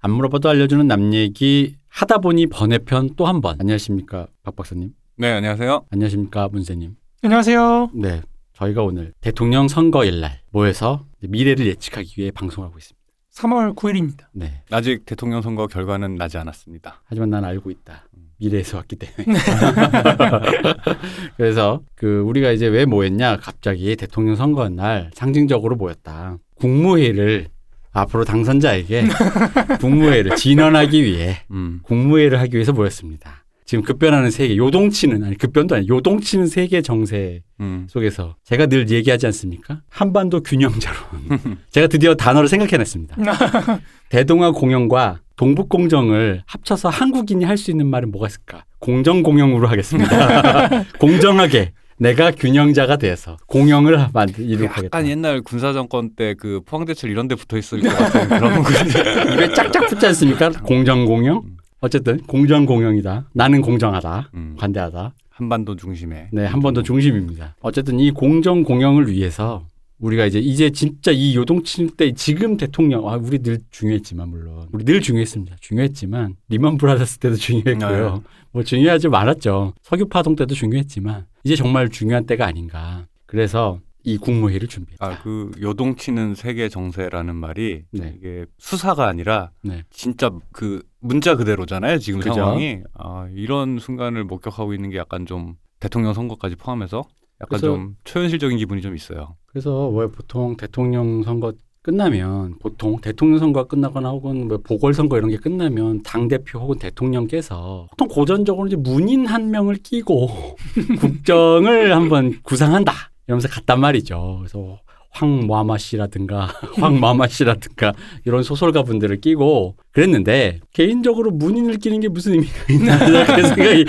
안 물어봐도 알려주는 남 얘기 하다 보니 번외편 또 한 번. 안녕하십니까 박 박사님. 네, 안녕하세요. 안녕하십니까 문세님. 안녕하세요. 네, 저희가 오늘 대통령 선거일 날 모여서 미래를 예측하기 위해 방송하고 있습니다. 3월 9일입니다. 네, 아직 대통령 선거 결과는 나지 않았습니다. 하지만 난 알고 있다. 미래에서 왔기 때문에. 그래서 그 우리가 이제 왜 모였냐? 갑자기 대통령 선거 날 상징적으로 모였다. 국무회의를 앞으로 당선자에게 국무회의를 진언하기 위해 음. 국무회의를 하기 위해서 모였습니다. 지금 급변하는 세계, 요동치는 아니 급변도 아니 요동치는 세계 정세 음. 속에서 제가 늘 얘기하지 않습니까? 한반도 균형자론. 제가 드디어 단어를 생각해냈습니다. 대동아 공영과 동북 공정을 합쳐서 한국인이 할 수 있는 말은 뭐가 있을까? 공정 공영으로 하겠습니다. 공정하게 내가 균형자가 돼서 공영을 만들 이루겠다. 약간 옛날 군사 정권 때 그 포항제철 이런 데 붙어 있을 것 같은 그런 건데. 입에 짝짝 붙지 않습니까? 공정 공영. 어쨌든 공정 공영이다. 나는 공정하다. 음. 관대하다. 한반도 중심에. 네, 한반도 중심입니다. 어쨌든 이 공정 공영을 위해서 우리가 이제 이제 진짜 이 요동칠 때 지금 대통령 아 우리 늘 중요했지만 물론 우리 늘 중요했습니다. 중요했지만 리먼 브라더스 때도 중요했고요. 네. 뭐 중요하지 않았죠. 석유 파동 때도 중요했지만 이제 정말 중요한 때가 아닌가. 그래서 이 국무회의를 준비했다. 아, 그 요동치는 세계 정세라는 말이 네. 이게 수사가 아니라 네. 진짜 그 문자 그대로잖아요. 지금 그죠. 상황이. 아, 이런 순간을 목격하고 있는 게 약간 좀 대통령 선거까지 포함해서 약간 좀 초현실적인 기분이 좀 있어요. 그래서 왜 보통 대통령 선거 끝나면 보통 대통령 선거가 끝나거나 혹은 뭐 보궐 선거 이런 게 끝나면 당 대표 혹은 대통령께서 보통 고전적으로 이제 문인 한 명을 끼고 국정을 한번 구상한다 이러면서 갔단 말이죠. 그래서 황마마 씨라든가 황마마 씨라든가 이런 소설가 분들을 끼고 그랬는데 개인적으로 문인을 끼는 게 무슨 의미가 있나? 그런 생각이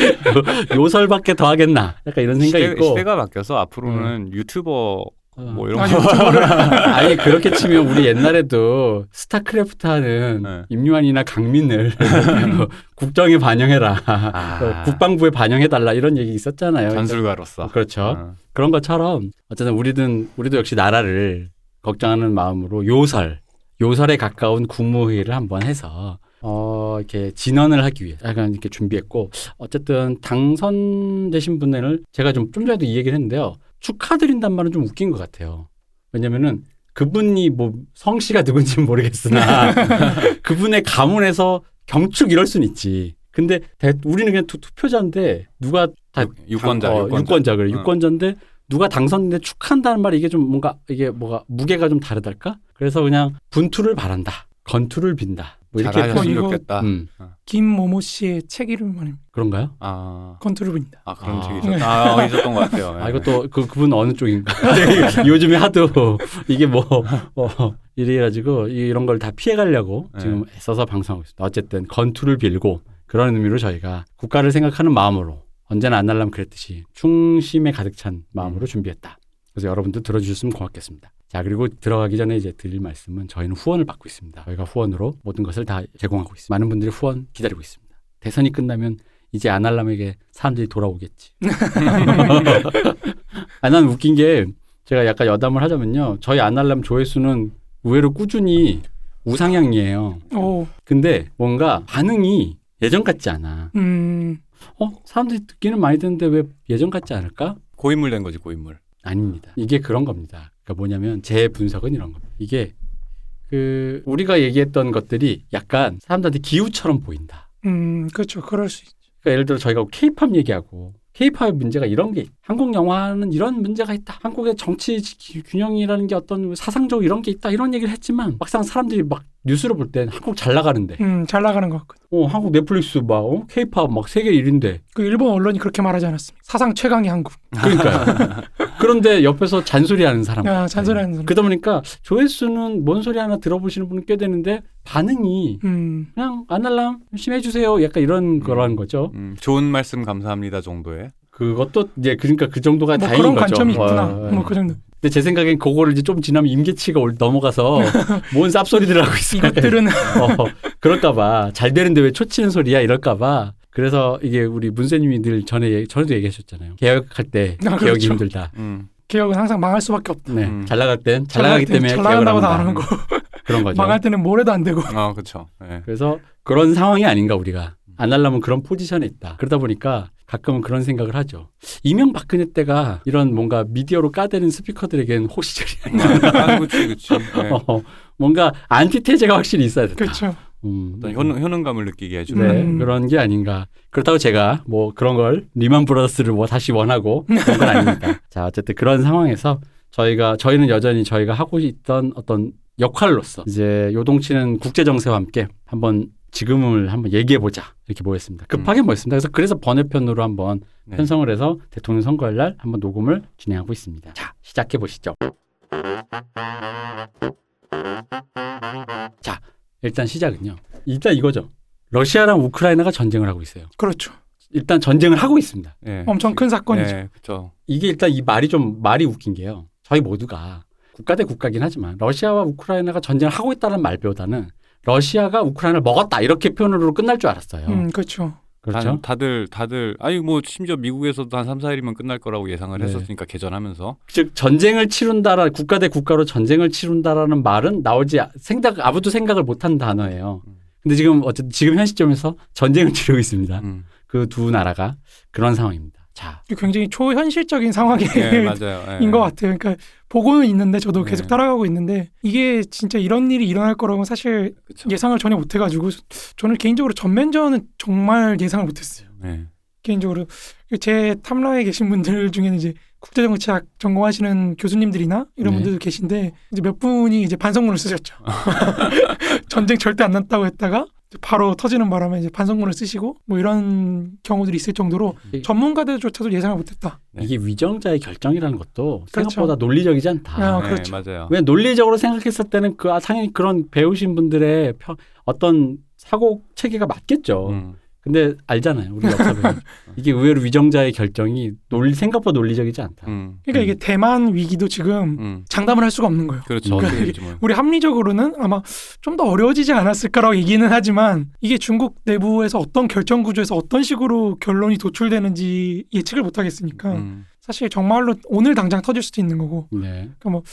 요설밖에 더 하겠나? 약간 이런 생각이 시대, 있고. 시대가 바뀌어서 앞으로는 유튜버 뭐 이런 아니, 거 아니 그렇게 치면 우리 옛날에도 스타크래프트 하는 네. 임요한이나 강민을 국정에 반영해라 아. 어, 국방부에 반영해달라 이런 얘기 있었잖아요. 전술가로서. 그렇죠. 어. 그런 것처럼 어쨌든 우리든 우리도 역시 나라를 걱정하는 마음으로 요설 요설에 가까운 국무회의를 한번 해서 어 이렇게 진언을 하기 위해 약간 이렇게 준비했고 어쨌든 당선되신 분을 제가 좀좀 전에도 이 얘기를 했는데요 축하드린단 말은 좀 웃긴 것 같아요 왜냐면은 그분이 뭐 성씨가 누군지는 모르겠으나 그분의 가문에서 경축 이럴 수는 있지 근데 대- 우리는 그냥 투, 투표자인데 누가 다 유- 유권자, 당- 어, 유권자. 유권자 그래 어. 유권자인데 누가 당선인데 축한다는 말이 이게 좀 뭔가 이게 뭐가 무게가 좀 다르달까? 그래서 그냥 분투를 바란다, 건투를 빈다. 뭐 이렇게 좋겠다. 음, 김모모 씨의 책 이름만 그런가요? 아, 컨트롤입니다. 아 그런 아. 책이 있었, 아, 있었던 것 같아요. 아 이것도 그 그분 어느 쪽인가? 요즘에 하도 이게 뭐 어, 이래가지고 이런 걸 다 피해가려고 네. 지금 애써서 방송하고 있습니다. 어쨌든 건투를 빌고 그런 의미로 저희가 국가를 생각하는 마음으로 언제나 안날람 그랬듯이 충심에 가득 찬 마음으로 음. 준비했다. 그래서 여러분들 들어주셨으면 고맙겠습니다. 자 그리고 들어가기 전에 이제 드릴 말씀은 저희는 후원을 받고 있습니다. 저희가 후원으로 모든 것을 다 제공하고 있습니다. 많은 분들이 후원 기다리고 있습니다. 대선이 끝나면 이제 안할람에게 사람들이 돌아오겠지. 아, 난 웃긴 게 제가 약간 여담을 하자면요. 저희 안할람 조회수는 의외로 꾸준히 우상향이에요. 오, 근데 뭔가 반응이 예전 같지 않아. 음, 어? 사람들이 듣기는 많이 듣는데 왜 예전 같지 않을까? 고인물 된 거지 고인물. 아닙니다. 이게 그런 겁니다. 그러니까 뭐냐면 제 분석은 이런 겁니다. 이게 그 우리가 얘기했던 것들이 약간 사람들한테 기우처럼 보인다. 음, 그렇죠. 그럴 수 있죠. 그러니까 예를 들어 저희가 케이팝 얘기하고 케이팝의 문제가 이런 게 있- 한국 영화는 이런 문제가 있다. 한국의 정치 기- 균형이라는 게 어떤 사상적 이런 게 있다. 이런 얘기를 했지만 막상 사람들이 막 뉴스를 볼땐 한국 잘 나가는데 음, 잘 나가는 것 같거든. 어 한국 넷플릭스 막 어? 케이팝 막 세계 1인데 그 일본 언론이 그렇게 말하지 않았습니까? 사상 최강의 한국. 그러니까 그런데 옆에서 잔소리하는 사람 아, 잔소리하는 사람. 그러다 보니까 조회수는 뭔 소리 하나 들어보시는 분은 꽤 되는데 반응이 음, 그냥 안날람 열심히 해주세요. 약간 이런 거라는 거죠. 음, 좋은 말씀 감사합니다 정도의. 그것도 이제 그러니까 그 정도가 뭐 다행인 그런 거죠. 관점이 있구나. 어, 어. 뭐그 정도. 근데 제 생각엔 그거를 이제 좀 지나면 임계치가 올- 넘어가서 뭔 쌉소리들 하고 있어. 이것들은 어, 그럴까봐 잘 되는데 왜 초치는 소리야 이럴까봐. 그래서 이게 우리 문세님이 늘 전에 전에도 얘기하셨잖아요. 개혁할 때 아, 개혁이 그렇죠. 힘들다. 음. 개혁은 항상 망할 수밖에 없다. 네, 음. 잘 나갈 땐잘잘 나가기 때문에 잘 나간다고 하는 거. 그런 거죠. 망할 때는 뭘 해도 안 되고. 아 그렇죠. 예. 그래서 그런 상황이 아닌가 우리가 안 하려면 그런 포지션에 있다. 그러다 보니까 가끔은 그런 생각을 하죠. 이명박근혜 때가 이런 뭔가 미디어로 까대는 스피커들에겐 호시절이 아니야. 아, 그렇지, 그렇지. 뭔가 안티테제가 확실히 있어야 된다. 그렇죠. 음, 어떤 효능, 효능감을 느끼게 해주는. 네, 음. 그런 게 아닌가. 그렇다고 제가 뭐 그런 걸 리만 브라더스를 뭐 다시 원하고 그런 건 아닙니다. 자, 어쨌든 그런 상황에서 저희가 저희는 여전히 저희가 하고 있던 어떤 역할로서 이제 요동치는 국제 정세와 함께 한번 지금을 한번 얘기해 보자 이렇게 모였습니다. 급하게 모였습니다. 그래서 그래서 번외편으로 한번 네. 편성을 해서 대통령 선거일 날 한번 녹음을 진행하고 있습니다. 자, 시작해 보시죠. 자, 일단 시작은요. 일단 이거죠. 러시아랑 우크라이나가 전쟁을 하고 있어요. 그렇죠. 일단 전쟁을 하고 있습니다. 예. 엄청 큰 사건이죠. 예, 그렇죠. 이게 일단 이 말이 좀 말이 웃긴 게요. 저희 모두가 국가 대 국가긴 하지만 러시아와 우크라이나가 전쟁을 하고 있다는 말보다는 러시아가 우크라이나를 먹었다 이렇게 표현으로 끝날 줄 알았어요. 음, 그렇죠. 그렇죠. 다, 들 다들 아니 뭐 심지어 미국에서도 한 3, 4일이면 끝날 거라고 예상을 네. 했었으니까 개전하면서 즉 전쟁을 치룬다라 국가 대 국가로 전쟁을 치룬다라는 말은 나오지 생각 아무도 생각을 못한 단어예요. 음. 근데 지금 어쨌든 지금 현 시점에서 전쟁을 치르고 있습니다. 음. 그두 나라가 그런 상황입니다. 자, 굉장히 초현실적인 상황인 예, 맞아요. 예. 것 같아요. 그러니까 보고는 있는데 저도 계속 네. 따라가고 있는데 이게 진짜 이런 일이 일어날 거라고 사실 그쵸. 예상을 전혀 못 해가지고 저는 개인적으로 전면전은 정말 예상을 못했어요. 예. 개인적으로 제 탐라에 계신 분들 중에는 이제 국제정치학 전공하시는 교수님들이나 이런 네. 분들도 계신데 이제 몇 분이 이제 반성문을 쓰셨죠. 전쟁 절대 안 났다고 했다가 바로 터지는 바람에 이제 반성문을 쓰시고 뭐 이런 경우들이 있을 정도로 이- 전문가들조차도 예상을 못했다. 네. 이게 위정자의 결정이라는 것도 그렇죠. 생각보다 논리적이지 않다. 아, 예, 그렇죠. 맞아요. 왜 논리적으로 생각했을 때는 그 아, 당연히 그런 배우신 분들의 평- 어떤 사고 체계가 맞겠죠. 음. 근데 알잖아요. 우리 이게 의외로 위정자의 결정이 논리 생각보다 논리적이지 않다. 음. 그러니까 음. 이게 대만 위기도 지금 음. 장담을 할 수가 없는 거예요. 그렇죠. 그러니까 뭐. 우리 합리적으로는 아마 좀 더 어려워지지 않았을까라고 얘기는 하지만 이게 중국 내부에서 어떤 결정 구조에서 어떤 식으로 결론이 도출되는지 예측을 못 하겠으니까 음. 사실 정말로 오늘 당장 터질 수도 있는 거고 네. 그러니까 뭐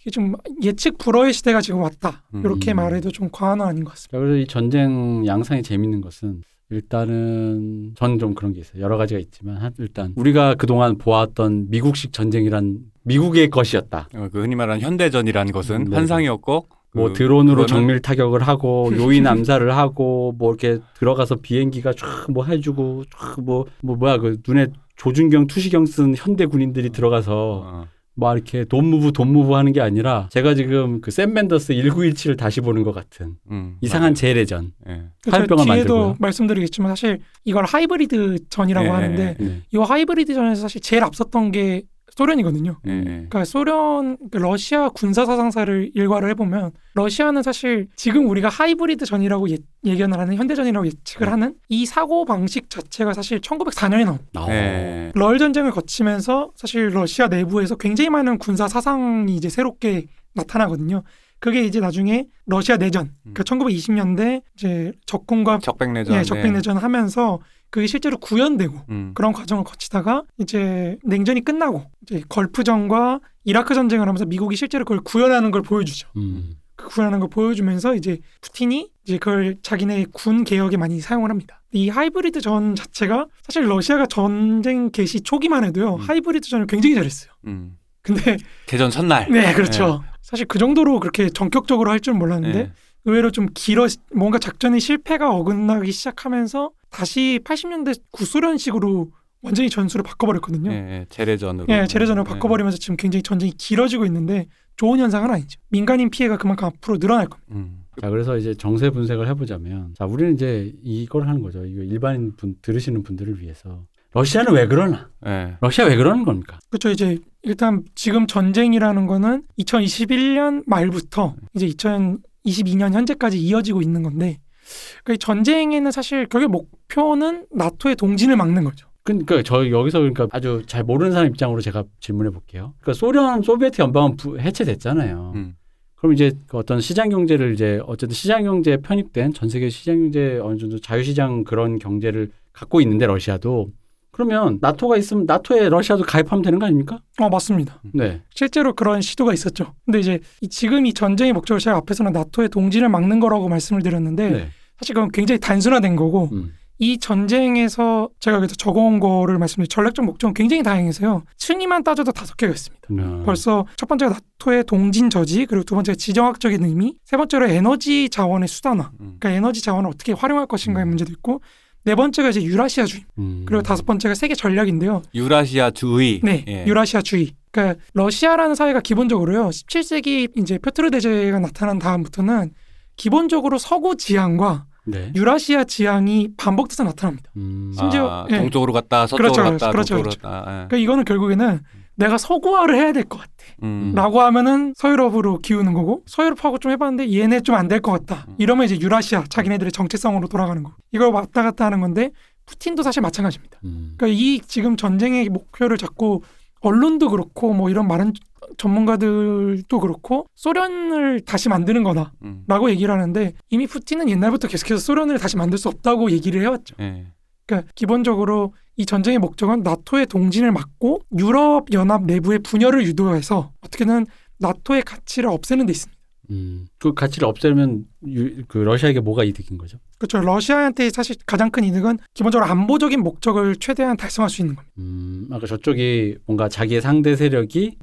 이게 좀 예측 불허의 시대가 지금 왔다 음. 이렇게 말해도 좀 과언은 아닌 것 같습니다. 자, 그래서 이 전쟁 양상이 재밌는 것은 일단은 전좀 그런 게 있어요. 여러 가지가 있지만 한- 일단 우리가 그동안 보았던 미국식 전쟁이란 미국의 것이었다. 어, 그 흔히 말하는 현대전이라는 것은 네. 환상이었고 뭐 그- 드론으로 그거는- 정밀 타격을 하고 요인 암살을 하고 뭐 이렇게 들어가서 비행기가 쫙뭐 해주고 쫙뭐 뭐 뭐야 그 눈에 조준경 투시경 쓴 현대 군인들이 들어가서 어. 막 이렇게 don't move don't move 하는 게 아니라 제가 지금 그 샘 멘데스 1917을 다시 보는 것 같은 음. 이상한 재래전. 맞아요. 예. 제가 화염병을 만들고요. 말씀드리겠지만 사실 이걸 하이브리드 전이라고 예, 하는데 예, 네. 이 하이브리드 전에서 사실 제일 앞섰던 게 소련이거든요. 예, 예. 그러니까 소련 그 러시아 군사 사상사를 일과를 해보면 러시아는 사실 지금 우리가 하이브리드 전이라고 예, 예견을 하는 현대전이라고 예측을 네. 하는 이 사고 방식 자체가 사실 1904년에 나온 어. 예. 럴 전쟁을 거치면서 사실 러시아 내부에서 굉장히 많은 군사 사상이 이제 새롭게 나타나거든요. 그게 이제 나중에 러시아 내전, 그러니까 1920년대 이제 적군과 적백내전. 예, 적백 내전 하면서 그게 실제로 구현되고 음. 그런 과정을 거치다가 이제 냉전이 끝나고 이제 걸프전과 이라크 전쟁을 하면서 미국이 실제로 그걸 구현하는 걸 보여주죠. 음. 그 구현하는 걸 보여주면서 이제 푸틴이 이제 그걸 자기네 군 개혁에 많이 사용을 합니다. 이 하이브리드 전 자체가 사실 러시아가 전쟁 개시 초기만 해도요 음. 하이브리드 전을 굉장히 잘했어요. 음. 근데 개전 첫날. 네 그렇죠. 사실 그 정도로 그렇게 전격적으로 할 줄 몰랐는데 예. 의외로 좀 길어 뭔가 작전의 실패가 어긋나기 시작하면서 다시 80년대 구소련식으로 완전히 전술을 바꿔버렸거든요. 예, 예. 재래전으로. 예, 재래전을 예. 바꿔버리면서 지금 굉장히 전쟁이 길어지고 있는데 좋은 현상은 아니죠. 민간인 피해가 그만큼 앞으로 늘어날 겁니다. 음. 자 그래서 이제 정세 분석을 해보자면 자 우리는 이제 이걸 하는 거죠. 이거 일반인 분 들으시는 분들을 위해서 러시아는 왜 그러나? 예. 러시아 왜 그러는 겁니까? 그렇죠. 이제 일단 지금 전쟁이라는 거는 2021년 말부터 이제 2022년 현재까지 이어지고 있는 건데 이 전쟁에는 사실 결국 목표는 나토의 동진을 막는 거죠. 그러니까 저 여기서 그러니까 아주 잘 모르는 사람 입장으로 제가 질문해 볼게요. 그러니까 소련 소비에트 연방은 부- 해체됐잖아요. 음. 그럼 이제 그 어떤 시장 경제를 이제 어쨌든 시장 경제에 편입된 전 세계 시장 경제 어느 정도 자유시장 그런 경제를 갖고 있는데 러시아도 그러면 나토가 있으면 나토에 러시아도 가입하면 되는 거 아닙니까? 어 맞습니다. 네. 실제로 그런 시도가 있었죠. 근데 이제 이 지금 이 전쟁의 목적을 제가 앞에서는 나토의 동진을 막는 거라고 말씀을 드렸는데 네. 사실 그건 굉장히 단순화된 거고 음. 이 전쟁에서 제가 여기서 적어온 거를 말씀드린 전략적 목적은 굉장히 다양해서요. 층위만 따져도 다섯 개가 있습니다. 음. 벌써 첫 번째가 나토의 동진 저지, 그리고 두 번째가 지정학적인 의미, 세 번째로 에너지 자원의 수단화, 음. 그러니까 에너지 자원을 어떻게 활용할 것인가의 음. 문제도 있고, 네 번째가 이제 유라시아 주의, 음. 그리고 다섯 번째가 세계 전략인데요. 유라시아 주의. 네, 예. 유라시아 주의. 그러니까 러시아라는 사회가 기본적으로요. 17세기 이제 표트르 대제가 나타난 다음부터는 기본적으로 서구 지향과 네. 유라시아 지향이 반복돼서 나타납니다. 음. 심지어- 아, 예. 동쪽으로 갔다 서쪽으로 그렇죠, 갔다 그렇죠, 동쪽으로 그렇죠. 갔다. 예. 그러니까 이거는 결국에는 내가 서구화를 해야 될 것 같아. 음. 라고 하면은 서유럽으로 기우는 거고 서유럽하고 좀 해봤는데 얘네 좀 안 될 것 같다. 음. 이러면 이제 유라시아 자기네들의 정체성으로 돌아가는 거. 이걸 왔다 갔다 하는 건데 푸틴도 사실 마찬가지입니다. 음. 그러니까 이 지금 전쟁의 목표를 자꾸 언론도 그렇고 뭐 이런 많은 전문가들도 그렇고 소련을 다시 만드는 거다라고 음. 얘기를 하는데 이미 푸틴은 옛날부터 계속해서 소련을 다시 만들 수 없다고 얘기를 해왔죠. 예. 그러니까 기본적으로 이 전쟁의 목적은 나토의 동진을 막고 유럽 연합 내부의 분열을 유도해서 어떻게든 나토의 가치를 없애는 데 있습니다. 음. 그 가치를 없애면 유, 그 러시아에게 뭐가 이득인 거죠? 그렇죠. 러시아한테 사실 가장 큰 이득은 기본적으로 안보적인 목적을 최대한 달성할 수 있는 겁니다. 음. 아까 저쪽이 뭔가 자기의 상대 세력이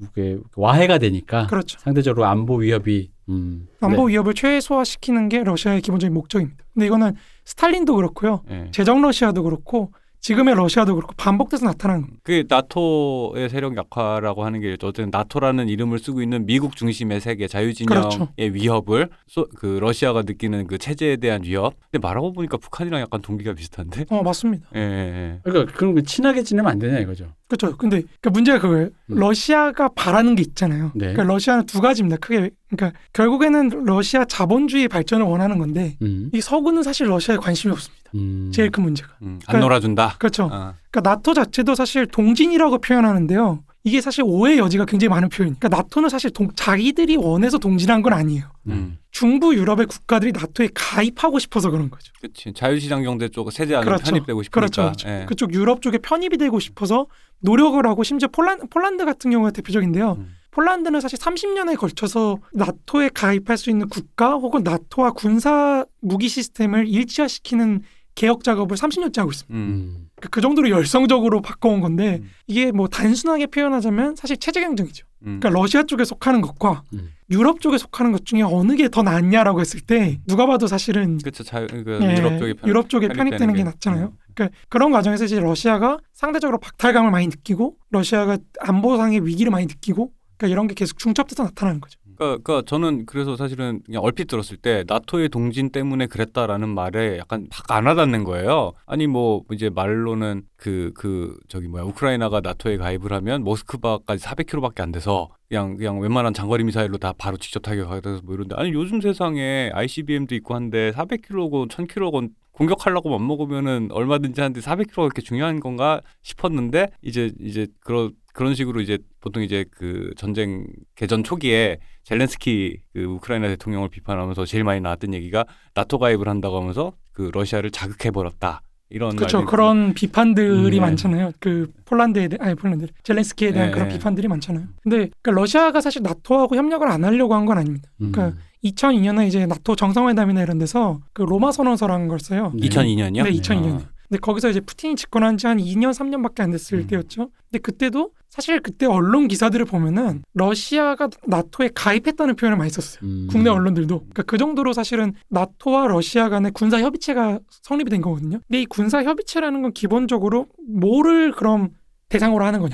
와해가 되니까 그렇죠. 상대적으로 안보 위협이 음. 안보 네. 위협을 최소화시키는 게 러시아의 기본적인 목적입니다. 근데 이거는 스탈린도 그렇고요. 예. 제정 러시아도 그렇고 지금의 러시아도 그렇고 반복돼서 나타나는 겁니다. 그 나토의 세력 약화라고 하는 게 어쨌든 나토라는 이름을 쓰고 있는 미국 중심의 세계 자유진영의 그렇죠. 위협을 소, 그 러시아가 느끼는 그 체제에 대한 위협. 근데 말하고 보니까 북한이랑 약간 동기가 비슷한데. 어 맞습니다. 예, 예. 그러니까 그런 거 친하게 지내면 안 되냐 이거죠. 그렇죠. 근데 그러니까 문제가 그거예요. 음. 러시아가 바라는 게 있잖아요. 네. 그러니까 러시아는 두 가지입니다. 크게 그러니까 결국에는 러시아 자본주의 발전을 원하는 건데 음. 이 서구는 사실 러시아에 관심이 없습니다. 음. 제일 큰 문제가. 음, 안 그러니까- 놀아준다. 그렇죠. 아, 그러니까 나토 자체도 사실 동진이라고 표현하는데요. 이게 사실 오해 여지가 굉장히 많은 표현. 그러니까 나토는 사실 동- 자기들이 원해서 동진한 건 아니에요. 음. 중부 유럽의 국가들이 나토에 가입하고 싶어서 그런 거죠. 그렇지. 자유시장 경제 쪽 세제 안에 그렇죠. 편입되고 싶으니까. 그렇죠. 그렇죠. 예. 그쪽 유럽 쪽에 편입이 되고 싶어서 노력을 하고 심지어 폴란, 폴란드 같은 경우가 대표적인데요. 음. 폴란드는 사실 30년에 걸쳐서 나토에 가입할 수 있는 국가 혹은 나토와 군사 무기 시스템을 일치화시키는 개혁 작업을 30년째 하고 있습니다. 음. 음. 그- 그 정도로 열성적으로 바꿔온 건데 음. 이게 뭐 단순하게 표현하자면 사실 체제 경쟁이죠. 음. 그러니까 러시아 쪽에 속하는 것과 음. 유럽 쪽에 속하는 것 중에 어느 게 더 낫냐라고 했을 때 누가 봐도 사실은 그렇죠. 자유 그 예, 유럽 쪽에 편, 유럽 쪽에 편입되는 편입되는 게 게. 낫잖아요. 음. 그러니까 그런 과정에서 이제 러시아가 상대적으로 박탈감을 많이 느끼고 러시아가 안보상의 위기를 많이 느끼고 그러니까 이런 게 계속 중첩돼서 나타나는 거죠. 그러니까, 그러니까 저는 그래서 사실은 그냥 얼핏 들었을 때 나토의 동진 때문에 그랬다라는 말에 약간 확안 와닿는 거예요. 아니 뭐 이제 말로는 그그 저기 뭐야 우크라이나가 나토에 가입을 하면 모스크바까지 400km밖에 안 돼서 그냥 그냥 웬만한 장거리 미사일로 다 바로 직접 타격하면서 뭐 이런데 아니 요즘 세상에 ICBM도 있고 한데 400km건 1000km건 공격하려고 맘 먹으면은 얼마든지 하는데 400km가 그렇게 중요한 건가 싶었는데 이제 이제 그런 그런 식으로 이제 보통 이제 그 전쟁 개전 초기에 젤렌스키 그 우크라이나 대통령을 비판하면서 제일 많이 나왔던 얘기가 나토 가입을 한다고 하면서 그 러시아를 자극해 버렸다 이런 그렇죠. 그런 비판들이 음, 네. 많잖아요. 그 폴란드에 대한 아니 폴란드 젤렌스키에 대한 네, 그런 네. 비판들이 많잖아요. 근데 그러니까 러시아가 사실 나토하고 협력을 안 하려고 한 건 아닙니다. 음. 그러니까 2002년에 이제 나토 정상회담이나 이런 데서 그 로마 선언서라는 걸 써요. 네. 2002년이요? 네, 2002년. 근데 거기서 이제 푸틴이 집권한 지 한 2년, 3년밖에 안 됐을 음. 때였죠. 근데 그때도 사실 그때 언론 기사들을 보면은 러시아가 나토에 가입했다는 표현을 많이 썼어요. 음. 국내 언론들도. 그러니까 그 정도로 사실은 나토와 러시아 간의 군사 협의체가 성립이 된 거거든요. 근데 이 군사 협의체라는 건 기본적으로 뭐를 그럼 대상으로 하는 음.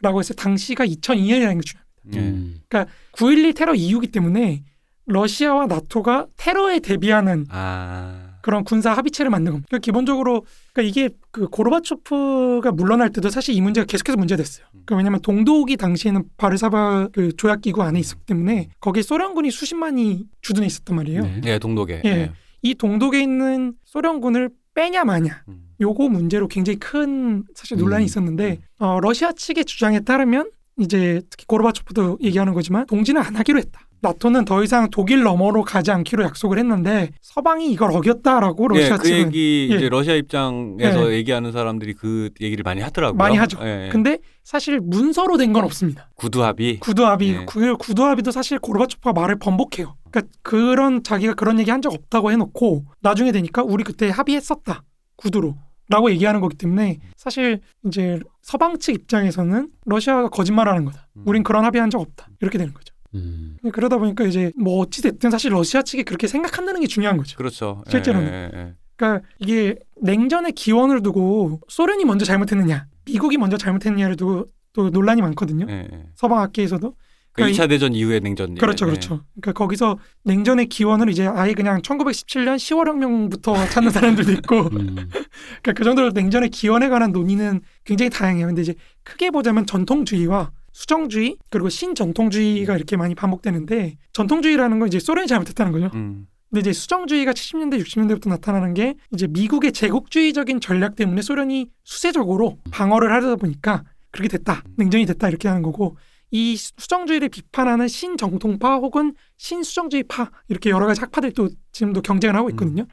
거냐라고 했을 때 당시가 2002년이라는 게. 예. 음. 9.11 테러 이후기 때문에 러시아와 나토가 테러에 대비하는 아. 그런 군사 합의체를 만든 겁니다. 그러니까 기본적으로 그러니까 이게 그 고르바초프가 물러날 때도 사실 이 문제가 계속해서 문제됐어요. 그러니까 왜냐하면 동독이 당시에는 바르사바 그 조약 기구 안에 있었기 때문에 거기에 소련군이 수십만이 주둔해 있었단 말이에요. 네. 예, 동독에. 예. 이 동독에 있는 소련군을 빼냐 마냐 음. 요거 문제로 굉장히 큰 사실 논란이 음. 있었는데 어, 러시아 측의 주장에 따르면 이제 특히 고르바초프도 얘기하는 거지만 동진을 안 하기로 했다. 나토는 더 이상 독일 너머로 가지 않기로 약속을 했는데 서방이 이걸 어겼다라고 러시아 예, 그 측은 얘기 예. 이제 러시아 입장에서 예. 얘기하는 사람들이 그 얘기를 많이 하더라고요. 많이 하죠. 예, 예. 근데 사실 문서로 된 건 없습니다. 구두 합의. 구두 합의, 네. 그 구두 합의도 사실 고르바초프가 말을 번복해요. 그러니까 그런 자기가 그런 얘기 한 적 없다고 해놓고 나중에 되니까 우리 그때 합의했었다 구두로. 라고 얘기하는 거기 때문에 사실 이제 서방 측 입장에서는 러시아가 거짓말하는 거다. 음. 우린 그런 합의한 적 없다. 이렇게 되는 거죠. 음. 그러다 보니까 이제 뭐 어찌 됐든 사실 러시아 측이 그렇게 생각한다는 게 중요한 거죠. 그렇죠. 예, 실제로는. 예, 예, 예. 그러니까 이게 냉전의 기원을 두고 소련이 먼저 잘못했느냐, 미국이 먼저 잘못했느냐를 두고 또 논란이 많거든요. 예, 예. 서방 학계에서도. 그 그러니까 2차 대전 이후의 냉전. 그렇죠, 예, 그렇죠. 그러니까 거기서 냉전의 기원을 이제 아예 그냥 1917년 10월 혁명부터 찾는 사람들도 있고, 음. 그러니까 그 정도로 냉전의 기원에 관한 논의는 굉장히 다양해요. 근데 이제 크게 보자면 전통주의와 수정주의 그리고 신전통주의가 이렇게 많이 반복되는데 전통주의라는 건 이제 소련이 잘못했다는 거죠. 음. 근데 이제 수정주의가 70년대, 60년대부터 나타나는 게 이제 미국의 제국주의적인 전략 때문에 소련이 수세적으로 방어를 하려다 보니까 그렇게 됐다. 냉전이 됐다. 이렇게 하는 거고 이 수정주의를 비판하는 신정통파 혹은 신수정주의파 이렇게 여러 가지 학파들이 또 지금도 경쟁을 하고 있거든요.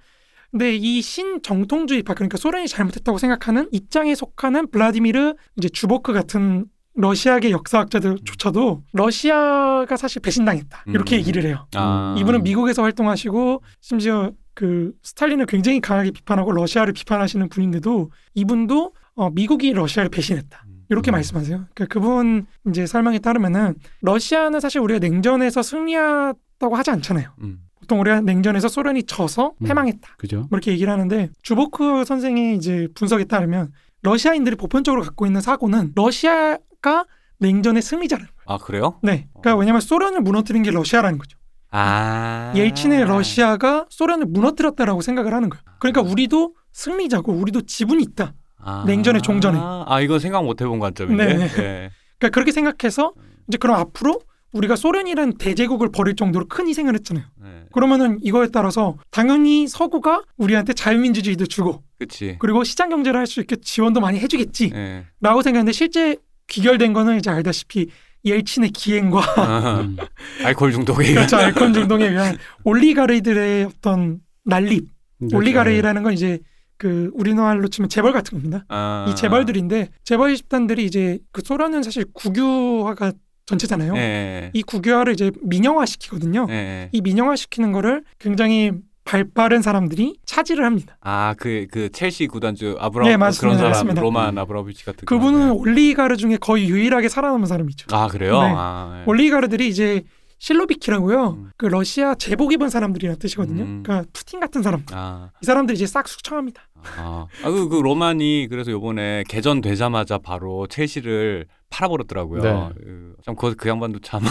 근데 이 신정통주의파 그러니까 소련이 잘못했다고 생각하는 입장에 속하는 블라디미르 이제 주보크 같은 러시아계 역사학자들조차도 러시아가 사실 배신당했다 이렇게 음. 얘기를 해요. 아. 이분은 미국에서 활동하시고 심지어 그 스탈린을 굉장히 강하게 비판하고 러시아를 비판하시는 분인데도 이분도 어, 미국이 러시아를 배신했다. 이렇게 음. 말씀하세요. 그러니까 그분 이제 설명에 따르면은 러시아는 사실 우리가 냉전에서 승리했다고 하지 않잖아요. 음. 보통 우리가 냉전에서 소련이 져서 음. 패망했다. 그죠? 뭐 이렇게 얘기를 하는데 주보크 선생의 이제 분석에 따르면 러시아인들이 보편적으로 갖고 있는 사고는 러시아 가 냉전의 승리자라는 거예요. 아 그래요? 네. 그러니까 왜냐하면 소련을 무너뜨린 게 러시아라는 거죠. 아. 옐친의 러시아가 소련을 무너뜨렸다라고 생각을 하는 거예요. 그러니까 우리도 승리자고 우리도 지분이 있다. 아. 냉전의 종전에. 아 이건 생각 못 해본 관점인데. 네. 예. 그러니까 그렇게 생각해서 이제 그럼 앞으로 우리가 소련이라는 대제국을 버릴 정도로 큰 희생을 했잖아요. 네. 그러면은 이거에 따라서 당연히 서구가 우리한테 자유민주주의도 주고 그치. 그리고 시장 경제를 할 수 있게 지원도 많이 해주겠지라고 예. 생각했는데 실제 귀결된 거는 이제 알다시피 옐친의 기행과 아, 음. 알코올 중독에 의한. 그렇죠 알코올 중독에 의한 올리가르들의 어떤 난립 그러니까 올리가르라는 건 이제 그 우리나라로 치면 재벌 같은 겁니다. 아. 이 재벌들인데 재벌 집단들이 이제 그 소련은 사실 국유화가 전체잖아요. 예. 이 국유화를 이제 민영화 시키거든요. 예. 이 민영화 시키는 거를 굉장히 발 빠른 사람들이 차지를 합니다. 아 그 그 첼시 구단주 아브라 네, 맞습니다. 그런 사람 맞습니다. 로만 아브라비치 같은 그분은 그런, 올리가르 중에 거의 유일하게 살아남은 사람이죠. 네. 아 그래요? 네. 아, 예. 올리가르들이 이제 실로비키라고요. 음. 그 러시아 제복 입은 사람들이라는 뜻이거든요. 음. 그러니까 푸틴 같은 사람. 아, 이 사람들이 이제 싹 숙청합니다. 아, 아, 그, 그 로만이 그래서 요번에 개전되자마자 바로 첼시를 팔아버렸더라고요. 네. 그, 참, 그, 그 양반도 참.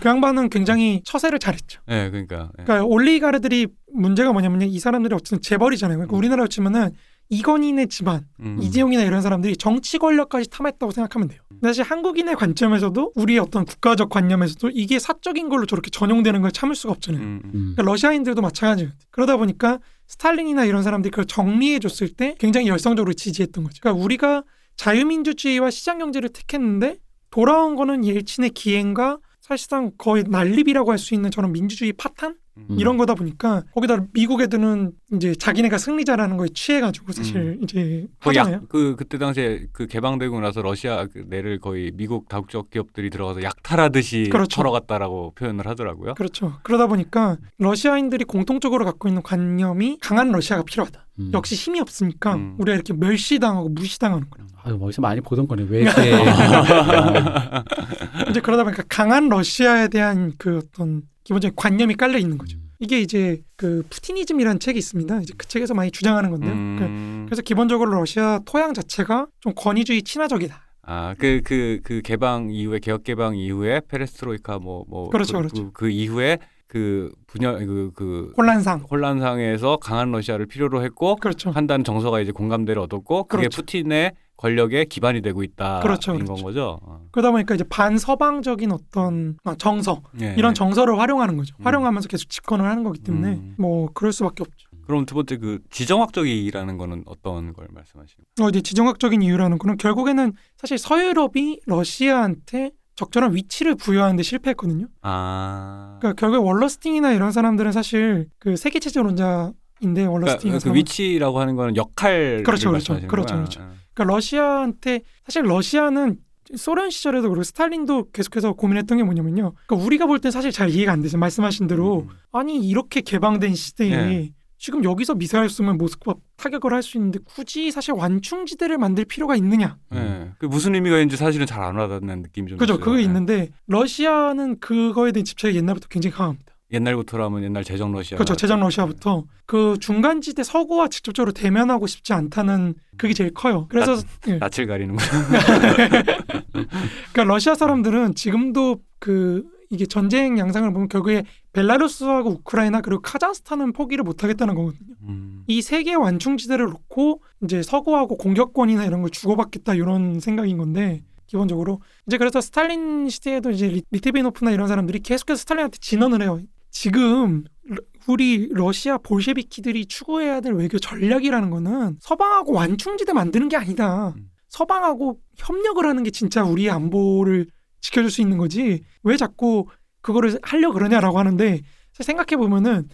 그 양반은 굉장히 처세를 잘했죠. 예, 그러니까. 예. 그러니까 올리가르들이 문제가 뭐냐면요. 이 사람들이 어쨌든 재벌이잖아요. 그러니까 음. 우리나라로 치면은 이건희네 집안, 음. 이재용이나 이런 사람들이 정치 권력까지 탐했다고 생각하면 돼요. 사실 한국인의 관점에서도 우리의 어떤 국가적 관념에서도 이게 사적인 걸로 저렇게 전용되는 걸 참을 수가 없잖아요. 음, 음. 음. 그러니까 러시아인들도 마찬가지예요. 그러다 보니까 스탈린이나 이런 사람들이 그걸 정리해 줬을 때 굉장히 열성적으로 지지했던 거죠. 그러니까 우리가 자유민주주의와 시장 경제를 택했는데 돌아온 거는 옐친의 기행과 사실상 거의 난립이라고 할 수 있는 저런 민주주의 파탄 음. 이런 거다 보니까 거기다 미국 애들은 이제 자기네가 승리자라는 거에 취해가지고 사실 이제 그, 하잖아요. 약, 그 그때 당시에 그 개방되고 나서 러시아 그 내를 거의 미국 다국적 기업들이 들어가서 약탈하듯이 그렇죠. 털어갔다라고 표현을 하더라고요. 그렇죠. 그러다 보니까 러시아인들이 공통적으로 갖고 있는 관념이 강한 러시아가 필요하다. 음. 역시 힘이 없으니까 음. 우리가 이렇게 멸시당하고 무시당하는 거예요. 아유, 어디서 많이 보던 거네. 왜 이렇게 이제 그러다 보니까 강한 러시아에 대한 그 어떤 기본적인 관념이 깔려 있는 거죠. 이게 이제 그 푸티니즘이라는 책이 있습니다. 이제 그 책에서 많이 주장하는 건데요. 음. 그래서 기본적으로 러시아 토양 자체가 좀 권위주의 친화적이다. 아, 그, 그, 그 개방 이후에, 개혁 개방 이후에, 페레스트로이카 뭐, 뭐. 그렇죠, 그, 그렇죠. 그, 그 이후에 그 분열, 그, 그 혼란상. 혼란상에서 강한 러시아를 필요로 했고, 그렇죠. 한다는 정서가 이제 공감대를 얻었고, 그게 그렇죠. 푸틴의 권력의 기반이 되고 있다. 그렇죠, 인 그렇죠. 건 거죠. 어. 그러다 보니까 이제 반서방적인 어떤 아, 정서 예. 이런 정서를 활용하는 거죠. 음. 활용하면서 계속 집권을 하는 거기 때문에 음. 뭐 그럴 수밖에 없죠. 그럼 두 번째 그 지정학적 이의라는 거는 어떤 걸 말씀하시는 어, 이제 지정학적인 이유라는 거는 결국에는 사실 서유럽이 러시아한테 적절한 위치를 부여하는데 실패했거든요. 아. 그러니까 결국 월러스팅이나 이런 사람들은 사실 그 세계 체제론자인데 그러니까 월러스팅 그 위치라고 하는 거는 역할 그렇죠, 그렇죠. 그렇죠, 그렇죠. 그러니까 러시아한테 사실 러시아는 소련 시절에도 그리고 스탈린도 계속해서 고민했던 게 뭐냐면요. 그러니까 우리가 볼땐 사실 잘 이해가 안 되죠. 말씀하신 대로 음. 아니 이렇게 개방된 시대에 네. 지금 여기서 미사일 쏘면 모스크바 타격을 할 수 있는데 굳이 사실 완충지대를 만들 필요가 있느냐? 예. 그 무슨 의미가 있는지 사실은 잘 안 와닿는 느낌이 좀 그죠? 그게 예. 있는데 러시아는 그거에 대한 집착이 옛날부터 굉장히 강합니다. 옛날부터라면 옛날 제정 러시아. 그렇죠. 제장 러시아부터 그 중간 지대 서구와 직접적으로 대면하고 싶지 않다는 그게 제일 커요. 그래서 예. 낯을 가리는 거. 그러니까 러시아 사람들은 지금도 그 이게 전쟁 양상을 보면 결국에 벨라루스하고 우크라이나 그리고 카자흐스탄은 포기를 못 하겠다는 거거든요. 음. 이세 개의 완충지대를 놓고 이제 서구하고 공격권이나 이런 걸 주고받겠다 이런 생각인 건데 기본적으로 이제 그래서 스탈린 시대에도 이제 리- 리트비노프나 이런 사람들이 계속해서 스탈린한테 진언을 해요. 지금 러- 우리 러시아 볼셰비키들이 추구해야 될 외교 전략이라는 거는 서방하고 완충지대 만드는 게 아니다. 음. 서방하고 협력을 하는 게 진짜 우리의 안보를 지켜줄 수 있는 거지. 왜 자꾸 그거를 하려 그러냐라고 하는데 생각해 보면은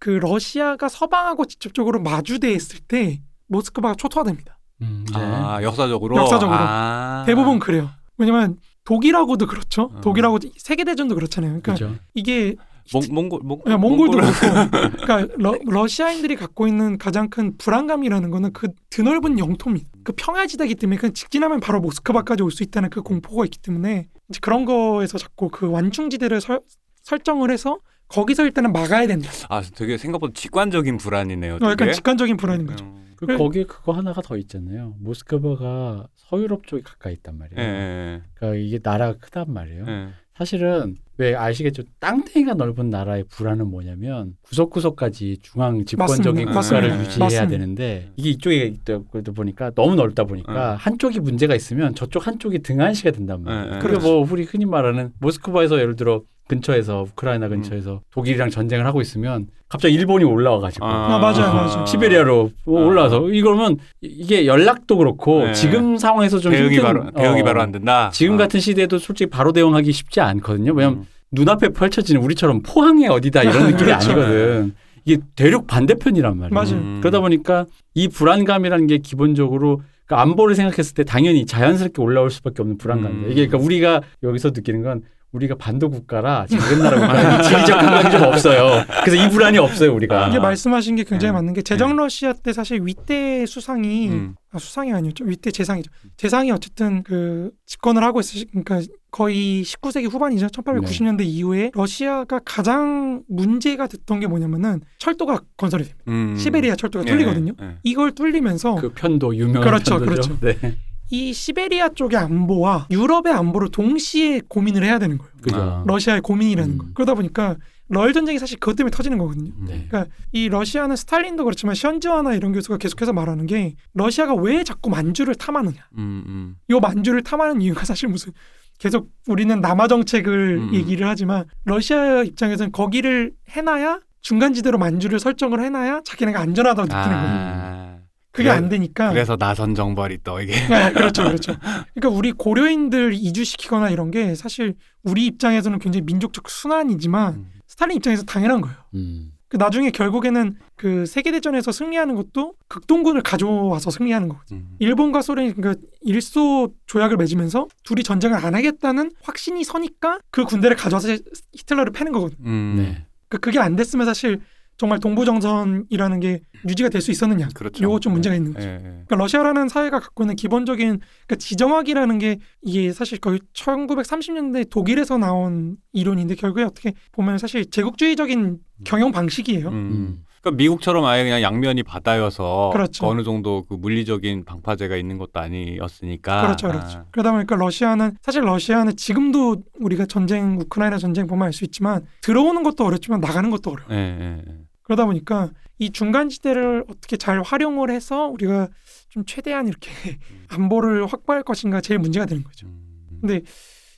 그 러시아가 서방하고 직접적으로 마주대했을 때 모스크바가 초토화됩니다. 음, 이제 아 역사적으로. 역사적으로. 아. 대부분 그래요. 왜냐면 독일하고도 그렇죠. 어. 독일하고 세계 대전도 그렇잖아요. 그러니까 그죠. 이게 몽, 몽골 몽, 야, 몽골도 몽골- 그렇고, 그러니까 러, 러시아인들이 갖고 있는 가장 큰 불안감이라는 거는 그 드넓은 영토입니다. 그 평야지대이기 때문에 그냥 직진하면 바로 모스크바까지 올 수 있다는 그 공포가 있기 때문에 이제 그런 거에서 자꾸 그 완충지대를 설, 설정을 해서 거기서 일단은 막아야 된다. 아 되게 생각보다 직관적인 불안이네요. 어, 약간. 직관적인 불안인 거죠. 음. 그 그래. 거기에 그거 하나가 더 있잖아요. 모스크바가 서유럽 쪽에 가까이 있단 말이에요. 예, 예, 그러니까 이게 나라가 크단 말이에요. 예. 사실은 왜 아시겠죠? 땅덩이가 넓은 나라의 불안은 뭐냐면 구석구석까지 중앙 집권적인 맞습니다. 국가를 맞습니다. 유지해야 맞습니다. 되는데 이게 이쪽에 있다 보니까 너무 넓다 보니까 한쪽이 문제가 있으면 저쪽 한쪽이 등한시가 된단 말이에요. 네, 네. 그게 뭐 우리 흔히 말하는 모스크바에서 예를 들어 근처에서 우크라이나 근처에서 독일이랑 전쟁을 하고 있으면 갑자기 일본이 올라와가지고 아, 맞아요, 맞아요. 시베리아로 뭐 아. 올라와서 이러면 이- 이게 연락도 그렇고 네. 지금 상황에서 좀 대응이 힘든 바로 대응이 어, 바로 안 된다. 지금 아. 같은 시대에도 솔직히 바로 대응하기 쉽지 않거든요. 왜냐면 음. 눈앞에 펼쳐지는 우리처럼 포항이 어디다 이런 느낌이 그렇죠. 아니거든. 이게 대륙 반대편이란 말이에요. 맞아요. 음. 그러다 보니까 이 불안감이라는 게 기본적으로 그러니까 안보를 생각했을 때 당연히 자연스럽게 올라올 수밖에 없는 불안감이에요. 음. 이게 그러니까 우리가 여기서 느끼는 건 우리가 반도 국가라 작은 나라 국가라 지리적 감각이 좀 없어요. 그래서 이 불안이 없어요 우리가. 이게 말씀하신 게 굉장히 네. 맞는 게 제정 러시아 때 사실 윗대 수상이 음. 아, 수상이 아니었죠. 윗대 재상이죠. 재상이 어쨌든 그 집권을 하고 있으 그러니까 거의 19세기 후반이죠. 1890년대 이후에 러시아가 가장 문제가 됐던 게 뭐냐면은 철도가 건설이 됩니다. 음. 시베리아 철도가 예, 뚫리거든요. 예. 이걸 뚫리면서 그 편도 유명한 그렇죠, 편도죠. 네. 이 시베리아 쪽의 안보와 유럽의 안보를 동시에 고민을 해야 되는 거예요. 그죠. 아. 러시아의 고민이라는 음. 거. 그러다 보니까 러 전쟁이 사실 그것 때문에 터지는 거거든요. 네. 그러니까 이 러시아는 스탈린도 그렇지만 션즈와나 이런 교수가 계속해서 말하는 게 러시아가 왜 자꾸 만주를 탐하느냐. 음, 음. 요 만주를 탐하는 이유가 사실 무슨 계속 우리는 남하 정책을 음. 얘기를 하지만 러시아 입장에서는 거기를 해놔야 중간지대로 만주를 설정을 해놔야 자기네가 안전하다고 느끼는 거예요. 아. 그게 안 되니까. 그래서 나선 정벌이 또 이게 네, 그렇죠, 그렇죠. 그러니까 우리 고려인들 이주시키거나 이런 게 사실 우리 입장에서는 굉장히 민족적 순환이지만 음. 스탈린 입장에서 당연한 거예요. 음. 그 나중에 결국에는 그 세계 대전에서 승리하는 것도 극동군을 가져와서 승리하는 거거든요. 음. 일본과 소련이 그러니까 일소 조약을 맺으면서 둘이 전쟁을 안 하겠다는 확신이 서니까 그 군대를 가져와서 히틀러를 패는 거거든요. 음. 네. 그 그게 안 됐으면 사실 정말 동부정선이라는 게 유지가 될 수 있었느냐. 그렇죠. 요거 좀 문제가 있는 거죠. 예, 예. 그러니까 러시아라는 사회가 갖고 있는 기본적인 그러니까 지정학이라는 게 이게 사실 거의 1930년대 독일에서 나온 이론인데 결국에 어떻게 보면 사실 제국주의적인 경영 방식이에요. 음. 음. 그러니까 미국처럼 아예 그냥 양면이 바다여서 그렇죠. 어느 정도 그 물리적인 방파제가 있는 것도 아니었으니까. 그렇죠, 그렇죠. 그러다 보니까 러시아는 사실 러시아는 지금도 우리가 전쟁 우크라이나 전쟁 보면 알 수 있지만 들어오는 것도 어렵지만 나가는 것도 어려워. 아, 예, 예, 예. 그러다 보니까 이 중간 지대를 어떻게 잘 활용을 해서 우리가 좀 최대한 이렇게 안보를 확보할 것인가 제일 문제가 되는 거죠. 음. 근데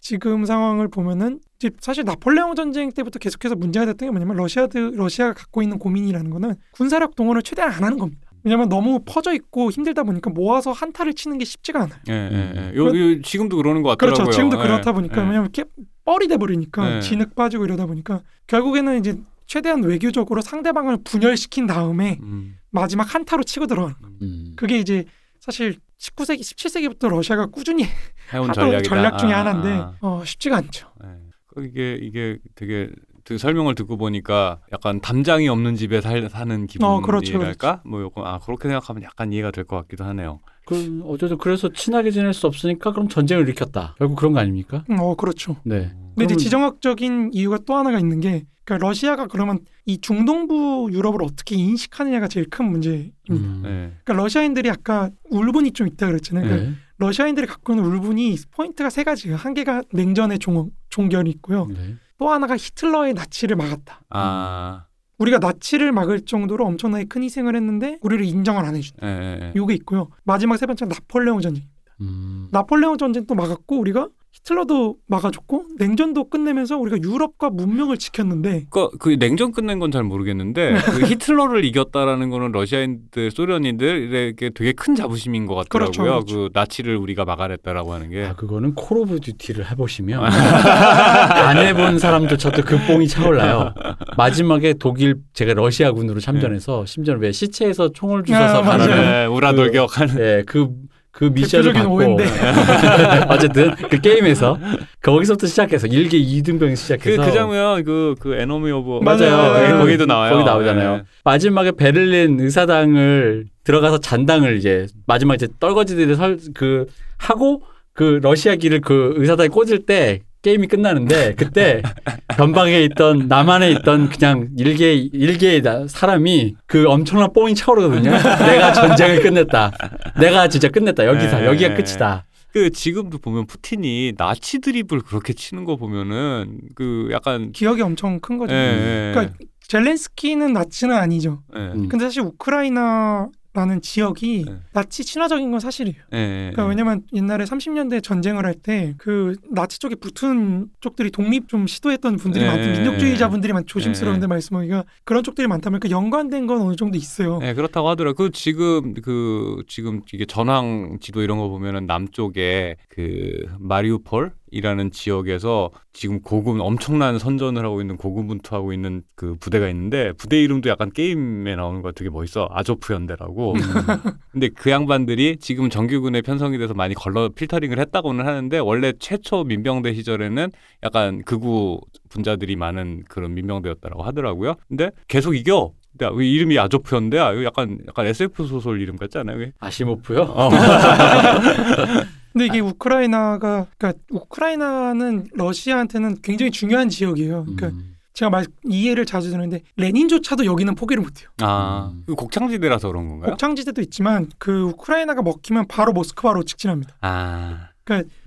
지금 상황을 보면은 사실 나폴레옹 전쟁 때부터 계속해서 문제가 됐던 게 뭐냐면 러시아드 러시아가 갖고 있는 고민이라는 거는 군사력 동원을 최대한 안 하는 겁니다. 왜냐면 너무 퍼져 있고 힘들다 보니까 모아서 한타를 치는 게 쉽지가 않아요. 예, 예, 예. 음. 요, 요 지금도 그러는 것 같더라고요. 그렇죠. 지금도 예, 그렇다 보니까 예. 왜냐면 이렇게 뻘이 돼 버리니까 네. 진흙 빠지고 이러다 보니까 결국에는 이제 최대한 외교적으로 상대방을 분열시킨 다음에 음. 마지막 한타로 치고 들어가는 거예요. 음. 그게 이제 사실 19세기, 17세기부터 러시아가 꾸준히 해온 하던 전략이다. 전략 중에 아, 하나인데 아, 어, 쉽지가 않죠. 아. 예. 그 이게 이게 되게 그 설명을 듣고 보니까 약간 담장이 없는 집에 살, 사는 어, 그렇죠, 기분이랄까? 뭐 요거 아 그렇게 생각하면 약간 이해가 될 것 같기도 하네요. 그럼 어쨌든 그래서 친하게 지낼 수 없으니까 그럼 전쟁을 일으켰다. 결국 그런 거 아닙니까? 음, 어 그렇죠. 네. 근데 이제 그러면- 지정학적인 이유가 또 하나가 있는 게 그러니까 러시아가 그러면 이 중동부 유럽을 어떻게 인식하느냐가 제일 큰 문제입니다. 음. 네. 그러니까 러시아인들이 아까 울분이 좀 있다 그랬잖아요. 그러니까 네. 러시아인들이 갖고 있는 울분이 포인트가 세 가지예요. 한 개가 냉전의 종, 종결이 있고요. 네. 또 하나가 히틀러의 나치를 막았다. 아, 우리가 나치를 막을 정도로 엄청나게 큰 희생을 했는데 우리를 인정을 안 해준다. 예. 요게 있고요. 마지막 세 번째는 나폴레옹 전쟁. 음. 나폴레옹 전쟁도 막았고 우리가 히틀러도 막아줬고 냉전도 끝내면서 우리가 유럽과 문명을 지켰는데 그, 그 냉전 끝낸 건 잘 모르겠는데 그 히틀러를 이겼다라는 거는 러시아인들, 소련인들에게 되게 큰 자부심인 것 같더라고요. 그렇죠, 그렇죠. 그 나치를 우리가 막아냈다라고 하는 게. 아 그거는 Call of Duty를 해보시면 안 해본 사람조차도 그 뽕이 차올라요. 마지막에 독일 제가 러시아군으로 참전해서 심지어 왜 시체에서 총을 주워서 아, 맞아요. 가라는 네, 우라 그- 돌격하는. 예, 그, 그 미션을 대표적인 받고. 어쨌든 그 게임에서 거기서부터 시작해서 일개 이등병 그, 시작해서 그 장면 그, 그 Enemy of 맞아요. 네, 네. 거기도 나와요. 거기 나오잖아요. 네. 마지막에 베를린 의사당을 들어가서 잔당을 이제 마지막 이제 떨거지들이 설 그 하고 그 러시아기를 그 의사당에 꽂을 때 게임이 끝나는데 그때 변방에 있던 남한에 있던 그냥 일개 일개의 나- 사람이 그 엄청난 뽕이 차오르거든요. 내가 전쟁을 끝냈다. 내가 진짜 끝냈다. 여기서 네. 여기가 끝이다. 그 지금도 보면 푸틴이 나치 드립을 그렇게 치는 거 보면은 그 약간 기억이 엄청 큰 거죠. 예, 예, 그러니까 젤렌스키는 나치는 아니죠. 예, 음. 근데 사실 우크라이나 라는 지역이 네. 나치 친화적인 건 사실이에요. 예, 예, 그러니까 예. 왜냐면 옛날에 30년대 전쟁을 할 때 그 나치 쪽에 붙은 쪽들이 독립 좀 시도했던 분들이 네. 많고 민족주의자분들이 많 조심스러운데 네. 말씀하기가 그런 쪽들이 많다 보니까 연관된 건 어느 정도 있어요. 네, 그렇다고 하더라고. 그 지금 그 지금 이게 전황 지도 이런 거 보면은 남쪽에 그 마리우폴 이라는 지역에서 지금 고군 엄청난 선전을 하고 있는 고군분투하고 있는 그 부대가 있는데 부대 이름도 약간 게임에 나오는 거 되게 멋있어. 아조프 연대라고. 근데 그 양반들이 지금 정규군에 편성이 돼서 많이 걸러 필터링을 했다고는 하는데 원래 최초 민병대 시절에는 약간 극우 분자들이 많은 그런 민병대였다라고 하더라고요. 근데 계속 이겨. 근데 왜 이름이 아조프연대야? 이거 약간 약간 SF 소설 이름 같지 않아요? 아시모프요? 근데 이게 우크라이나가 그러니까 우크라이나는 러시아한테는 굉장히 중요한 지역이에요. 그러니까 음. 제가 말 이해를 자주 드는데 레닌조차도 여기는 포기를 못해요. 아, 음. 그 곡창지대라서 그런 건가요? 곡창지대도 있지만 그 우크라이나가 먹히면 바로 모스크바로 직진합니다. 아,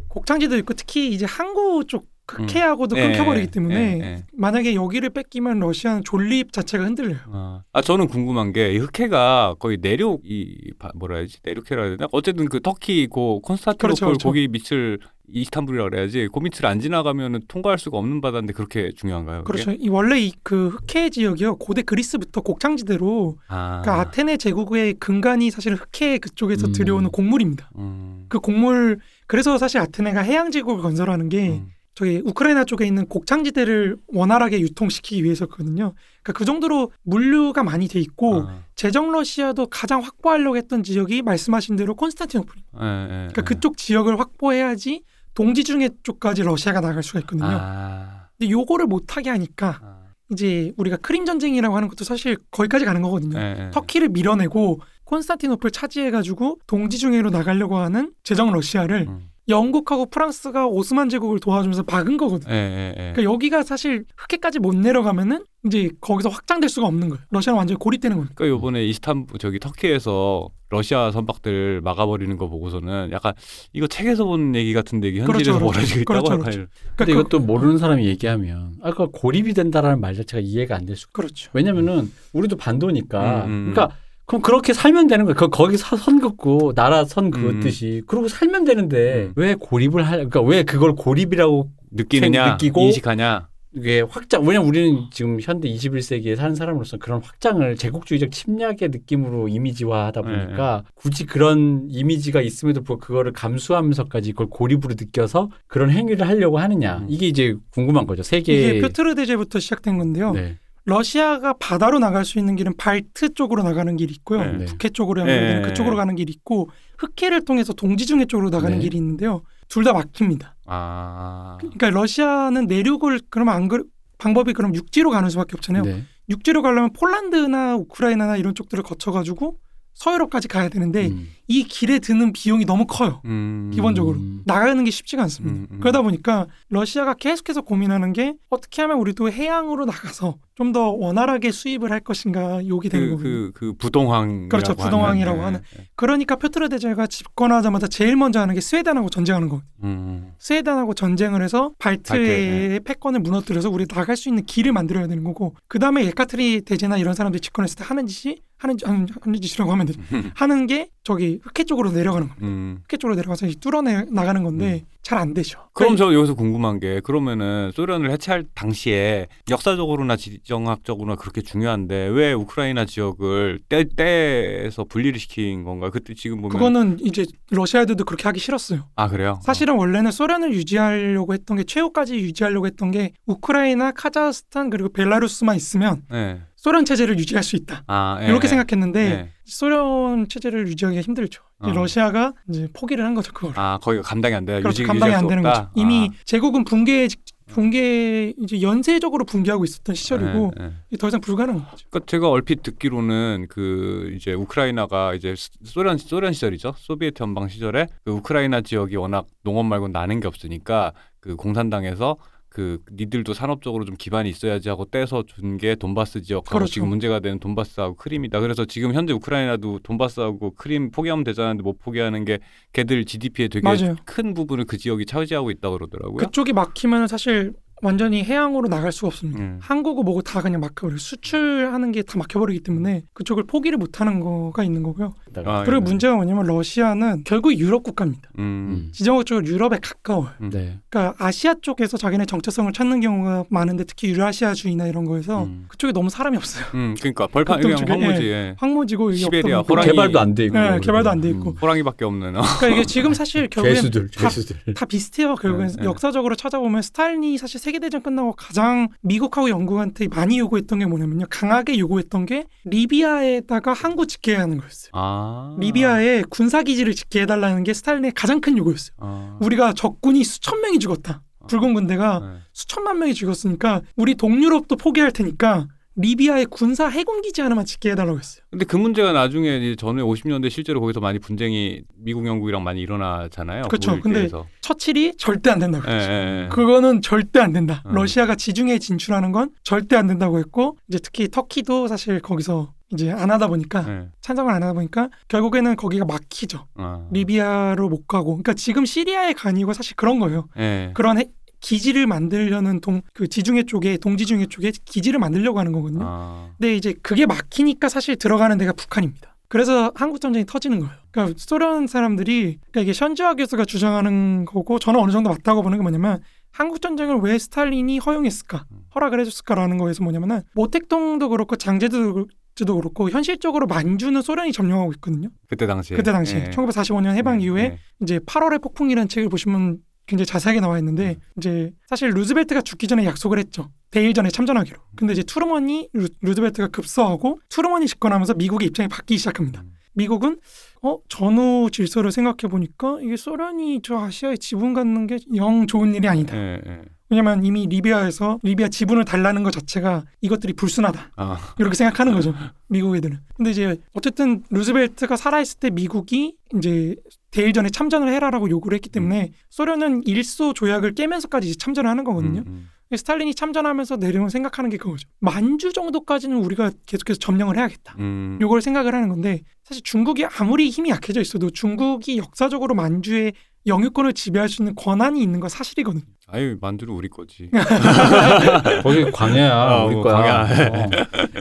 곡창지도 있고 특히 이제 항구 쪽 흑해하고도 예, 끊겨버리기 예, 때문에 예, 예. 만약에 여기를 뺏기면 러시아는 존립 자체가 흔들려요. 아, 아, 저는 궁금한 게이 흑해가 거의 내륙 이 바- 뭐라 해야지 내륙해라 해야 되나? 어쨌든 그 터키 고 콘스탄티노플 그렇죠, 그렇죠. 거기 밑을 이스탄불이라 그래야지. 그 밑을 안 지나가면은 통과할 수가 없는 바다인데 그렇게 중요한가요? 그게? 그렇죠. 이 원래 이 그 흑해 지역이요 고대 그리스부터 곡창지대로 아, 그러니까 아테네 제국의 근간이 사실 흑해 그쪽에서 음. 들여오는 곡물입니다. 음, 그 곡물 그래서 사실 아테네가 해양 제국을 건설하는 게 음. 저기 우크라이나 쪽에 있는 곡창지대를 원활하게 유통시키기 위해서거든요. 그러니까 그 정도로 물류가 많이 돼 있고 아, 제정 러시아도 가장 확보하려고 했던 지역이 말씀하신 대로 콘스탄티노플. 예, 예, 그러니까 예. 그쪽 지역을 확보해야지 동지중해 쪽까지 러시아가 나갈 수가 있거든요. 아, 근데 요거를 못하게 하니까 아, 이제 우리가 크림 전쟁이라고 하는 것도 사실 거기까지 가는 거거든요. 예, 예. 터키를 밀어내고 콘스탄티노플 차지해가지고 동지중해로 나가려고 하는 제정 러시아를 음. 영국하고 프랑스가 오스만 제국을 도와주면서 박은 거거든요. 예, 예, 예. 그러니까 여기가 사실 흑해까지 못 내려가면은 이제 거기서 확장될 수가 없는 거예요. 러시아는 완전히 고립되는 겁니다. 그러니까 요번에 이스탄불 저기 터키에서 러시아 선박들 막아버리는 거 보고서는 약간 이거 책에서 본 얘기 같은데 이게 현실에서 그렇죠, 그렇죠. 벌어지고 있다고 그렇죠, 약간 그렇죠. 이런- 근데 그러니까 이것도 모르는 사람이 얘기하면 아까 고립이 된다라는 말 자체가 이해가 안 될 수. 그, 그렇죠. 왜냐면은 우리도 반도니까. 음, 음. 그러니까 그럼 그렇게 살면 되는 거야. 거, 거기 서- 선 긋고 나라 선 그었듯이 그러고 살면 되는데 음. 왜 고립을 할? 그러니까 왜 그걸 고립이라고 느끼느냐 느끼고 인식하냐 이게 확장 왜냐면 우리는 지금 현대 21세기에 사는 사람으로서 그런 확장을 제국주의적 침략의 느낌으로 이미지화하다 보니까 굳이 그런 이미지가 있음에도 불구하고 그거를 감수하면서까지 그걸 고립으로 느껴서 그런 행위를 하려고 하느냐 음. 이게 이제 궁금한 거죠 세계 이게 표트르 대제부터 시작된 건데요. 네. 러시아가 바다로 나갈 수 있는 길은 발트 쪽으로 나가는 길이 있고요. 네. 북해 쪽으로 연결되는 네. 그쪽으로 가는 길이 있고 흑해를 통해서 동지중해 쪽으로 나가는 네. 길이 있는데요. 둘 다 막힙니다. 아. 그러니까 러시아는 내륙을 그러면 안 그, 방법이 그럼 육지로 가는 수밖에 없잖아요. 네. 육지로 가려면 폴란드나 우크라이나나 이런 쪽들을 거쳐가지고 서유럽까지 가야 되는데 음. 이 길에 드는 비용이 너무 커요. 음. 기본적으로 음. 나가는 게 쉽지가 않습니다. 음, 음. 그러다 보니까 러시아가 계속해서 고민하는 게 어떻게 하면 우리도 해양으로 나가서 좀 더 원활하게 수입을 할 것인가 요기 되는 그, 거거든요. 그, 그 부동항 그렇죠, 부동항이라고 하는. 그러니까 표트르 대제가 집권하자마자 제일 먼저 하는 게 스웨덴하고 전쟁하는 거. 음. 스웨덴하고 전쟁을 해서 발트의 발트, 패권을 무너뜨려서 우리 나갈 수 있는 길을 만들어야 되는 거고 그 다음에 예카트리 대제나 이런 사람들이 집권했을 때 하는 짓이 하는 짓- 하는, 하는 짓이라고 하면 되죠. 하는 게 저기 흑해 쪽으로 내려가는 겁니다. 음. 흑해 쪽으로 내려가서 이 뚫어내 나가는 건데 잘안 되죠. 그럼 그러니까 저 여기서 궁금한 게 그러면은 소련을 해체할 당시에 역사적으로나 지정학적으로나 그렇게 중요한데 왜 우크라이나 지역을 떼 떼에서 분리를 시킨 건가? 그때 지금 보면 그거는 이제 러시아 애들도 그렇게 하기 싫었어요. 아 그래요? 사실은 원래는 소련을 유지하려고 했던 게 최후까지 유지하려고 했던 게 우크라이나, 카자흐스탄 그리고 벨라루스만 있으면 어. 네. 소련 체제를 유지할 수 있다. 아 예, 이렇게 예. 생각했는데 예. 소련 체제를 유지하기가 힘들죠. 어. 러시아가 이제 포기를 한 거죠 그걸. 아 거기가 감당이 안 돼. 그렇죠. 유지 감당이 안수 되는 없다? 거죠. 이미 아. 제국은 붕괴 붕괴 이제 연쇄적으로 붕괴하고 있었던 시절이고 예, 예. 이게 더 이상 불가능한 거죠. 그러니까 제가 얼핏 듣기로는 그 이제 우크라이나가 이제 스- 소련 소련 시절이죠. 소비에트 연방 시절에 그 우크라이나 지역이 워낙 농업 말고 나는 게 없으니까 그 공산당에서 그 니들도 산업적으로 좀 기반이 있어야지 하고 떼서 준 게 돈바스 지역하고 그렇죠. 지금 문제가 되는 돈바스하고 크림이다. 그래서 지금 현재 우크라이나도 돈바스하고 크림 포기하면 되잖아데 못 포기하는 게 걔들 GDP에 되게 맞아요. 큰 부분을 그 지역이 차지하고 있다 그러더라고요. 그쪽이 막히면 사실 완전히 해양으로 나갈 수가 없습니다. 음. 한국어 뭐고 다 그냥 막혀버려요. 수출하는 게 다 막혀버리기 때문에 그쪽을 포기를 못하는 거가 있는 거고요. 아, 그리고 예. 문제가 뭐냐면 러시아는 결국 유럽 국가입니다. 음. 음. 지정학적으로 유럽에 가까워요. 네. 그러니까 아시아 쪽에서 자기네 정체성을 찾는 경우가 많은데 특히 유라시아주의나 이런 거에서 음. 그쪽에 너무 사람이 없어요. 음, 그러니까 벌판 그냥 쪽에, 황무지. 예. 황무지고 이게 시베리아, 호랑이- 개발도 안 돼 있고. 네, 개발도 안 돼 있고. 음. 호랑이밖에 없는. 어. 그러니까 이게 지금 사실 결국엔 죄수들, 다- 죄수들. 다 비슷해요. 결국엔 네, 네. 역사적으로 찾아보면 스탈린이 사실 세 계대전 끝나고 가장 미국하고 영국한테 많이 요구했던 게 뭐냐면요. 강하게 요구했던 게 리비아에다가 항구 짓게 하는 거였어요. 아. 리비아에 군사기지를 짓게 해달라는 게 스탈린의 가장 큰 요구였어요. 아. 우리가 적군이 수천 명이 죽었다. 붉은 군대가 네. 수천만 명이 죽었으니까 우리 동유럽도 포기할 테니까 리비아에 군사 해군 기지 하나만 짓게 해달라고 했어요. 근데 그 문제가 나중에 이제 전에 50년대 실제로 거기서 많이 분쟁이 미국 영국이랑 많이 일어나잖아요. 그렇죠. 근데 처칠이 절대 안 된다고 예, 했죠. 예, 예. 그거는 절대 안 된다. 음. 러시아가 지중해에 진출하는 건 절대 안 된다고 했고 이제 특히 터키도 사실 거기서 이제 안 하다 보니까 예. 찬성을 안 하다 보니까 결국에는 거기가 막히죠. 아. 리비아로 못 가고. 그러니까 지금 시리아에 간 이유가 사실 그런 거예요. 예. 그런 해- 기지를 만들려는 동 그 지중해 쪽에 동지중해 쪽에 기지를 만들려고 하는 거거든요. 아. 근데 이제 그게 막히니까 사실 들어가는 데가 북한입니다. 그래서 한국 전쟁이 터지는 거예요. 그러니까 소련 사람들이 그러니까 이게 션지아 교수가 주장하는 거고 저는 어느 정도 맞다고 보는 게 뭐냐면 한국 전쟁을 왜 스탈린이 허용했을까, 허락을 해줬을까라는 거에서 뭐냐면은 모택동도 그렇고 장제도 도 그렇고 현실적으로 만주는 소련이 점령하고 있거든요. 그때 당시에. 그때 당시에 예. 1945년 해방 예, 이후에 예. 이제 8월의 폭풍이라는 책을 보시면 굉장히 자세하게 나와 있는데 이제 사실 루즈벨트가 죽기 전에 약속을 했죠. 대일전에 참전하기로. 근데 이제 투르먼이 루, 루즈벨트가 급서하고 투르먼이 집권하면서 미국의 입장이 바뀌기 시작합니다. 미국은 어 전후 질서를 생각해 보니까 이게 소련이 저 아시아에 지분 갖는 게 영 좋은 일이 아니다. 예, 예. 왜냐면 이미 리비아에서 리비아 지분을 달라는 것 자체가 이것들이 불순하다. 아. 이렇게 생각하는 거죠. 미국 애들은. 근데 이제 어쨌든 루즈벨트가 살아있을 때 미국이 이제 대일전에 참전을 해라라고 요구를 했기 때문에 소련은 일소 조약을 깨면서까지 이제 참전을 하는 거거든요. 음, 스탈린이 참전하면서 내려온 생각하는 게 그거죠. 만주 정도까지는 우리가 계속해서 점령을 해야겠다. 음. 요걸 생각을 하는 건데 사실 중국이 아무리 힘이 약해져 있어도 중국이 역사적으로 만주의 영유권을 지배할 수 있는 권한이 있는 건 사실이거든요. 아유 만두는 우리 거지. 거기 광야야 아, 우리 뭐 거야. 광야. 어.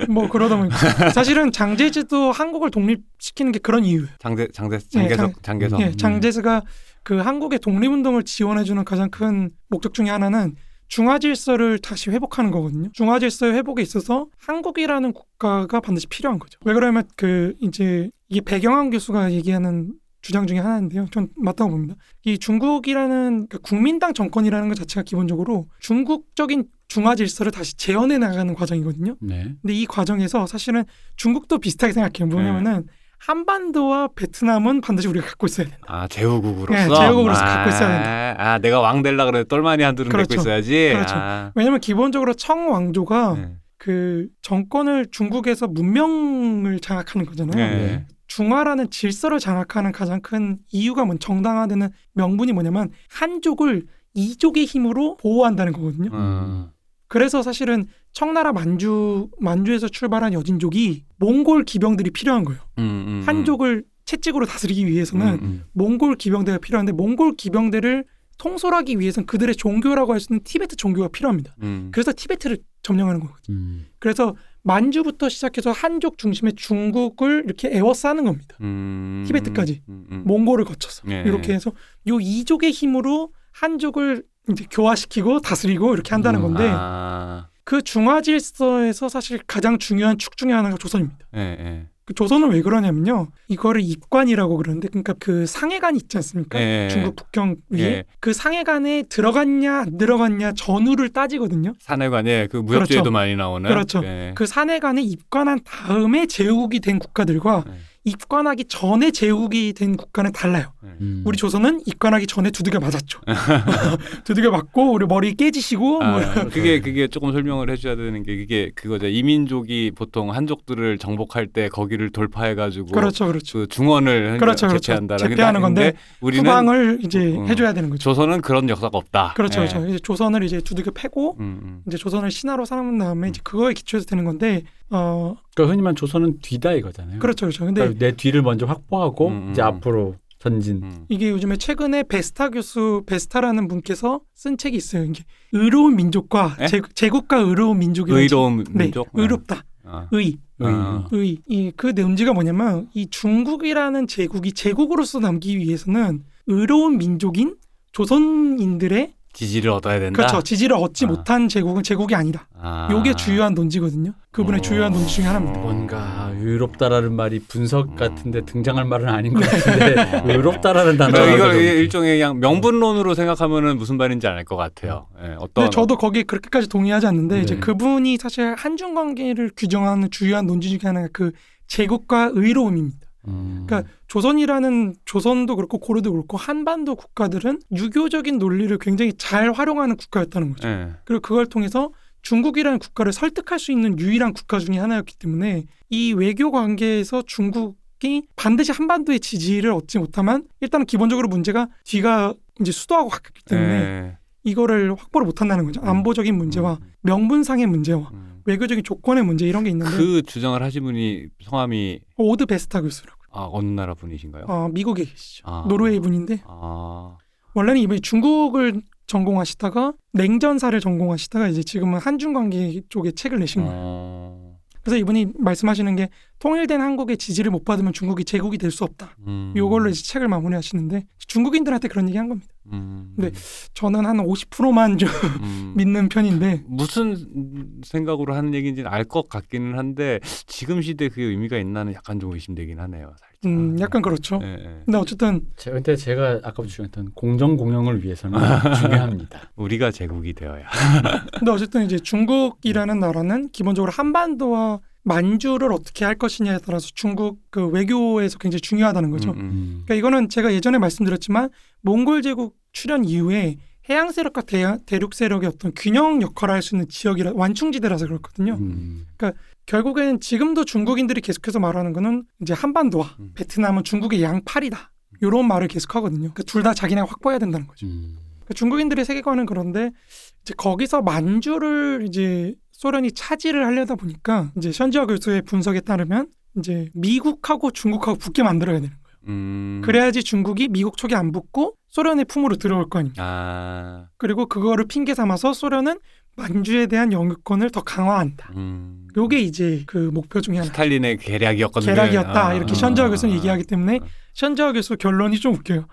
뭐 그러다 보니까 사실은 장제즈도 한국을 독립시키는 게 그런 이유예요. 장대 장대 장계석 장계석. 예, 장제스가 그 한국의 독립운동을 지원해주는 가장 큰 목적 중에 하나는 중화 질서를 다시 회복하는 거거든요. 중화 질서의 회복에 있어서 한국이라는 국가가 반드시 필요한 거죠. 왜 그러면 그 이제 이게 배경환 교수가 얘기하는 주장 중에 하나인데요. 전 맞다고 봅니다. 이 중국이라는 그 국민당 정권이라는 것 자체가 기본적으로 중국적인 중화 질서를 다시 재현해 나가는 과정이거든요. 네. 근데 이 과정에서 사실은 중국도 비슷하게 생각해요. 뭐냐면은 한반도와 베트남은 반드시 우리가 갖고 있어야 된다. 아 제후국으로서. 네, 제후국으로서 아, 갖고 있어야 된다. 아 내가 왕 될라 그래 똘마니 한둘은 그렇죠. 데리고 있어야지. 그렇죠. 아. 왜냐면 기본적으로 청 왕조가 네. 그 정권을 중국에서 문명을 장악하는 거잖아요. 네. 중화라는 질서를 장악하는 가장 큰 이유가 뭔 정당화되는 명분이 뭐냐면 한족을 이족의 힘으로 보호한다는 거거든요. 음. 그래서 사실은 청나라 만주 만주에서 출발한 여진족이 몽골 기병들이 필요한 거예요. 음, 음, 한족을 채찍으로 다스리기 위해서는 음, 음. 몽골 기병대가 필요한데 몽골 기병대를 통솔하기 위해서는 그들의 종교라고 할 수 있는 티베트 종교가 필요합니다. 음. 그래서 티베트를 점령하는 거거든요. 음. 그래서 만주부터 시작해서 한족 중심의 중국을 이렇게 에워싸는 겁니다. 음. 티베트까지. 음, 음. 몽골을 거쳐서 네. 이렇게 해서 요 이족의 힘으로 한족을 이제 교화시키고 다스리고 이렇게 한다는 음, 건데 아. 그 중화 질서에서 사실 가장 중요한 축 중에 하나가 조선입니다. 예, 예. 그 조선은 왜 그러냐면요. 이거를 입관이라고 그러는데 그러니까 그 상해관 있지 않습니까? 예. 중국 북경 위에 예. 그 상해관에 들어갔냐 안 들어갔냐 전후를 따지거든요. 산해관에 그 무협지에도 그렇죠. 많이 나오는. 그렇죠. 예. 그 산해관에 입관한 다음에 제국이 된 국가들과 네. 입관하기 전에 제국이 된 국가는 달라요. 음. 우리 조선은 입관하기 전에 두들겨 맞았죠. 두들겨 맞고 우리 머리 깨지시고 뭐 아, 그게 그게 조금 설명을 해줘야 되는 게 그게 그거죠. 이민족이 보통 한족들을 정복할 때 거기를 돌파해가지고 그렇죠, 그렇죠. 그 중원을 그렇죠, 그렇죠. 제패한다. 제패하는 건데 우리는 후방을 이제 어, 해줘야 되는 거죠. 조선은 그런 역사가 없다. 그렇죠, 예. 그렇죠. 이제 조선을 이제 두들겨 패고 음, 음. 이제 조선을 신하로 삼은 다음에 이제 그거에 기초해서 되는 건데 어 그러니까 흔히 말 조선은 뒤다 이거잖아요. 그렇죠, 그렇죠. 근데 그러니까 내 뒤를 먼저 확보하고 음, 음, 이제 음. 앞으로 전진. 음. 이게 요즘에 최근에 베스타 교수 베스타라는 분께서 쓴 책이 있어요. 이게 의로운 민족과 에? 제, 제국과 의로운 민족이 의로운 네, 민족. 의롭다. 아. 의, 아. 의. 이그 논지가 뭐냐면 이 중국이라는 제국이 제국으로서 남기 위해서는 의로운 민족인 조선인들의 지지를 얻어야 된다. 그렇죠 지지를 얻지 아. 못한 제국은 제국이 아니다. 아. 요게 주요한 논지거든요. 그분의 어. 주요한 논지 중에 하나입니다. 뭔가 의롭다라는 말이 분석 음. 같은데 등장할 말은 아닌 것 같은데 의롭다라는 단어. 그렇죠. 이걸 일종의 그냥 명분론으로 생각하면은 무슨 말인지 알 것 같아요. 예, 어떤 근데 저도 거기에 그렇게까지 동의하지 않는데 네. 이제 그분이 사실 한중 관계를 규정하는 주요한 논지 중에 하나가 그 제국과 의로움입니다. 음. 그러니까 조선이라는 조선도 그렇고 고려도 그렇고 한반도 국가들은 유교적인 논리를 굉장히 잘 활용하는 국가였다는 거죠. 예. 그리고 그걸 통해서 중국이라는 국가를 설득할 수 있는 유일한 국가 중에 하나였기 때문에 이 외교 관계에서 중국이 반드시 한반도의 지지를 얻지 못하면 일단은 기본적으로 문제가 뒤가 이제 수도하고 가깝기 때문에 예. 이거를 확보를 못한다는 거죠. 안보적인 문제와 음. 명분상의 문제와 음. 외교적인 조건의 문제 이런 게 있는데 그 주장을 하신 분이 성함이 오드 베스타 교수라고 아, 어느 나라 분이신가요? 어, 미국에 계시죠. 아. 노르웨이 분인데 아. 원래는 이번에 중국을 전공하시다가 냉전사를 전공하시다가 이제 지금은 한중 관계 쪽에 책을 내신 거예요. 어. 그래서 이분이 말씀하시는 게 통일된 한국의 지지를 못 받으면 중국이 제국이 될 수 없다. 음. 요걸로 이제 책을 마무리하시는데 중국인들한테 그런 얘기 한 겁니다. 음. 네. 저는 한 50%만 좀 음. 믿는 편인데 무슨 생각으로 하는 얘기인지는 알 것 같기는 한데 지금 시대에 그게 의미가 있나는 약간 좀 의심되긴 하네요. 살짝. 음, 약간 그렇죠. 예, 예. 근데 어쨌든 제- 근데 제가 아까부터 중요했던 공정 공영을 위해서는 중요합니다. 우리가 제국이 되어야. 근데 어쨌든 이제 중국이라는 나라는 기본적으로 한반도와 만주를 어떻게 할 것이냐에 따라서 중국 그 외교에서 굉장히 중요하다는 거죠. 음, 음. 음. 그러니까 이거는 제가 예전에 말씀드렸지만 몽골 제국 출현 이후에 해양 세력과 대, 대륙 세력의 어떤 균형 역할을 할 수 있는 지역이라 완충지대라서 그렇거든요. 음. 결국엔 지금도 중국인들이 계속해서 말하는 거는 이제 한반도와 음. 베트남은 중국의 양팔이다. 이런 말을 계속하거든요. 그러니까 둘다 자기네가 확보해야 된다는 거죠. 음. 그러니까 중국인들의 세계관은 그런데 이제 거기서 만주를 이제 소련이 차지를 하려다 보니까 이제 션지어 교수의 분석에 따르면 이제 미국하고 중국하고 붙게 만들어야 되는 거예요. 음. 그래야지 중국이 미국 촉에 안 붙고 소련의 품으로 들어올 거 아닙니까? 아. 그리고 그거를 핑계 삼아서 소련은 만주에 대한 영유권을 더 강화한다. 음. 요게 이제 그 목표 중에 하나. 스탈린의 계략이었거든요. 계략이었다 아, 이렇게 아, 교수는 아. 얘기하기 때문에 션지어 교수 결론이 좀 웃겨요.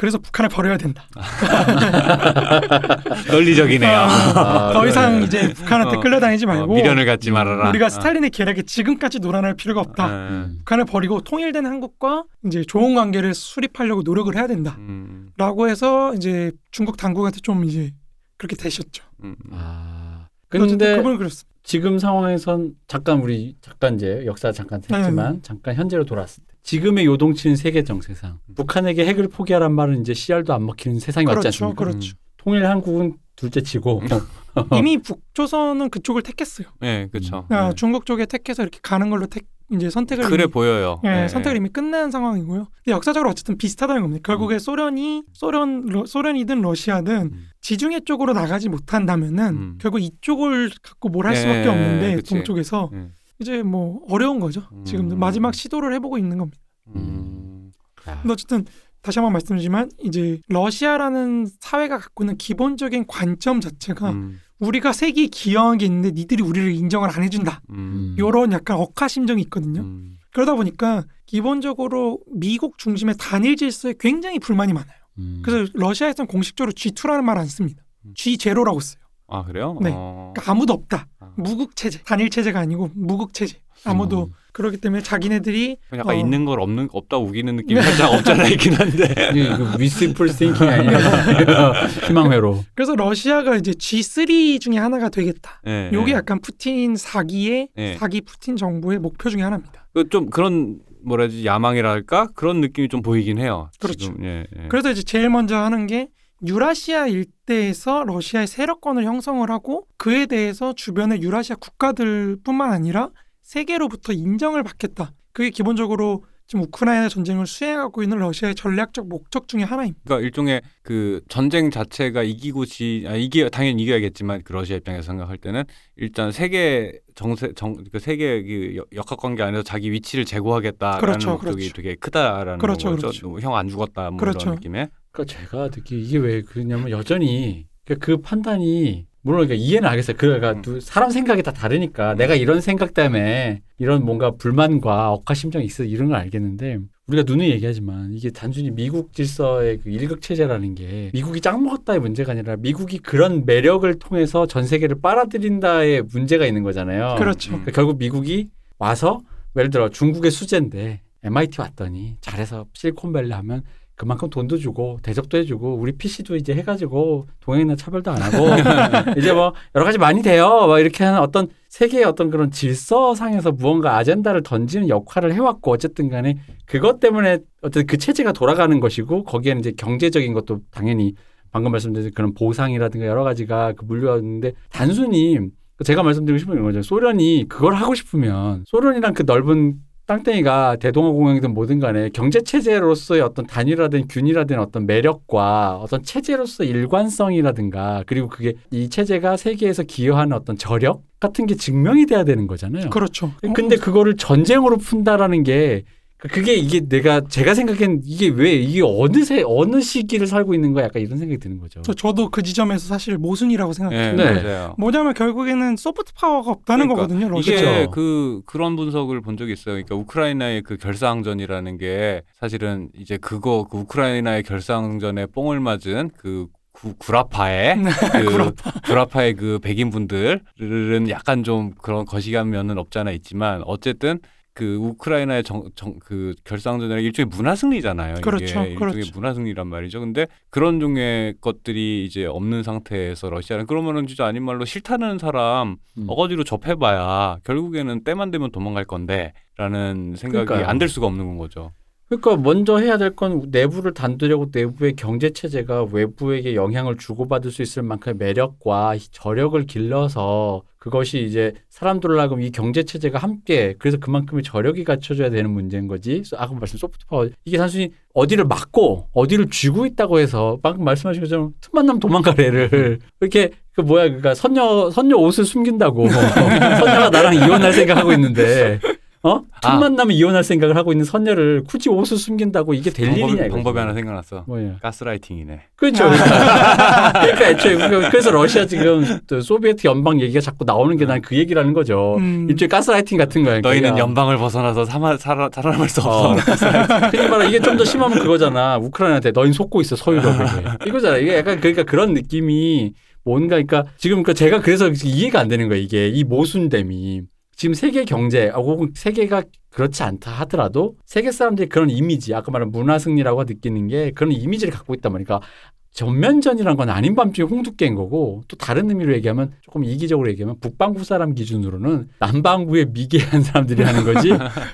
그래서 북한을 버려야 된다. 논리적이네요. 아, 더 이상. 이제 북한한테 어, 끌려다니지 어, 말고 미련을 갖지 말아라. 우리가 어. 스탈린의 계략에 지금까지 놀아날 필요가 없다. 음. 북한을 버리고 통일된 한국과 이제 좋은 관계를 수립하려고 노력을 해야 된다. 음. 라고 해서 이제 중국 당국한테 좀 이제 그렇게 되셨죠. 음. 아. 어쨌든 근데 그분은 그렇습니다. 지금 상황에선 잠깐 우리 잠깐 이제 역사 잠깐 했지만 네. 잠깐 현재로 돌아왔을 때 지금의 요동치는 세계 정세상 북한에게 핵을 포기하란 말은 이제 씨알도 안 먹히는 세상이 그렇죠, 않습니까? 그렇죠. 통일 한국은 둘째치고 이미 북조선은 그쪽을 택했어요. 네, 그렇죠. 아, 중국 쪽에 택해서 이렇게 가는 걸로 택 이제 선택을 그래 이미, 보여요. 예, 네. 선택을 이미 끝낸 상황이고요. 근데 역사적으로 어쨌든 비슷하다는 겁니다. 결국에 소련이 소련 러, 소련이든 러시아든 음. 지중해 쪽으로 나가지 못한다면은 음. 결국 이쪽을 갖고 뭘할 예, 수밖에 없는데 그치. 동쪽에서 음. 이제 뭐 어려운 거죠. 음. 지금도 마지막 시도를 해보고 있는 겁니다. 음. 야, 근데 어쨌든 다시 한번 말씀드리지만 이제 러시아라는 사회가 갖고 있는 기본적인 관점 자체가 음. 우리가 세계에 기여한 게 있는데 니들이 우리를 인정을 안 해준다. 음. 요런 약간 억하 심정이 있거든요. 음. 그러다 보니까 기본적으로 미국 중심의 단일 질서에 굉장히 불만이 많아요. 음. 그래서 러시아에서는 공식적으로 G2라는 말 안 씁니다. 음. G0라고 써요. 아 그래요? 네. 어. 그러니까 아무도 없다. 아. 무극 체제, 단일 체제가 아니고 무극 체제. 아무도 음. 그렇기 때문에 자기네들이 약간 어. 있는 걸 없는 없다 우기는 느낌이 살짝 없잖아 있긴 한데. 그 wishful thinking 아니에요? 희망회로. 그래서 러시아가 이제 G3 중에 하나가 되겠다. 네, 요게 네. 약간 푸틴 사기의 네. 사기 푸틴 정부의 목표 중에 하나입니다. 그좀 그런 뭐라지 야망이랄까 그런 느낌이 좀 보이긴 해요. 그렇죠. 지금, 예, 예. 그래서 이제 제일 먼저 하는 게 유라시아 일대에서 러시아의 세력권을 형성을 하고 그에 대해서 주변의 유라시아 국가들뿐만 아니라 세계로부터 인정을 받겠다. 그게 기본적으로 지금 우크라이나 전쟁을 수행하고 있는 러시아의 전략적 목적 중에 하나입니다. 그러니까 일종의 그 전쟁 자체가 이기고 지 아, 이기 당연히 이겨야겠지만 그 러시아 입장에서 생각할 때는 일단 세계 정세 정그 세계 그 역- 역학관계 안에서 자기 위치를 제고하겠다라는 그렇죠, 목적이 그렇죠. 되게 크다라는 그렇죠, 거죠. 형안 죽었다 뭐 그렇죠. 이런 느낌에. 그러니까 제가 듣기 이게 왜 그러냐면 여전히 그러니까 그 판단이 물론 그러니까 이해는 하겠어요. 그러니까 음. 두- 사람 생각이 다 다르니까 내가 이런 생각 때문에 이런 뭔가 불만과 억하 심정이 있어 이런 걸 알겠는데 우리가 눈에 얘기하지만 이게 단순히 미국 질서의 그 일극 체제라는 게 미국이 짱 먹었다의 문제가 아니라 미국이 그런 매력을 통해서 전 세계를 빨아들인다의 문제가 있는 거잖아요. 그렇죠. 음. 그러니까 결국 미국이 와서 예를 들어 중국의 수제인데 MIT 왔더니 잘해서 실리콘밸리 하면 그만큼 돈도 주고 대접도 해주고 우리 PC도 이제 해가지고 동행이나 차별도 안 하고 이제 뭐 여러 가지 많이 돼요. 막 이렇게 하는 어떤 세계의 어떤 그런 질서상에서 무언가 아젠다를 던지는 역할을 해왔고 어쨌든 간에 그것 때문에 어쨌든 그 체제가 돌아가는 것이고 거기에는 이제 경제적인 것도 당연히 방금 말씀드린 그런 보상이라든가 여러 가지가 그 물려왔는데 단순히 제가 말씀드리고 싶은 거죠. 소련이 그걸 하고 싶으면 소련이랑 그 넓은 땅덩이가 대동아 공영이든 뭐든 간에 경제 체제로서의 어떤 단위라든 균이라든 어떤 매력과 어떤 체제로서 일관성이라든가 그리고 그게 이 체제가 세계에서 기여하는 어떤 저력 같은 게 증명이 돼야 되는 거잖아요. 그렇죠. 근데 그거를 전쟁으로 푼다라는 게 그게 이게 내가 제가 생각엔 이게 왜 이게 어느 세 어느 시기를 살고 있는 거야 약간 이런 생각이 드는 거죠. 저, 저도 그 지점에서 사실 모순이라고 생각해요. 예, 네. 맞아요. 뭐냐면 결국에는 소프트 파워가 없다는 그러니까 거거든요. 러시아. 이게. 그 그런 분석을 본 적이 있어요. 그러니까 우크라이나의 그 결사항전이라는 게 사실은 이제 그거 그 우크라이나의 결사항전에 뽕을 맞은 그 구, 구라파의 네, 그 구라파의 그 백인분들은 약간 좀 그런 거시기한 면은 없잖아 있지만 어쨌든 그 우크라이나의 정, 정, 그 결사항전이라는 게 일종의 문화 승리잖아요. 그렇죠, 이게 일종의 그렇죠. 문화 승리란 말이죠. 근데 그런 종의 것들이 이제 없는 상태에서 러시아는 그러면은 진짜 아닌 말로 싫다는 사람 음. 어거지로 접해봐야 결국에는 때만 되면 도망갈 건데라는 생각이 그러니까요. 안될 수가 없는 거죠. 그러니까 먼저 해야 될 건 내부를 단도려고 내부의 경제 체제가 외부에게 영향을 주고받을 수 있을 만큼의 매력과 저력을 길러서 그것이 이제 사람들을 하고 이 경제 체제가 함께 그래서 그만큼의 저력이 갖춰져야 되는 문제인 거지. 아까 말씀 소프트 파워 이게 단순히 어디를 막고 어디를 쥐고 있다고 해서 방금 말씀하신 것처럼 틈만 나면 도망가래를. 이렇게 그 뭐야 그러니까 선녀 선녀 옷을 숨긴다고. 선녀가 나랑 이혼할 생각하고 있는데 어? 첫 아. 만나면 이혼할 생각을 하고 있는 선녀를 굳이 옷을 숨긴다고 이게 될 방법이, 일이냐 이거지. 방법이 하나 생각났어. 뭐야? 가스라이팅이네. 그렇죠. 그러니까 애초에 그러니까 그래서 러시아 지금 또 소비에트 연방 얘기가 자꾸 나오는 게 난 그 얘기라는 거죠. 음. 일종의 가스라이팅 같은 거야. 너희는 그러니까. 연방을 벗어나서 살아, 살아, 살아남을 수 어, 없어. 흔히 말하 이게 좀 더 심하면 그거잖아. 우크라이나한테 너희 속고 있어 서유럽에. 이거잖아. 이게 약간 그러니까 그런 느낌이 뭔가 그러니까 지금 그 제가 그래서 이해가 안 되는 거예요. 이게 이 모순됨이 지금 세계 경제 혹은 세계가 그렇지 않다 하더라도 세계 사람들이 그런 이미지 아까 말한 문화 승리라고 느끼는 게 그런 이미지를 갖고 있단 말이야. 그러니까 전면전이란 건 아닌 밤중에 홍두깨인 거고 또 다른 의미로 얘기하면 조금 이기적으로 얘기하면 북반구 사람 기준으로는 남반구에 미개한 사람들이 하는 거지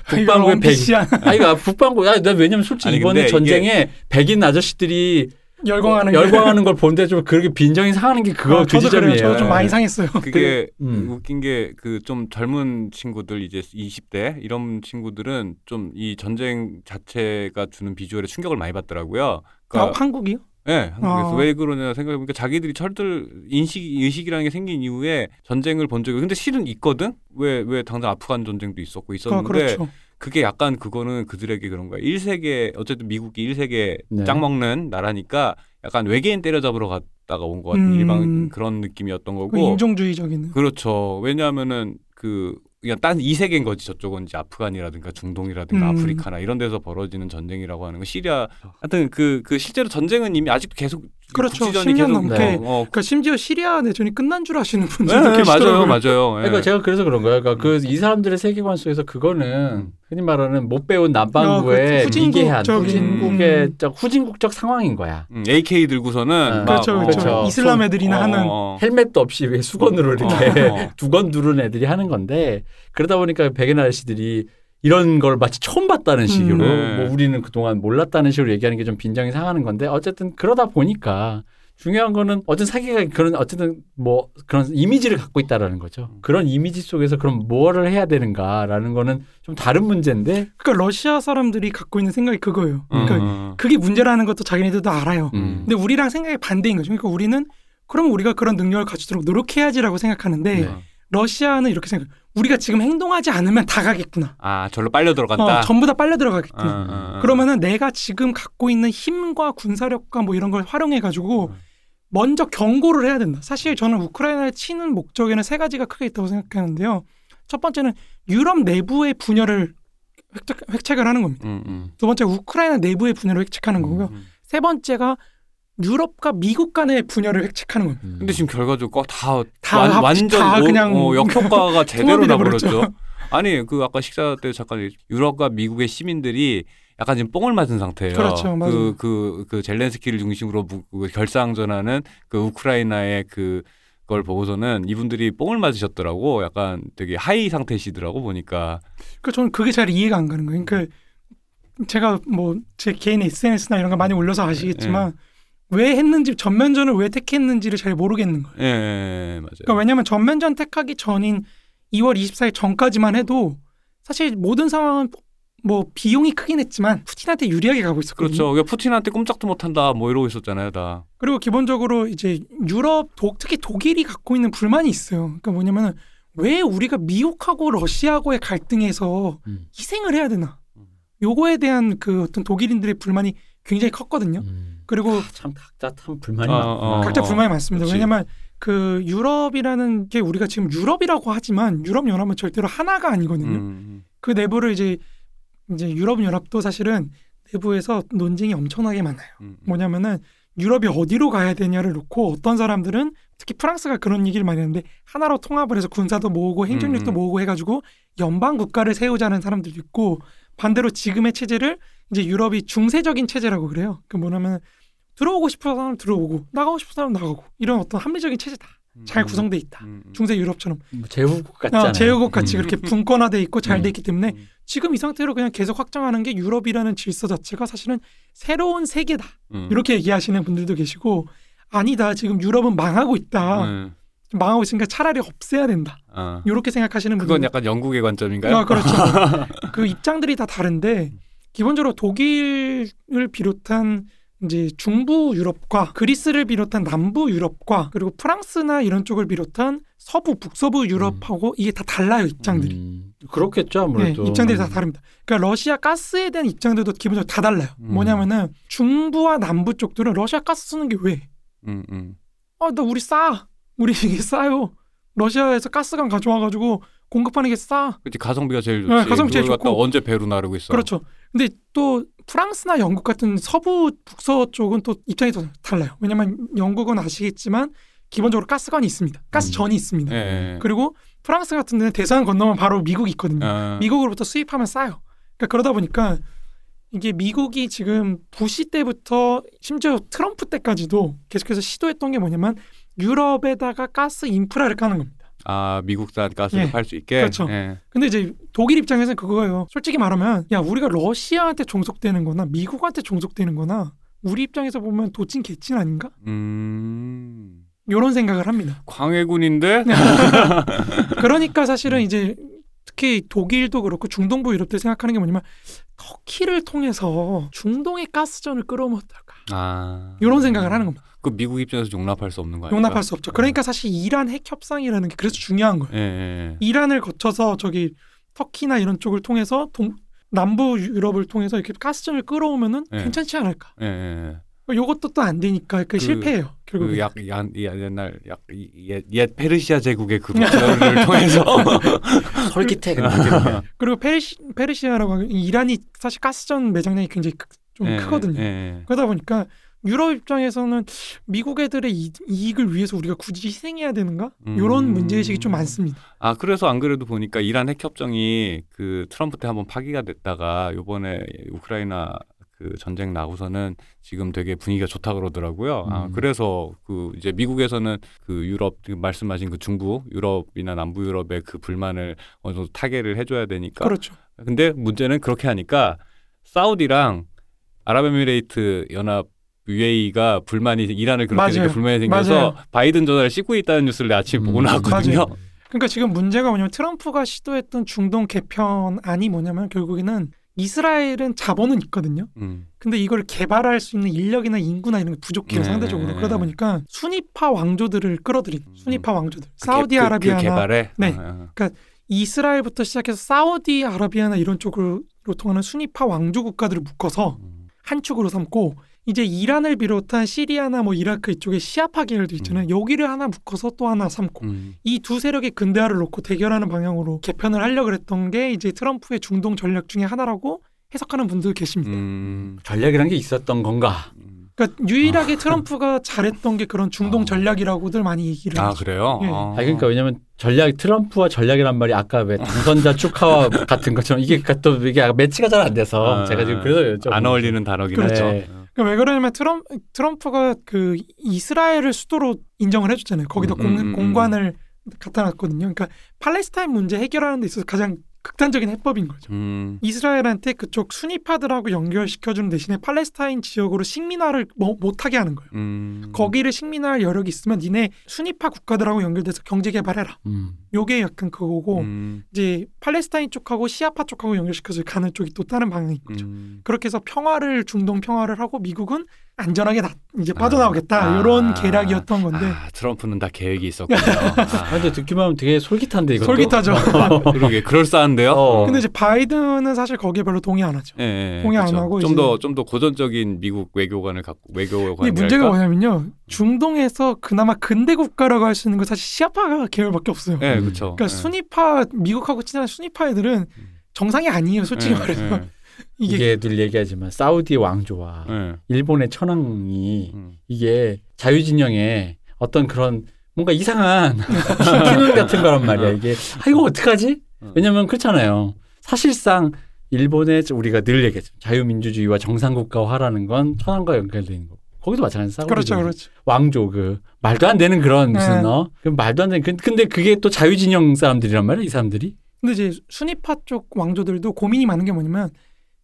북반구에 백 원피시한 아니, 그러니까 북반구, 아, 나 왜냐면 솔직히 아니, 이번에 전쟁에 백인 아저씨들이 열광하는 게. 열광하는 걸 보는데 좀 그렇게 빈정이 상하는 게 그거 아, 그 저도 그래요. 지점이에요. 저도 좀 많이 상했어요. 그게 음. 웃긴 게 그 좀 젊은 친구들 이제 20대 이런 친구들은 좀 이 전쟁 자체가 주는 비주얼에 충격을 많이 받더라고요. 아, 그러니까 한국이요? 네, 한국에서 아. 왜 그러냐 생각해보니까 자기들이 철들 인식 의식이라는 게 생긴 이후에 전쟁을 본 적이 근데 실은 있거든. 왜 왜 당장 아프간 전쟁도 있었고 아, 있었는데 그렇죠. 그게 약간 그거는 그들에게 그런 거야. 1세계 어쨌든 미국이 1세계 네. 짱 먹는 나라니까 약간 외계인 때려잡으러 갔다가 온 것 같은 음. 일반 그런 느낌이었던 그 거고. 인종주의적인. 그렇죠. 왜냐하면은 그 그냥 딴 이 세계인 거지 저쪽은 이제 아프간이라든가 중동이라든가 음. 아프리카나 이런 데서 벌어지는 전쟁이라고 하는 거 시리아 하여튼 그 그 실제로 전쟁은 이미 아직도 계속 그렇죠. 국지전이 10년 계속 넘게. 어, 어. 그러니까 심지어 시리아 내전이 끝난 줄 아시는 네, 분들도 네, 계시더라고요. 맞아요, 맞아요. 예. 그러니까 제가 그래서 그런 거예요. 그러니까 그 이 사람들의 세계관 속에서 그거는 음. 흔히 말하는 못 배운 아, 남반구의 그 후진국 미개한 후진국의 음. 저 후진국적 상황인 거야. 음, AK 들고서는 아, 막, 그렇죠, 어, 그렇죠. 그렇죠. 이슬람 애들이나 어, 하는 어, 어. 헬멧도 없이 왜 수건으로 이렇게 어, 어. 두건 두른 애들이 하는 건데 그러다 보니까 백인 아저씨들이 이런 걸 마치 처음 봤다는 식으로 음. 네. 뭐 우리는 그동안 몰랐다는 식으로 얘기하는 게 좀 빈정이 상하는 건데 어쨌든 그러다 보니까 중요한 거는 어쨌든 사기가 그런 어쨌든 뭐 그런 이미지를 갖고 있다라는 거죠. 음. 그런 이미지 속에서 그럼 뭐를 해야 되는가라는 거는 좀 다른 문제인데 그러니까 러시아 사람들이 갖고 있는 생각이 그거예요. 음, 그러니까 음, 그게 문제라는 것도 자기네들도 알아요. 음. 근데 우리랑 생각이 반대인 거죠. 그러니까 우리는 그럼 우리가 그런 능력을 갖추도록 노력해야지라고 생각하는데 네. 러시아는 이렇게 생각. 우리가 지금 행동하지 않으면 다 가겠구나. 아 절로 빨려 들어간다. 어, 전부 다 빨려 어, 들어가겠구나. 어, 어. 그러면은 내가 지금 갖고 있는 힘과 군사력과 뭐 이런 걸 활용해 가지고 음. 먼저 경고를 해야 된다. 사실 저는 우크라이나를 치는 목적에는 세 가지가 크게 있다고 생각하는데요. 첫 번째는 유럽 내부의 분열을 획책, 획책을 하는 겁니다. 음, 음. 두 번째 우크라이나 내부의 분열을 획책하는 거고요. 음. 세 번째가 유럽과 미국 간의 분열을 획책하는 겁니다. 근데 지금 결과적으로 다, 다 완, 합- 완전 다 오- 그냥 어, 역효과가 제대로 나버렸죠. 아니 그 아까 식사 때 잠깐 유럽과 미국의 시민들이 약간 지금 뽕을 맞은 상태예요. 그렇죠, 맞아요. 그 그 그 젤렌스키를 중심으로 무- 그 결상전하는 그 우크라이나의 그 걸 보고서는 이분들이 뽕을 맞으셨더라고. 약간 되게 하이 상태시더라고 보니까. 그러니까 저는 그게 잘 이해가 안 가는 거예요. 그러니까 제가 뭐 제 개인 SNS나 이런 거 많이 올려서 아시겠지만 왜 했는지 전면전을 왜 택했는지를 잘 모르겠는 거예요. 예, 예, 예, 맞아요. 그러니까 왜냐하면 전면전 택하기 전인 2월 24일 전까지만 해도 사실 모든 상황은 뭐 비용이 크긴 했지만 푸틴한테 유리하게 가고 있었거든요. 그렇죠. 그러니까 푸틴한테 꼼짝도 못한다 뭐 이러고 있었잖아요, 다. 그리고 기본적으로 이제 유럽 독, 특히 독일이 갖고 있는 불만이 있어요. 그러니까 뭐냐면은 왜 우리가 미국하고 러시아하고의 갈등에서 음. 희생을 해야 되나? 음. 요거에 대한 그 어떤 독일인들의 불만이 굉장히 컸거든요. 음. 그리고 참 각자 참 불만이 어, 많구나. 어, 각자 어. 불만이 많습니다. 그렇지. 왜냐면 그 유럽이라는 게 우리가 지금 유럽이라고 하지만 유럽 연합은 절대로 하나가 아니거든요. 음, 그 내부를 이제 이제 유럽 연합도 사실은 내부에서 논쟁이 엄청나게 많아요. 음, 음. 뭐냐면은 유럽이 어디로 가야 되냐를 놓고 어떤 사람들은 특히 프랑스가 그런 얘기를 많이 하는데 하나로 통합을 해서 군사도 모으고 행정력도 음, 음. 모으고 해가지고 연방 국가를 세우자는 사람들도 있고 반대로 지금의 체제를 이제 유럽이 중세적인 체제라고 그래요. 그 뭐냐면 들어오고 싶은 사람 들어오고 나가고 싶은 사람 나가고 이런 어떤 합리적인 체제 다. 잘 음, 구성돼 있다. 음, 음. 중세 유럽처럼 뭐 제후국 같잖아요. 어, 제휴국 같이 음. 그렇게 분권화돼 있고 잘돼 음. 있기 때문에 음, 지금 이 상태로 그냥 계속 확장하는 게 유럽이라는 질서 자체가 사실은 새로운 세계다. 음. 이렇게 얘기하시는 분들도 계시고 아니다. 지금 유럽은 망하고 있다. 음. 망하고 있으니까 차라리 없애야 된다. 어. 이렇게 생각하시는 분들 그건 약간 영국의 관점인가요? 아, 그렇죠. 그 입장들이 다 다른데 기본적으로 독일을 비롯한 이제 중부 유럽과 그리스를 비롯한 남부 유럽과 그리고 프랑스나 이런 쪽을 비롯한 서부 북서부 유럽하고 이게 다 달라요 입장들이. 음, 그렇겠죠 네, 아무래도. 입장들이 다 다릅니다. 그러니까 러시아 가스에 대한 입장들도 기본적으로 다 달라요. 음. 뭐냐면은 중부와 남부 쪽들은 러시아 가스 쓰는 게 왜? 음, 음. 아, 나 우리 싸. 우리 이게 싸요. 러시아에서 가스관 가져와가지고 공급하는 게 싸. 그치 가성비가 제일 좋지. 네, 가성비 제일 좋고. 언제 배로 나르고 있어. 그렇죠. 근데 또 프랑스나 영국 같은 서부 북서 쪽은 또 입장이 더 달라요. 왜냐면 영국은 아시겠지만 기본적으로 가스관이 있습니다. 가스전이 있습니다. 예, 예. 그리고 프랑스 같은 데는 대서양 건너면 바로 미국이 있거든요. 어. 미국으로부터 수입하면 싸요. 그러니까 그러다 보니까 이게 미국이 지금 부시 때부터 심지어 트럼프 때까지도 계속해서 시도했던 게 뭐냐면 유럽에다가 가스 인프라를 까는 겁니다. 아 미국산 가스를 예. 팔수 있게. 그렇죠. 예. 근데 이제 독일 입장에서는 그거예요. 솔직히 말하면 야 우리가 러시아한테 종속되는 거나 미국한테 종속되는 거나 우리 입장에서 보면 도찐 개찐 아닌가? 음. 이런 생각을 합니다. 광해군인데. 네. 그러니까 사실은 이제 특히 독일도 그렇고 중동부 유럽들 생각하는 게 뭐냐면 터키를 통해서 중동의 가스전을 어떨까? 아. 이런 생각을 하는 겁니다. 그 미국 입장에서 용납할 수 없는 거 아니야? 용납할 수 없죠. 그러니까 사실 이란 핵 협상이라는 게 그래서 중요한 거예요. 예, 예. 이란을 거쳐서 저기 터키나 이런 쪽을 통해서 동, 남부 유럽을 통해서 이렇게 가스전을 끌어오면은 네. 괜찮지 않을까? 예, 예. 요것도 또 안 되니까 그, 그- 실패해요. 결국 그약 옛날 약옛 페르시아 제국의 그 루트를 통해서 솔깃해 그리고 페르시, 페르시아라고 하면 이란이 사실 가스전 매장량이 굉장히 크- 좀 예, 크거든요. 예, 예. 그러다 보니까 유럽 입장에서는 미국 애들의 이, 이익을 위해서 우리가 굳이 희생해야 되는가? 이런 음. 문제의식이 좀 많습니다. 아 그래서 안 그래도 보니까 이란 핵 협정이 그 트럼프 때 한번 파기가 됐다가 요번에 우크라이나 그 전쟁 나고서는 지금 되게 분위기가 좋다 그러더라고요. 아 음. 그래서 그 이제 미국에서는 그 유럽 그 말씀하신 그 중부 유럽이나 남부 유럽의 그 불만을 어느 정도 타개를 해줘야 되니까. 그렇죠. 근데 문제는 그렇게 하니까 사우디랑 아랍에미레이트 연합 UAE가 불만이 이란을 그렇게 맞아요. 불만이 생겨서 맞아요. 바이든 전화를 씻고 있다는 뉴스를 아침에 보고 음, 나왔거든요. 맞아요. 그러니까 지금 문제가 뭐냐면 트럼프가 시도했던 중동 개편안이 뭐냐면 결국에는 이스라엘은 자본은 있거든요. 음. 근데 이걸 개발할 수 있는 인력이나 인구나 이런 게 부족해요 네, 상대적으로 네, 그러다 네.보니까 순위파 왕조들을 끌어들인 음. 순위파 왕조들 그 개- 사우디아라비아나 그, 그 개발에 네. 어, 이스라엘부터 시작해서 사우디아라비아나 이런 쪽으로 통하는 순위파 왕조 국가들을 묶어서 어, 음. 한 축으로 삼고 이제 이란을 비롯한 시리아나 뭐 이라크 이쪽에 시아파 계열도 있잖아요. 여기를 하나 묶어서 또 하나 삼고 음. 이두 세력의 근대화를 놓고 대결하는 방향으로 개편을 하려고 그랬던 게 이제 트럼프의 중동 전략 중에 하나라고 해석하는 분들 계십니다. 음. 전략이란 게 있었던 건가? 음. 그러니까 유일하게 트럼프가 잘했던 게 그런 중동 아. 전략이라고들 많이 얘기를 아 하죠. 그래요? 예. 아. 아 그러니까 왜냐면 전략 트럼프와 전략이란 말이 아까 왜 당선자 축하와 같은 것처럼 이게 또 이게 매치가 잘 안 돼서 아, 제가 지금 그래서 안. 어울리는 단어긴 그렇죠. 하죠. 네. 그러니까 왜 그러냐면 트럼, 트럼프가 그 이스라엘을 수도로 인정을 해줬잖아요. 거기다 음, 공, 음, 음, 공관을 갖다 놨거든요. 그러니까 팔레스타인 문제 해결하는 데 있어서 가장 극단적인 해법인 거죠. 음. 이스라엘한테 그쪽 순위파들하고 연결시켜주는 대신에 팔레스타인 지역으로 식민화를 뭐, 못하게 하는 거예요. 음. 거기를 식민화할 여력이 있으면 니네 순위파 국가들하고 연결돼서 경제 개발해라. 음. 요게 약간 그거고 음. 이제 팔레스타인 쪽하고 시아파 쪽하고 연결시켜서 가는 쪽이 또 다른 방향인 거죠. 음. 그렇게 해서 평화를 중동 평화를 하고 미국은 안전하게 나, 이제 빠져나오겠다 아. 이런 계략이었던 건데 아, 트럼프는 다 계획이 있었군요. 아, 아, 근데 듣기만 하면 되게 솔깃한데 이것도. 솔깃하죠. 그러게 그럴싸한데요. 어. 근데 이제 바이든은 사실 거기에 별로 동의 안 하죠. 예, 예, 동의 안 그렇죠. 하고 좀더 좀 더 고전적인 미국 외교관을 갖고 외교관. 근데 문제가 뭐냐면요. 중동에서 그나마 근대 국가라고 할 수 있는 건 사실 시아파 계열밖에 없어요. 예, 음. 그렇죠. 그러니까 순위파 미국하고 친한 순위파 애들은 정상이 아니에요. 솔직히 예, 말해서 이게, 이게 늘 얘기하지만 사우디 왕조와 예. 일본의 천황이 음. 이게 자유진영의 어떤 그런 뭔가 이상한 기능 같은 거란 말이야. 이게 아 이거 어떡하지? 어. 왜냐면 그렇잖아요. 사실상 일본의 우리가 늘 얘기했죠. 자유민주주의와 정상국가화라는 건 천황과 연결되어 있는 거고. 거기도 마찬가지 사우디 그렇죠, 그렇죠. 왕조 그 말도 안 되는 그런 무슨 네. 어? 그 말도 안 되는 근- 근데 그게 또 자유진영 사람들이란 말이야 이 사람들이. 근데 이제 순위파 쪽 왕조들도 고민이 많은 게 뭐냐면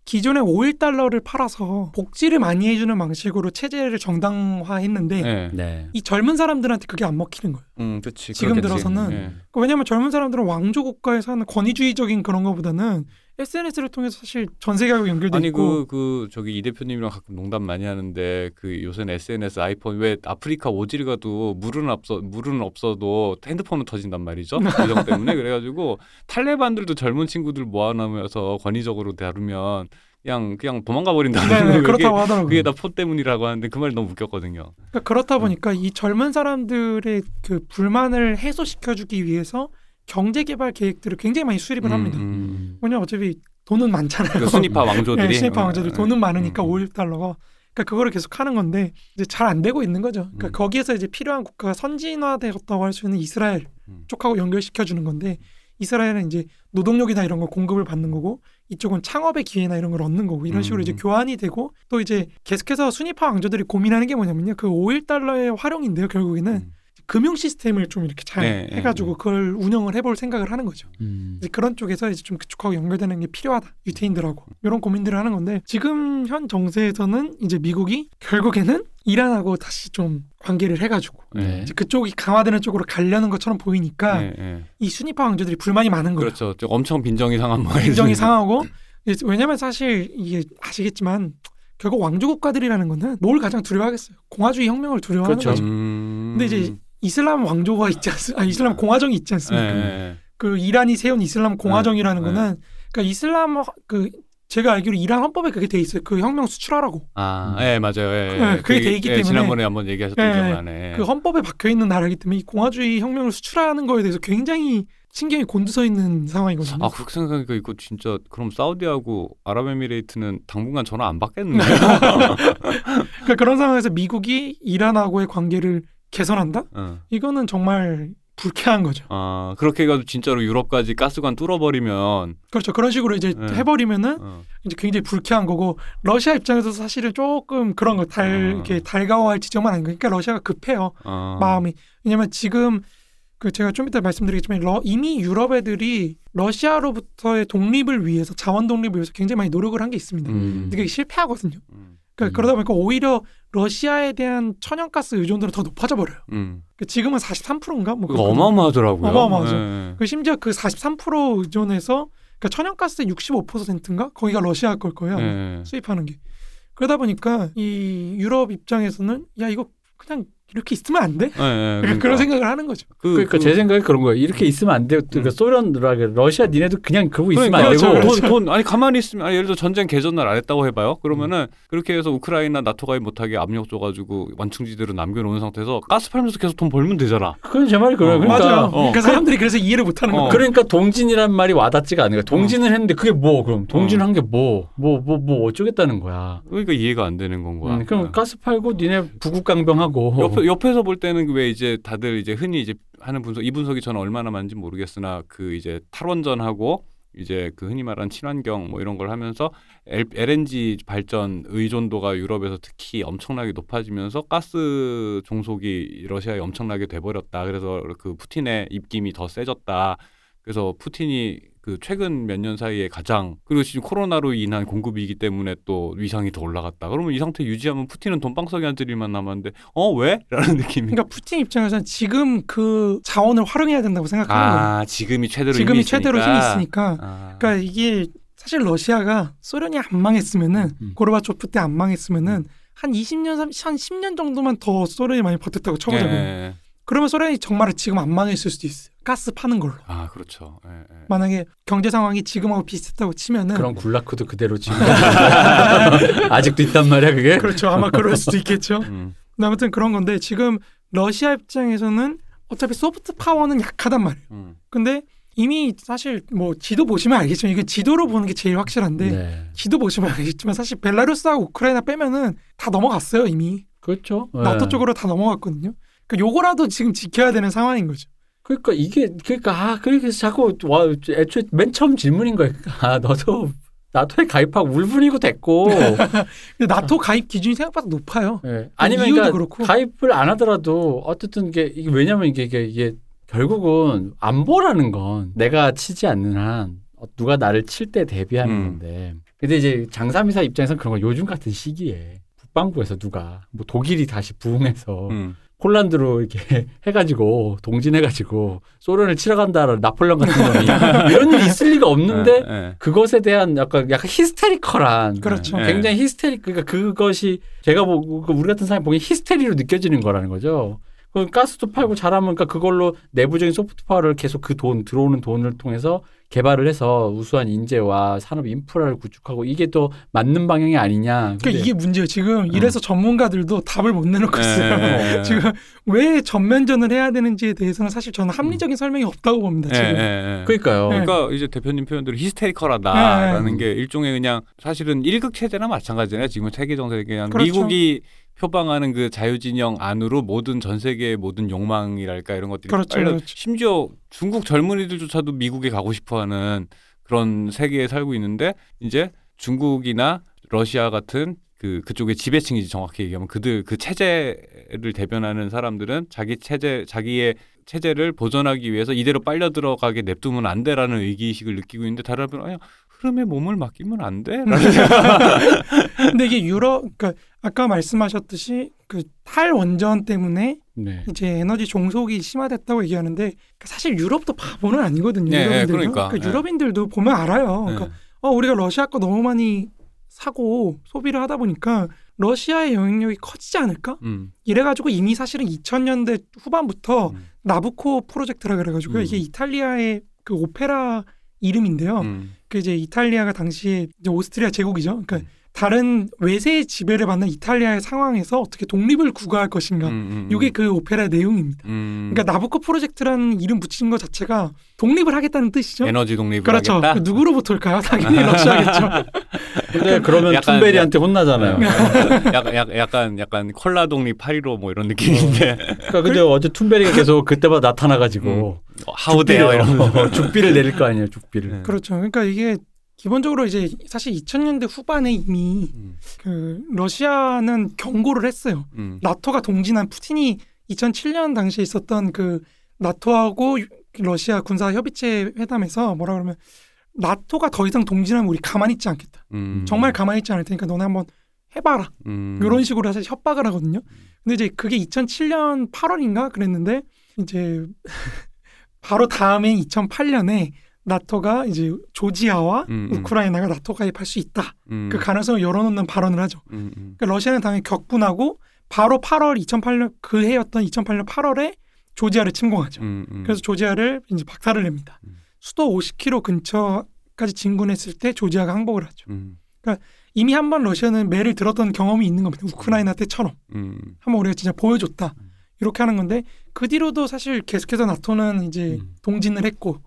기존에 5일 달러를 팔아서 복지를 많이 해주는 방식으로 체제를 정당화했는데 예. 네. 이 젊은 사람들한테 그게 안 먹히는 거예요. 음, 그렇지. 지금 그렇겠지. 들어서는 예. 그러니까 왜냐하면 젊은 사람들은 왕조 국가에 사는 권위주의적인 그런 거보다는 SNS를 통해서 사실 전 세계하고 연결돼 아니 있고 그그 저기 이 대표님이랑 가끔 농담 많이 하는데 그 요새는 SNS 아이폰 왜 아프리카 오지리 가도 물은 없어 물은 없어도 핸드폰은 터진단 말이죠 유정 때문에 그래가지고 탈레반들도 젊은 친구들 모아놓으면서 권위적으로 다루면 그냥 그냥 도망가 버린다는 네, 네. 그렇다고 하더라고요. 그게 다 포 때문이라고 하는데 그 말이 너무 웃겼거든요. 그러니까 그렇다 보니까 이 젊은 사람들의 그 불만을 해소시켜 주기 위해서 경제 개발 계획들을 굉장히 많이 수립을 합니다. 음. 음. 왜냐면 어차피 돈은 많잖아요. 그 순위파 왕조들이 네, 신입파 왕자들 어, 돈은 많으니까 음. 5달러가 그러니까 그거를 계속 하는 건데 이제 잘 안 되고 있는 거죠. 그러니까 음. 거기에서 이제 필요한 국가가 선진화되었다고 할 수 있는 이스라엘 음. 쪽하고 연결시켜 주는 건데 이스라엘은 이제 노동력이나 이런 걸 공급을 받는 거고 이쪽은 창업의 기회나 이런 걸 얻는 거고 이런 식으로 음. 이제 교환이 되고 또 이제 계속해서 순위파 왕조들이 고민하는 게 뭐냐면요. 그 5일 달러의 활용인데요. 결국에는 음. 금융 시스템을 좀 이렇게 잘 네, 네, 해가지고 네. 그걸 운영을 해볼 생각을 하는 거죠. 음. 이제 그런 쪽에서 이제 좀 그쪽하고 연결되는 게 필요하다 유태인들하고 이런 고민들을 하는 건데 지금 현 정세에서는 이제 미국이 결국에는 이란하고 다시 좀 관계를 해가지고 네. 이제 그쪽이 강화되는 쪽으로 가려는 것처럼 보이니까 네, 네. 이 순위파 왕조들이 불만이 많은 거예요. 그렇죠. 저 엄청 빈정이 상한 뭐 인정이 상하고 왜냐면 사실 이게 아시겠지만 결국 왕조 국가들이라는 거는 뭘 가장 두려워하겠어요. 공화주의 혁명을 두려워하는 그렇죠. 거죠. 음. 근데 이제 이슬람 왕조가 있지 않습니까? 아, 이슬람 공화정이 있지 않습니까? 네. 그 이란이 세운 이슬람 공화정이라는 네, 네. 거는 그러니까 이슬람 허- 그 제가 알기로 이란 헌법에 그게 돼 있어요. 그 혁명 수출하라고. 아, 예, 맞아요. 예, 네, 예. 그게 돼 있기 때문에- 지난번에 한번 얘기하셨던 예, 기억나네. 그 헌법에 박혀 있는 나라이기 때문에 이 공화주의 혁명을 수출하는 거에 대해서 굉장히 신경이 곤두서 있는 상황이거든요. 아, 그렇게 생각하니까 이거 진짜 그럼 사우디하고 아랍에미레이트는 당분간 전화 안 받겠는데. 그러니까 그런 상황에서 미국이 이란하고의 관계를 개선한다? 어. 이거는 정말 불쾌한 거죠. 아, 그렇게 해가지고 진짜로 유럽까지 가스관 뚫어버리면 그렇죠. 그런 식으로 이제 네. 해버리면은 어. 이제 굉장히 불쾌한 거고 러시아 입장에서 사실은 조금 그런 거달 어. 이렇게 달가워할 지점은 아닌 거니까 그러니까 러시아가 급해요. 어. 마음이 왜냐면 지금 그 제가 좀 이따 말씀드리겠지만 러- 이미 유럽 애들이 러시아로부터의 독립을 위해서 자원 독립을 위해서 굉장히 많이 노력을 한 게 있습니다. 음. 근데 그게 실패하거든요. 음. 그러니까 음. 그러다 보니까 오히려 러시아에 대한 천연가스 의존도는 더 높아져 버려요. 음. 그러니까 지금은 43%인가 뭐. 어마어마하더라고요. 어마어마하죠. 예. 그 심지어 그 43% 의존해서 그러니까 천연가스의 65%인가 거기가 러시아 걸 거예요. 예. 수입하는 게 그러다 보니까 이 유럽 입장에서는 야 이거 그냥 이렇게 있으면 안 돼? 예, 예. 그런 생각을 하는 거죠. 그, 그러니까 그- 제 생각에 그런 거예요. 이렇게 있으면 안 돼요. 그러니까 음. 소련, 러시아 니네도 그냥 그러고 있으면 그러니까 안 되고. 그렇죠, 돈, 돈 아니 가만히 있으면 아니, 예를 들어 전쟁 개전 날 안 했다고 해봐요. 그러면은 그렇게 해서 우크라이나 나토 가입 못하게 압력 줘가지고 완충지대로 남겨놓은 상태에서 가스 팔면서 계속 돈 벌면 되잖아. 그건 제 말이 그래요. 어, 그러니까 맞아요. 어. 그러니까 사람들이 그래서 이해를 못하는 어. 거예요. 그러니까 동진이란 말이 와닿지가 않는 거야. 동진을 했는데 그게 뭐 그럼 동진 어. 한게 뭐 뭐 뭐 뭐 어쩌겠다는 거야. 그러니까 이해가 안 되는 건 거야. 음, 그럼 어. 가스 팔고 니네 부국 강병하고 옆에, 옆에서 볼 때는 왜 이제 다들 이제 흔히 이제 하는 분석 이 분석이 저는 얼마나 맞는지 모르겠으나 그 이제 탈원전하고 이제 그 흔히 말하는 친환경 뭐 이런 걸 하면서 LNG 발전 의존도가 유럽에서 특히 엄청나게 높아지면서 가스 종속이 러시아에 엄청나게 돼버렸다. 그래서 그 푸틴의 입김이 더 세졌다. 그래서 푸틴이 그 최근 몇 년 사이에 가장 그리고 지금 코로나로 인한 공급이기 때문에 또 위상이 더 올라갔다. 그러면 이 상태 유지하면 푸틴은 돈방석에 앉을 일만 남았는데 어 왜? 라는 느낌이. 그러니까 푸틴 입장에서는 지금 그 자원을 활용해야 된다고 생각하는 거예요. 아 지금이 최대로 지금이 힘이 최대로 있으니까. 힘이 있으니까. 아. 그러니까 이게 사실 러시아가 소련이 안 망했으면은 음. 고르바초프 때 안 망했으면은 한 20년, 30, 한 10년 정도만 더 소련이 많이 버텼다고 쳐보자고요. 예. 그러면 소련이 정말 지금 안 망했을 수도 있어요. 가스 파는 걸로. 아 그렇죠. 예, 예. 만약에 경제 상황이 지금하고 비슷했다고 치면은 그런 굴라크도 그대로 지금 아직도 있단 말이야 그게. 그렇죠. 아마 그럴 수도 있겠죠. 음. 근데 아무튼 그런 건데 지금 러시아 입장에서는 어차피 소프트 파워는 약하단 말이에요. 음. 근데 이미 사실 뭐 지도 보시면 알겠지만 이게 지도로 보는 게 제일 확실한데 네. 지도 보시면 알겠지만 사실 벨라루스하고 우크라이나 빼면은 다 넘어갔어요 이미 그렇죠. 나토 네. 쪽으로 다 넘어갔거든요. 그러니까 요거라도 지금 지켜야 되는 상황인 거죠. 그러니까 이게 그러니까 아 그렇게 자꾸 와 애초에 맨 처음 질문인 거야. 아 너도 나토에 가입하고 울분이고 됐고. 근데 나토 가입 기준이 생각보다 높아요. 예. 아니면 이유도 그러니까 그렇고. 가입을 안 하더라도 어쨌든 이게, 이게 왜냐면 이게, 이게 이게 결국은 안보라는 건 내가 치지 않는 한 어, 누가 나를 칠 때 대비하는 음. 건데. 근데 이제 장삼이사 입장에서는 그런 거 요즘 같은 시기에 국방부에서 누가 뭐 독일이 다시 부흥해서 음. 폴란드로 이렇게 해가지고 동진해가지고 소련을 치러 간다는 나폴레옹 같은 놈이 이런 일이 있을 리가 없는데 예, 예. 그것에 대한 약간 약간 히스테리컬한 그렇죠. 네. 굉장히 히스테리 그러니까 그것이 제가 보고 그 우리 같은 사람이 보기엔 히스테리로 느껴지는 거라는 거죠. 그 가스도 팔고 잘하면 그러니까 그걸로 내부적인 소프트 파워를 계속 그 돈 들어오는 돈을 통해서 개발을 해서 우수한 인재와 산업 인프라를 구축하고 이게 또 맞는 방향이 아니냐. 그러니까 근데 이게 문제예요. 지금 이래서 전문가들도 답을 못 내놓고 있어요. 예, 예, 예. 지금 왜 전면전을 해야 되는지에 대해서는 사실 저는 합리적인 설명이 없다고 봅니다. 예, 지금. 그러니까요. 네. 그러니까 이제 대표님 표현대로 히스테리컬하다라는 네. 게 일종의 그냥 사실은 일극 체제나 마찬가지잖아요. 지금 세계 정세에 그냥 그렇죠. 미국이 표방하는 그 자유진영 안으로 모든 전 세계의 모든 욕망이랄까 이런 것들이 그렇죠, 빨려 그렇죠. 심지어 중국 젊은이들조차도 미국에 가고 싶어하는 그런 세계에 살고 있는데 이제 중국이나 러시아 같은 그 그쪽의 지배층이지 정확히 얘기하면 그들 그 체제를 대변하는 사람들은 자기 체제 자기의 체제를 보존하기 위해서 이대로 빨려 들어가게 냅두면 안 돼라는 의기의식을 느끼고 있는데 다른 한편은 아니, 흐름에 몸을 맡기면 안 돼. 근데 이게 유럽, 그러니까 아까 말씀하셨듯이 그 탈원전 때문에 네. 이제 에너지 종속이 심화됐다고 얘기하는데 그러니까 사실 유럽도 바보는 아니거든요. 네, 네, 유럽인들도. 그러니까. 네. 유럽인들도 보면 알아요. 그러니까 어, 우리가 러시아 거 너무 많이 사고 소비를 하다 보니까 러시아의 영향력이 커지지 않을까? 음. 이래가지고 이미 사실은 2000년대 후반부터 음. 나부코 프로젝트라 그래가지고 음. 이게 이탈리아의 그 오페라 이름인데요. 음. 그 이제 이탈리아가 당시에 이제 오스트리아 제국이죠. 그러니까 음. 다른 외세의 지배를 받는 이탈리아의 상황에서 어떻게 독립을 구가할 것인가. 음, 음, 이게 그 오페라의 내용입니다. 음. 그러니까 나부코 프로젝트라는 이름 붙인 것 자체가 독립을 하겠다는 뜻이죠. 에너지 독립을 그렇죠. 하겠다. 그 누구로부터일까요? 당연히 러시아겠죠. 근데 그러면 약간- 툰베리한테 혼나잖아요. 약간, 약간 약간 약간 콜라 독립 8.15뭐 이런 느낌인데 그러니까 근데 어제 툰베리가 계속 그때마다 나타나 가지고 하우데요 죽비를, 이러면서 어, 죽비를 내릴 거 아니에요, 죽비를. 네. 그렇죠. 그러니까 이게 기본적으로 이제 사실 2000년대 후반에 이미 음, 그 러시아는 경고를 했어요. 음, 나토가 동진한 푸틴이 2007년 당시에 있었던 그 나토하고 러시아 군사 협의체 회담에서 뭐라 그러면 나토가 더 이상 동진하면 우리 가만히 있지 않겠다. 음. 정말 가만히 있지 않을 테니까 너네 한번 해봐라. 음. 이런 식으로 사실 협박을 하거든요. 근데 이제 그게 2007년 8월인가 그랬는데 이제 바로 다음에 2008년에 나토가 이제 조지아와 음, 음. 우크라이나가 나토 가입할 수 있다. 음, 그 가능성을 열어놓는 발언을 하죠. 음, 음. 그러니까 러시아는 당연히 격분하고 바로 8월 2008년 그 해였던 2008년 8월에 조지아를 침공하죠. 음, 음. 그래서 조지아를 이제 박살을 냅니다. 음. 수도 50km 근처까지 진군했을 때 조지아가 항복을 하죠. 음, 이미 한 번 러시아는 매를 들었던 경험이 있는 겁니다. 우크라이나 때처럼 음, 한번 우리가 진짜 보여줬다. 음. 이렇게 하는 건데 그 뒤로도 사실 계속해서 나토는 이제 음. 동진을 했고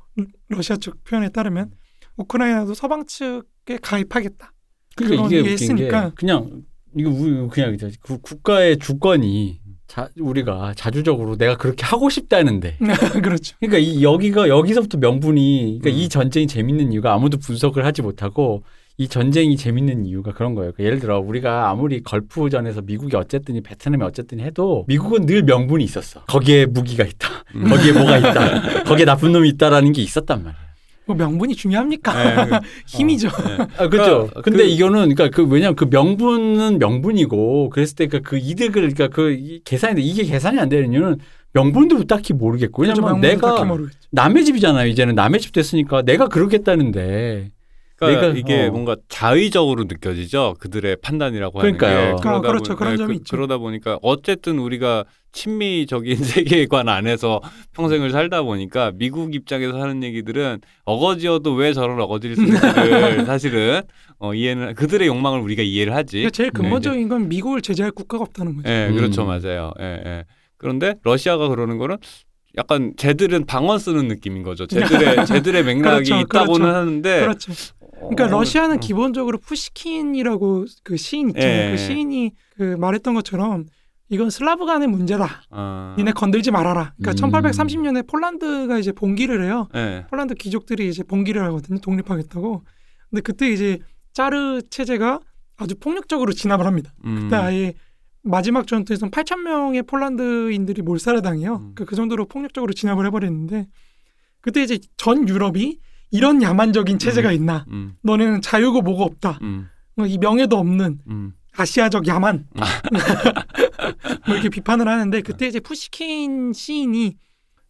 러시아 측 표현에 따르면 우크라이나도 서방 측에 가입하겠다. 그러니까 이게. 게 그냥 이거 우- 그냥 이제 그 국가의 주권이 자, 우리가 자주적으로 내가 그렇게 하고 싶다는데 그렇죠. 그러니까 이 여기가 여기서부터 명분이 그러니까 음. 이 전쟁이 재밌는 이유가 아무도 분석을 하지 못하고 이 전쟁이 재밌는 이유가 그런 거예요. 그러니까 예를 들어 우리가 아무리 걸프전에서 미국이 어쨌든 베트남이 어쨌든 해도 미국은 늘 명분이 있었어. 거기에 무기가 있다. 음. 거기에 뭐가 있다. 거기에 나쁜 놈이 있다라는 게 있었단 말이야. 뭐 명분이 중요합니까? 네, 힘이죠. 네. 아, 그죠. 그러니까 근데 그- 이거는, 그러니까 그, 왜냐면 그 명분은 명분이고, 그랬을 때 그, 그 이득을, 그러니까 그 이- 계산인데 이게 계산이 안 되는 이유는 명분도 딱히 모르겠고. 그렇죠. 왜냐면 딱히 내가. 남의 집이잖아요. 이제는 남의 집 됐으니까 내가 그러겠다는데. 그러니까 내가- 이게 어. 뭔가 자의적으로 느껴지죠. 그들의 판단이라고 하는 그러니까요. 게. 그러다 아, 그렇죠. 보니- 그런 네, 점이 그, 있죠. 그러다 보니까 어쨌든 우리가 친미적인 세계관 안에서 평생을 살다 보니까 미국 입장에서 하는 얘기들은 어거지여도 왜 저런 어거지를 쓰는지를 사실은 어, 이해는 그들의 욕망을 우리가 이해를 하지. 그러니까 제일 네, 근본적인 건 미국을 제재할 국가가 없다는 거죠. 예, 음. 그렇죠, 맞아요. 예, 예. 그런데 러시아가 그러는 거는 약간 쟤들은 방언 쓰는 느낌인 거죠. 쟤들의 쟤들의 맥락이 그렇죠, 있다고는 그렇죠. 하는데 그렇죠. 그러니까 어, 러시아는 어. 기본적으로 푸시킨이라고 그 시인 있잖아요. 예. 그 시인이 그 말했던 것처럼 이건 슬라브 간의 문제다. 어, 니네 건들지 말아라. 그러니까 음. 1830년에 폴란드가 이제 봉기를 해요. 예. 폴란드 귀족들이 이제 봉기를 하거든요. 독립하겠다고. 근데 그때 이제 짜르 체제가 아주 폭력적으로 진압을 합니다. 음. 그때 아예 마지막 전투에서는 8천 명의 폴란드인들이 몰살을 당해요. 음. 그, 그 정도로 폭력적으로 진압을 해버렸는데 그때 이제 전 유럽이 이런 야만적인 체제가 음. 있나? 음, 너네는 자유고 뭐가 없다. 음, 어, 이 명예도 없는 음. 아시아적 야만. 뭐 이렇게 비판을 하는데 그때 이제 푸시킨 시인이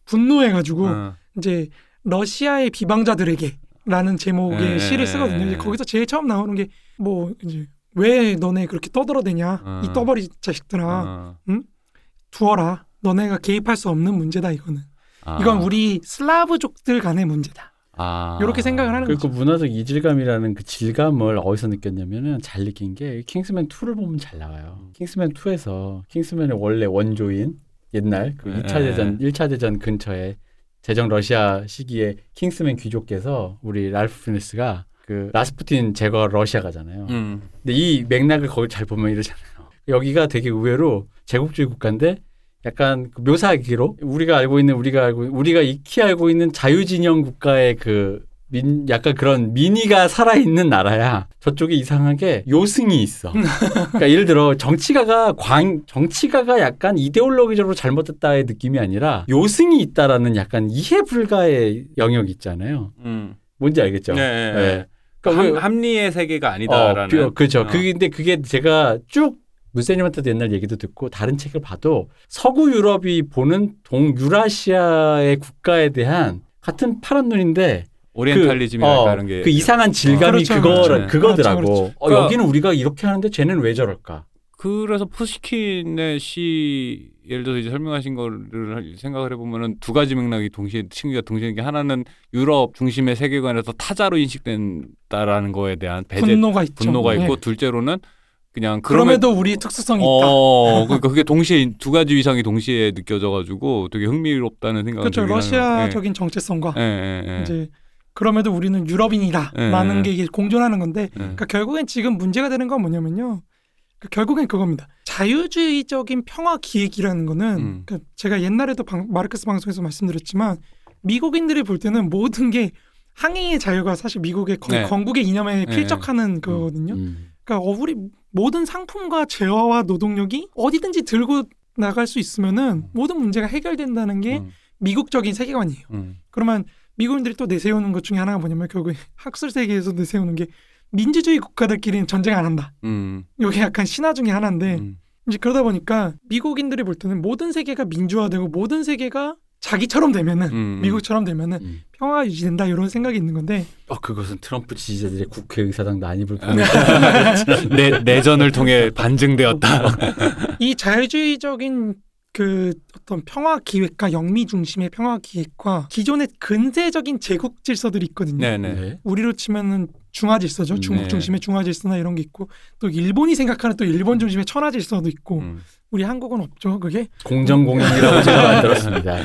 분노해가지고 어. 이제 러시아의 비방자들에게라는 제목의 예, 시를 예, 쓰거든요. 예, 이제 예. 거기서 제일 처음 나오는 게 뭐 이제 왜 너네 그렇게 떠들어대냐 어. 이 떠버리 자식들아 어. 두어라 너네가 개입할 수 없는 문제다 이거는 아. 이건 우리 슬라브족들 간의 문제다 아. 이렇게 생각을 하는 그리고 거죠. 문화적 이질감이라는 그 질감을 어디서 느꼈냐면은 잘 느낀 게 킹스맨 2를 보면 잘 나와요. 킹스맨 2에서 킹스맨의 원래 원조인 옛날 그 네. 2차 대전, 1차 대전 근처에 제정 러시아 시기에 킹스맨 귀족께서 우리 랄프 피네스가 그 라스푸틴 제거 러시아 가잖아요. 음. 근데 이 맥락을 거기 잘 보면 이러잖아요. 여기가 되게 의외로 제국주의 국가인데 약간 그 묘사하기로 우리가 알고 있는 우리가 알고 우리가 익히 알고 있는 자유진영 국가의 그 민, 약간 그런 민의가 살아있는 나라야. 저쪽에 이상하게 요승이 있어. 그러니까 예를 들어 정치가가 광, 정치가가 약간 이데올로기적으로 잘못됐다의 느낌이 아니라 요승이 있다라는 약간 이해 불가의 영역 있잖아요. 음. 뭔지 알겠죠? 네. 예. 그러니까 왜- 함, 합리의 세계가 아니다라는. 어, 비- 그렇죠. 어. 그게 근데 그게 제가 쭉 무세님한테도 옛날 얘기도 듣고 다른 책을 봐도 서구 유럽이 보는 동유라시아의 국가에 대한 같은 파란 눈인데 오리엔탈리즘이랄까 어, 이런 게. 그 이상한 질감이 그렇죠, 그거 그렇죠. 그거더라고. 그렇죠, 그렇죠. 어, 그러니까- 여기는 우리가 이렇게 하는데 쟤는 왜 저럴까? 그래서 푸시킨의 시 예를 들어서 이제 설명하신 거를 생각을 해보면은 두 가지 맥락이 동시에 친구가 동시에 게 하나는 유럽 중심의 세계관에서 타자로 인식된다라는 거에 대한 배제 분노가 있죠. 분노가 예. 있고 둘째로는 그냥 그럼에도 우리의 특수성이 있다. 어 그러니까 그게 동시에 두 가지 이상이 동시에 느껴져가지고 되게 흥미롭다는 생각이 그렇죠. 러시아적인 정체성과 하네요. 예, 예, 예. 이제 그럼에도 우리는 유럽인이다라는 예. 게 이게 공존하는 건데 예. 그러니까 결국엔 지금 문제가 되는 건 뭐냐면요. 그러니까 결국엔 그겁니다. 자유주의적인 평화 기획이라는 거는 음. 그러니까 제가 옛날에도 방- 마르크스 방송에서 말씀드렸지만 미국인들이 볼 때는 모든 게 항해의 자유가 사실 미국의 네. 건국의 이념에 네. 필적하는 거거든요. 음. 그러니까 어, 우리 모든 상품과 재화와 노동력이 어디든지 들고 나갈 수 있으면은 모든 문제가 해결된다는 게 음, 미국적인 세계관이에요. 음. 그러면 미국인들이 또 내세우는 것 중에 하나가 뭐냐면 결국에 학술 세계에서 내세우는 게 민주주의 국가들끼리는 전쟁 안 한다. 음, 이게 약간 신화 중에 하나인데 음. 이제 그러다 보니까 미국인들이 볼 때는 모든 세계가 민주화되고 모든 세계가 자기처럼 되면은 음. 미국처럼 되면은 음. 평화가 유지된다 이런 생각이 있는 건데 어 그것은 트럼프 지지자들의 국회의사당 난입을 아, 내 내전을 통해 반증되었다. 이 자유주의적인 그 어떤 평화 기획과 영미 중심의 평화 기획과 기존의 근세적인 제국 질서들이 있거든요. 네네. 네. 우리로 치면은 중화 질서죠. 중국 네. 중심의 중화 질서나 이런 게 있고 또 일본이 생각하는 또 일본 중심의 천하 질서도 있고 음. 우리 한국은 없죠. 그게 공정공인이라고 제가 만들었습니다.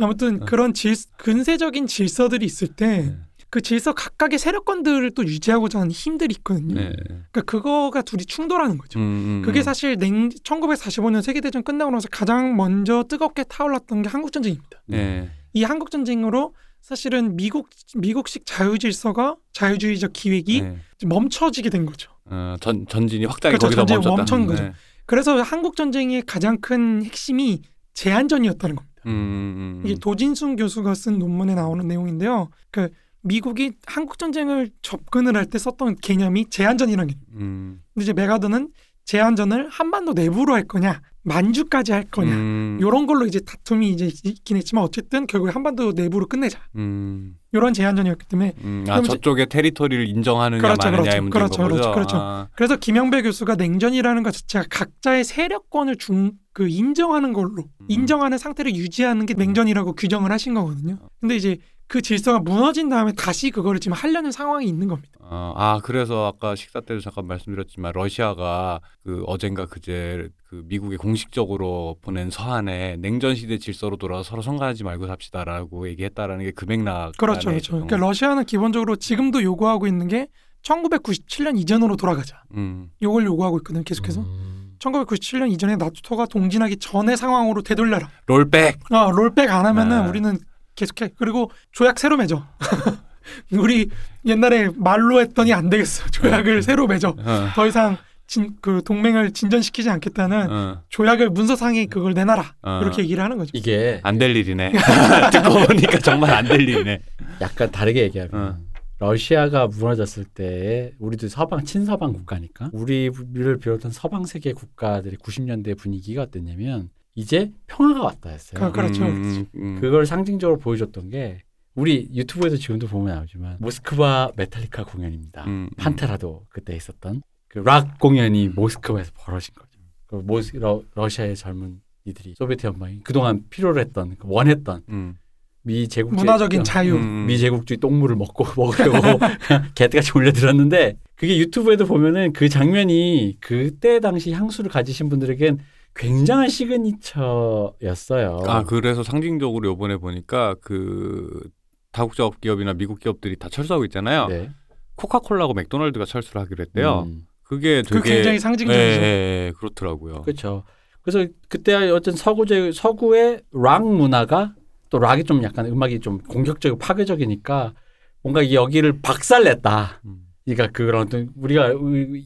아무튼 그런 질 근세적인 질서들이 있을 때그 네. 질서 각각의 세력권들을 또 유지하고자 하는 힘들이 있거든요. 네. 그러니까 그거가 둘이 충돌하는 거죠. 음, 음, 그게 음. 사실 냉 1945년 세계대전 끝나고 나서 가장 먼저 뜨겁게 타올랐던 게 한국 전쟁입니다. 네. 이 한국 전쟁으로 사실은 미국 미국식 자유 질서가 자유주의적 기획이 네. 멈춰지게 된 거죠. 어, 전 전진이 확장이 그렇죠. 거기서 멈췄다. 멈춘 거죠. 네. 그래서 한국 전쟁의 가장 큰 핵심이 제한전이었다는 겁니다. 음, 음, 음. 이게 도진순 교수가 쓴 논문에 나오는 내용인데요. 그 미국이 한국 전쟁을 접근을 할 때 썼던 개념이 제한전이라는 개념. 음. 근데 이제 맥아더는 제한전을 한반도 내부로 할 거냐, 만주까지 할 거냐. 음. 요런 걸로 이제 다툼이 이제 있긴 했지만 어쨌든 결국에 한반도 내부로 끝내자. 음. 요런 제한전이었기 때문에 음. 아 저쪽의 territory를 인정하느냐 그렇죠, 마느냐의 그렇죠. 문제인 그렇죠, 거죠. 그렇죠, 그렇죠. 아. 그래서 김영배 교수가 냉전이라는 것 자체가 각자의 세력권을 중 그 인정하는 걸로 음. 인정하는 상태를 유지하는 게 냉전이라고 규정을 하신 거거든요. 근데 이제 그 질서가 무너진 다음에 다시 그거를 지금 하려는 상황이 있는 겁니다. 어, 아 그래서 아까 식사 때도 잠깐 말씀드렸지만 러시아가 그 어젠가 그제 그 미국에 공식적으로 보낸 서한에 냉전 시대 질서로 돌아서 서로 성가하지 말고 삽시다라고 얘기했다라는 게그 맥락. 그렇죠, 그렇죠. 그러니까 러시아는 기본적으로 지금도 요구하고 있는 게 1997년 이전으로 돌아가자. 거. 음. 요걸 요구하고 있거든요. 계속해서 음. 1997년 이전에 나토가 동진하기 전의 상황으로 되돌려라. 롤백. 어, 롤백 안 하면은 아. 우리는 계속해. 그리고 조약 새로 맺어. 우리 옛날에 말로 했더니 안 되겠어. 조약을 새로 맺어. 어. 더 이상 진, 그 동맹을 진전시키지 않겠다는 어. 조약을 문서상에 그걸 내놔라. 어. 이렇게 얘기를 하는 거죠. 이게 안 될 일이네. 듣고 보니까 정말 안 될 일이네. 약간 다르게 얘기하면 어. 러시아가 무너졌을 때 우리도 서방 친서방 국가니까 우리를 비롯한 서방 세계 국가들의 90년대 분위기가 어땠냐면 이제 평화가 왔다 했어요. 그- 그렇죠. 음, 음. 그걸 상징적으로 보여줬던 게 우리 유튜브에도 지금도 보면 나오지만 모스크바 메탈리카 공연입니다. 음, 음. 판테라도 그때 있었던 그 락 공연이 모스크바에서 벌어진 거죠. 그 모스 러, 러시아의 젊은 이들이 소비에트 연방이 그동안 필요로 했던 그 원했던 음. 미 제국주의 문화적인 자유. 음. 미 제국주의 똥물을 먹고 먹으려고 개떼같이 몰려들었는데 그게 유튜브에도 보면은 그 장면이 그때 당시 향수를 가지신 분들에겐 굉장한 signature였어요. 아 그래서 상징적으로 요번에 보니까 그 다국적 기업이나 미국 기업들이 다 철수하고 있잖아요. 네. 코카콜라하고 맥도날드가 철수를 하기로 했대요. 음. 그게 그 되게 굉장히 상징적이죠. 예, 예, 예, 그렇더라고요. 그렇죠. 그래서 그때 어떤 서구제 서구의 락 문화가 또 락이 좀 약간 음악이 좀 공격적이고 파괴적이니까 뭔가 여기를 박살냈다. 음. 그러니까 그런 어떤 우리가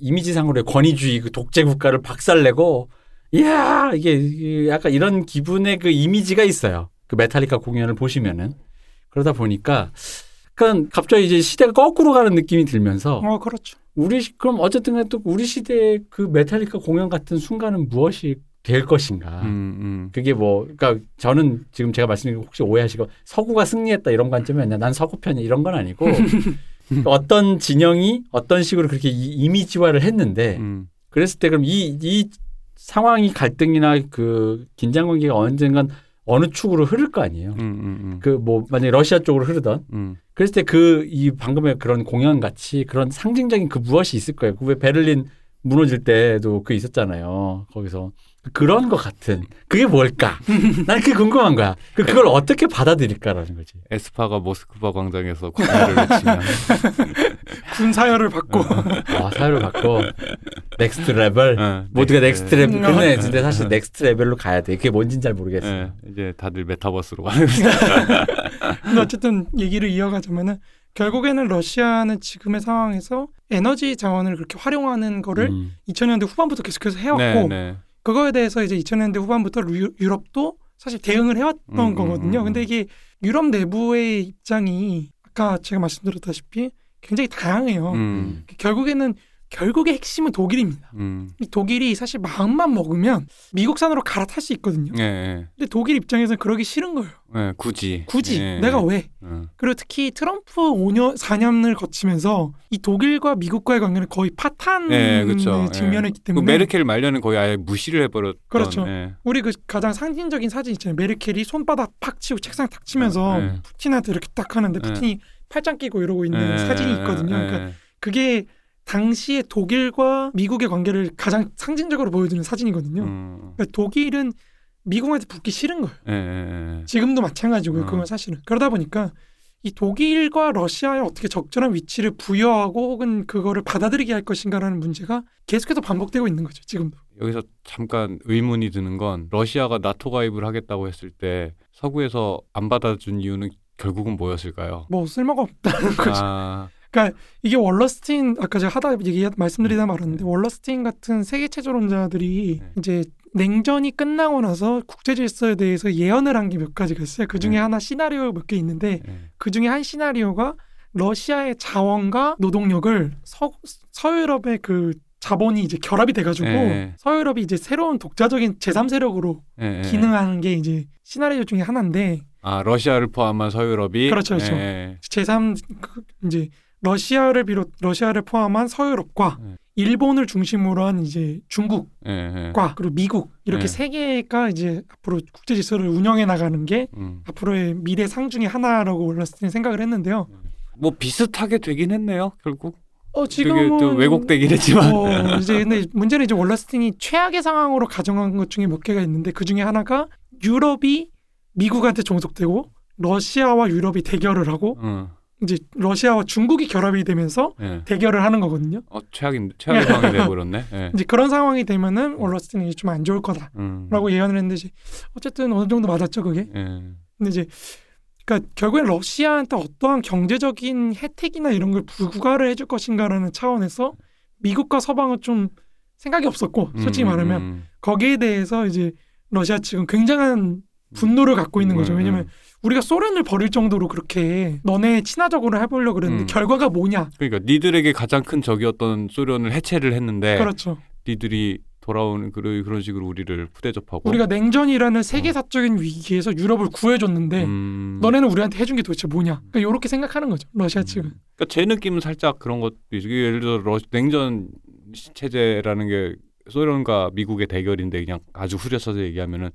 이미지상으로의 권위주의 그 독재 국가를 박살내고 이야 이게- 약간 이런 기분의 그 이미지가 있어요. 그 메탈리카 공연을 보시면은 그러다 보니까 약간 갑자기 이제 시대가 거꾸로 가는 느낌이 들면서 어 그렇죠. 우리 시- 그럼 어쨌든 또 우리 시대의 그 메탈리카 공연 같은 순간은 무엇이 될 것인가? 음, 음. 그게 뭐 그러니까 저는 지금 제가 말씀드린 거 혹시 오해하시고 서구가 승리했다 이런 관점이 아니라 난 서구 편이야 이런 건 아니고 어떤 진영이 어떤 식으로 그렇게 이, 이미지화를 했는데 음. 그랬을 때 그럼 이 이 상황이 갈등이나 그 긴장 관계가 언젠간 어느 축으로 흐를 거 아니에요. 음, 음, 음. 그뭐 만약에 러시아 쪽으로 흐르던 음. 그랬을 때 그 이 방금의 그런 공연 같이 그런 상징적인 그 무엇이 있을 거예요. 그 왜 베를린 무너질 때도 그 있었잖아요. 거기서 그런 것 같은 그게 뭘까? 난 그게 궁금한 거야. 그 그걸 어떻게 받아들일까라는 거지. 에스파가 모스크바 광장에서 공연을 외치면 군 사열을 받고 아 사열을 받고 Next Level 어, 모두가 네, Next 네. 레벨 근데 근데 사실 Next Level로 가야 돼. 그게 뭔진 잘 모르겠어. 예, 이제 다들 메타버스로 가는 근데 어쨌든 얘기를 이어가자면은 결국에는 러시아는 지금의 상황에서 에너지 자원을 그렇게 활용하는 거를 음. 2000년대 후반부터 계속해서 해왔고 네, 네. 그거에 대해서 이제 2000년대 후반부터 유, 유럽도 사실 대응을 해왔던 음, 거거든요. 음, 음. 근데 이게 유럽 내부의 입장이 아까 제가 말씀드렸다시피 굉장히 다양해요. 음, 결국에는 결국의 핵심은 독일입니다. 음. 이 독일이 사실 마음만 먹으면 미국산으로 갈아탈 수 있거든요. 예, 예, 근데 독일 입장에서는 그러기 싫은 거예요. 예, 굳이. 굳이 예, 내가 왜? 어. 그리고 특히 트럼프 5년 4년을 거치면서 이 독일과 미국과의 관계는 거의 파탄 예, 그렇죠. 직면했기 그 때문에 메르켈 말년은 거의 아예 무시를 해버렸던. 그렇죠. 예. 우리 그 가장 상징적인 사진 있잖아요. 메르켈이 손바닥 팍 치고 책상 탁 치면서 예. 푸틴한테 이렇게 딱 하는데 예. 푸틴이 팔짱 끼고 이러고 있는 예, 사진이 예, 있거든요. 예, 그러니까 그게 당시에 독일과 미국의 관계를 가장 상징적으로 보여주는 사진이거든요. 음. 그러니까 독일은 미국한테 붙기 싫은 거예요. 예, 예, 예. 지금도 마찬가지고요. 어. 그건 사실은 그러다 보니까 이 독일과 러시아에 어떻게 적절한 위치를 부여하고 혹은 그거를 받아들이게 할 것인가라는 문제가 계속해서 반복되고 있는 거죠. 지금도. 여기서 잠깐 의문이 드는 건 러시아가 나토 가입을 하겠다고 했을 때 서구에서 안 받아준 이유는 결국은 뭐였을까요? 뭐 쓸모가 없다는 거죠. 아, 이게 월러스틴 아까 제가 하다 얘기 말씀드리다 말았는데 월러스틴 같은 세계 체제론자들이 네. 이제 냉전이 끝나고 나서 국제 질서에 대해서 예언을 한 게 몇 가지가 있어요. 그 중에 네. 하나 시나리오 몇 개 있는데 예. 그 중에 한 시나리오가 러시아의 자원과 노동력을 서, 서유럽의 그 자본이 이제 결합이 돼가지고 예. 서유럽이 이제 새로운 독자적인 제3세력으로 예, 예. 기능하는 게 이제 시나리오 중에 하나인데 아 러시아를 포함한 서유럽이 그렇죠, 그렇죠. 예, 제3 그 이제 러시아를 비롯 러시아를 포함한 서유럽과 네. 일본을 중심으로 한 이제 중국과 예, 예. 그리고 미국 이렇게 네. 세 개가 이제 앞으로 국제 질서를 운영해 나가는 게 음. 앞으로의 미래 상 중에 하나라고 월러스틴이 생각을 했는데요. 뭐 비슷하게 되긴 했네요 결국. 어 지금은 또 왜곡되긴 했지만. 어, 이제 근데 문제는 이제 월러스틴이 최악의 상황으로 가정한 것 중에 몇 개가 있는데 그 중에 하나가 유럽이 미국한테 종속되고 러시아와 유럽이 대결을 하고 어, 이제 러시아와 중국이 결합이 되면서 예. 대결을 하는 거거든요. 어 최악인 최악의 상황이 돼버렸네. 예. 이제 그런 상황이 되면은 월러스틴이 좀 안 좋을 거다라고 음. 예언을 했는데 이제 어쨌든 어느 정도 맞았죠 그게. 예. 근데 이제 그러니까 결국엔 러시아한테 어떠한 경제적인 혜택이나 이런 걸 부과를 해줄 것인가라는 차원에서 미국과 서방은 좀 생각이 없었고 솔직히 음, 말하면 음, 거기에 대해서 이제 러시아 측은 굉장한 분노를 갖고 있는 거죠. 음, 왜냐면 음. 우리가 소련을 버릴 정도로 그렇게 너네 친화적으로 해보려고 그랬는데 음. 결과가 뭐냐? 그러니까 니들에게 가장 큰 적이었던 소련을 해체를 했는데 그렇죠. 니들이 돌아오는 그런 그런 식으로 우리를 푸대접하고 우리가 냉전이라는 세계사적인 위기에서 유럽을 구해줬는데 어. 음. 너네는 우리한테 해준 게 도대체 뭐냐? 그러니까 이렇게 생각하는 거죠. 러시아 측은. 그러니까 제 느낌은 살짝 그런 것도 있어요. 예를 들어 러, 냉전 체제라는 게 소련과 미국의 대결인데 그냥 아주 후려쳐서 얘기하면은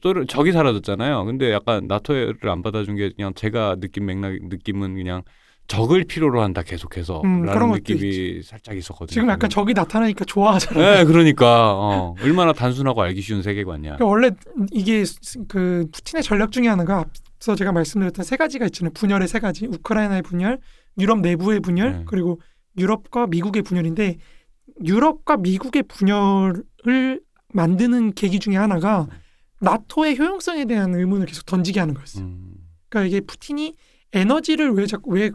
소련 적이 사라졌잖아요. 근데 약간 나토를 안 받아준 게 그냥 제가 느낌 맥락 느낌은 그냥 적을 필요로 한다 계속해서 음, 그런 라는 느낌이 살짝 있었거든요. 지금 약간 적이 나타나니까 좋아하잖아요. 네, 그러니까 어, 얼마나 단순하고 알기 쉬운 세계관이야. 그러니까 원래 이게 그 푸틴의 전략 중에 하나가 앞서 제가 말씀드렸던 세 가지가 있잖아요. 분열의 세 가지. 우크라이나의 분열, 유럽 내부의 분열, 네. 그리고 유럽과 미국의 분열인데 유럽과 미국의 분열을 만드는 계기 중에 하나가 나토의 효용성에 대한 의문을 계속 던지게 하는 거였어요. 음, 그러니까 이게 푸틴이 에너지를 왜 자꾸 왜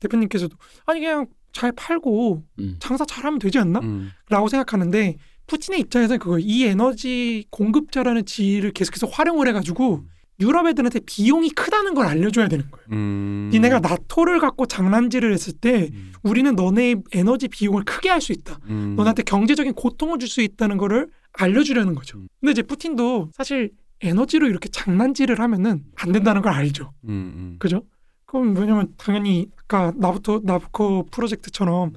대표님께서도 아니 그냥 잘 팔고 음. 장사 잘하면 되지 않나? 음, 라고 생각하는데 푸틴의 입장에서는 그거 이 에너지 공급자라는 지위를 계속해서 활용을 해가지고 유럽 애들한테 비용이 크다는 걸 알려줘야 되는 거예요. 음. 니네가 나토를 갖고 장난질을 했을 때 음, 우리는 너네 에너지 비용을 크게 할 수 있다. 음. 너네한테 경제적인 고통을 줄 수 있다는 거를 알려주려는 거죠. 음. 근데 이제 푸틴도 사실 에너지로 이렇게 장난질을 하면은 안 된다는 걸 알죠. 음, 음. 그죠? 그럼 왜냐면 당연히 아까 나부터 나부커 프로젝트처럼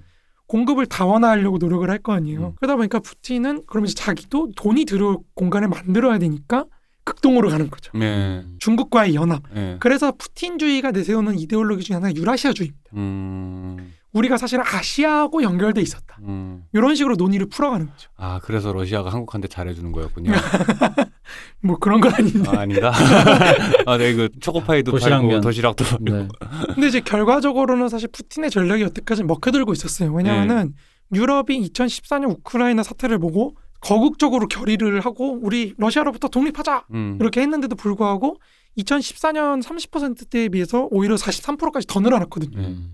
공급을 다원화하려고 노력을 할 거 아니에요. 음. 그러다 보니까 푸틴은 그러면서 자기도 돈이 들어올 공간을 만들어야 되니까 극동으로 가는 거죠. 네. 중국과의 연합. 네. 그래서 푸틴주의가 내세우는 이데올로기 중에 하나가 유라시아주의입니다. 음, 우리가 사실 아시아하고 연결돼 있었다. 음. 이런 식으로 논의를 풀어가는 거죠. 아 그래서 러시아가 한국한테 잘해주는 거였군요. 뭐 그런 건 아닌데. 아, 아닌가? 아, 네, 그 초코파이도 도시락면. 팔고 도시락도 팔고. 네. 근데 이제 결과적으로는 사실 푸틴의 전략이 여태까지 먹혀들고 있었어요. 왜냐하면은 유럽이 2014년 우크라이나 사태를 보고 거국적으로 결의를 하고 우리 러시아로부터 독립하자 음. 이렇게 했는데도 불구하고 2014년 30%대에 비해서 오히려 43%까지 더 늘어났거든요. 네. 음.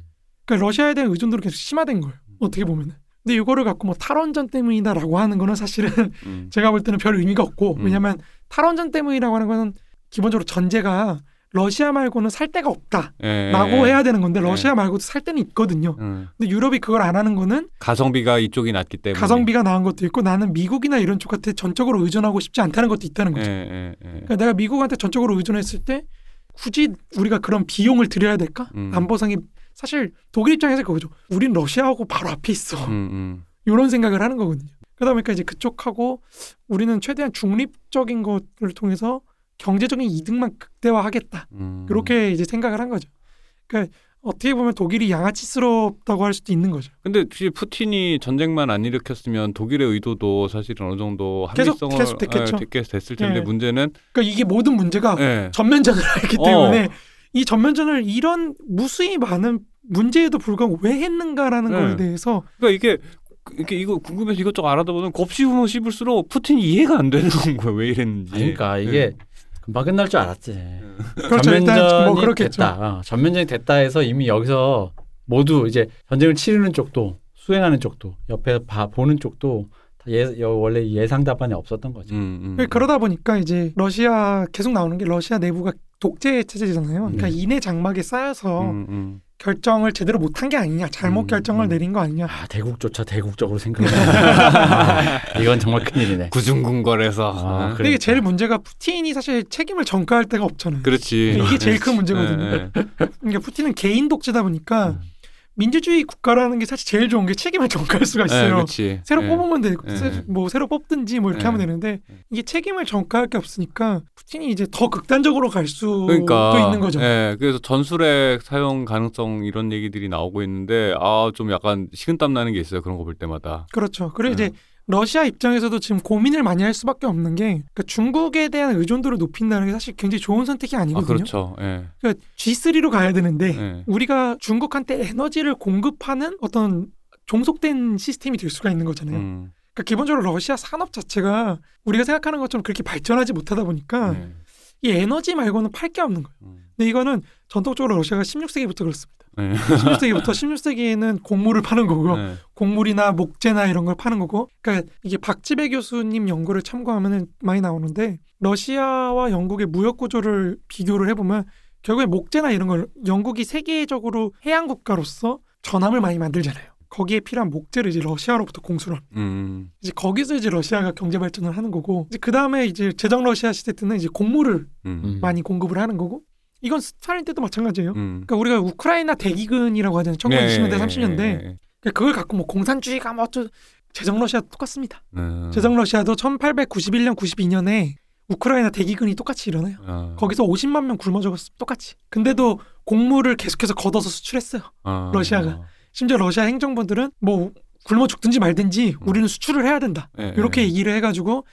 그러니까 러시아에 대한 의존도는 계속 심화된 거예요. 어떻게 보면은. 근데 이거를 갖고 뭐 탈원전 때문이다라고 하는 거는 사실은 음. 제가 볼 때는 별 의미가 없고 음. 왜냐하면 탈원전 때문이라고 하는 거는 기본적으로 전제가 러시아 말고는 살 데가 없다라고 예, 해야 되는 건데 네. 러시아 말고도 살 데는 있거든요. 음. 근데 유럽이 그걸 안 하는 거는 가성비가 이쪽이 낫기 때문에. 가성비가 나은 것도 있고 나는 미국이나 이런 쪽한테 전적으로 의존하고 싶지 않다는 것도 있다는 예, 거죠. 예, 예. 그러니까 내가 미국한테 전적으로 의존했을 때 굳이 우리가 그런 비용을 들여야 될까? 음. 안보상이 사실 독일 입장에서 그거죠. 우린 러시아하고 바로 앞에 있어. 음, 음. 이런 생각을 하는 거거든요. 그러다 보니까 이제 그쪽하고 우리는 최대한 중립적인 것을 통해서 경제적인 이득만 극대화하겠다. 음. 그렇게 이제 생각을 한 거죠. 그러니까 어떻게 보면 독일이 양아치스럽다고 할 수도 있는 거죠. 근데 사실 푸틴이 전쟁만 안 일으켰으면 독일의 의도도 사실은 어느 정도 계속- 합리성을 계속 됐겠죠. 예, 됐- 됐을 텐데 예. 문제는 그러니까 이게 모든 문제가 예. 전면전을 했기 어. 때문에 이 전면전을 이런 무수히 많은 문제에도 불구하고 왜 했는가라는 네. 거에 대해서 그러니까 이게 이게 이거 궁금해서 이것저것 알아보면 곱씹으면 씹을수록 푸틴이 이해가 안 되는 거야 왜 이랬는지. 아니, 그러니까 예. 이게 금방 끝날 줄 알았지. 그렇죠. 일단 전면전이 뭐 그렇겠죠. 됐다. 어, 전면전이 됐다 해서 이미 여기서 모두 이제 전쟁을 치르는 쪽도 수행하는 쪽도 옆에 봐 보는 쪽도 다 예, 여- 원래 예상 답안에 없었던 거죠. 음, 음. 그러다 보니까 이제 러시아 계속 나오는 게 러시아 내부가 독재 체제잖아요. 그러니까 네. 인해 장막에 쌓여서 음, 음. 결정을 제대로 못한 게 아니냐, 잘못 음, 결정을 음. 내린 거 아니냐. 아 대국조차 대국적으로 생각해. 아, 이건 정말 큰일이네. 구중궁궐에서. 아, 어? 근데 이게 그러니까. 제일 문제가 푸틴이 사실 책임을 전가할 데가 없잖아요. 그렇지. 이게 제일 큰 문제거든요. 예, 예. 그러니까 푸틴은 개인 독재다 보니까 음. 민주주의 국가라는 게 사실 제일 좋은 게 책임을 전가할 수가 있어요. 예, 그렇지. 새로 예. 뽑으면 되고 예. 새- 뭐 새로 뽑든지 뭐 이렇게 예. 하면 되는데 예. 이게 책임을 전가할 게 없으니까 푸틴이 이제 더 극단적으로 갈 수도 그러니까 있는 거죠. 예, 그래서 전술핵 사용 가능성 이런 얘기들이 나오고 있는데 아 좀 약간 식은땀 나는 게 있어요. 그런 거 볼 때마다. 그렇죠. 그리고 예. 이제 러시아 입장에서도 지금 고민을 많이 할 수밖에 없는 게 그러니까 중국에 대한 의존도를 높인다는 게 사실 굉장히 좋은 선택이 아 아니거든요. 그렇죠. 예. 그러니까 G3로 가야 되는데 예. 우리가 중국한테 에너지를 공급하는 어떤 종속된 시스템이 될 수가 있는 거잖아요. 음. 그러니까 기본적으로 러시아 산업 자체가 우리가 생각하는 것처럼 그렇게 발전하지 못하다 보니까 예. 이 에너지 말고는 팔 게 없는 거예요. 음. 근데 이거는 전통적으로 러시아가 16세기부터 그렇습니다. 네. 16세기부터 16세기에는 곡물을 파는 거고 네. 곡물이나 목재나 이런 걸 파는 거고 그러니까 이게 박지배 교수님 연구를 참고하면 많이 나오는데 러시아와 영국의 무역 구조를 비교를 해보면 결국에 목재나 이런 걸 영국이 세계적으로 해양 국가로서 전함을 많이 만들잖아요. 거기에 필요한 목재를 이제 러시아로부터 공수를 합니다. 음. 이제 거기서 이제 러시아가 경제 발전을 하는 거고 이제 그 다음에 이제 제정 러시아 시대 때는 이제 곡물을 음. 음. 많이 공급을 하는 거고 이건 스탈린 때도 마찬가지예요. 음. 그러니까 우리가 우크라이나 대기근이라고 하잖아요. 1920년대, 네. 30년대. 네. 그러니까 그걸 갖고 뭐 공산주의가 뭐 어쩌 제정 러시아 똑같습니다. 네. 제정 러시아도 1891년, 92년에 우크라이나 대기근이 똑같이 일어나요. 어. 거기서 50만 명 굶어 죽었어. 똑같이. 근데도 곡물을 계속해서 걷어서 수출했어요. 어. 러시아가. 심지어 러시아 행정부들은 뭐 굶어 죽든지 말든지 우리는 수출을 해야 된다. 네, 이렇게 네. 얘기를 해가지고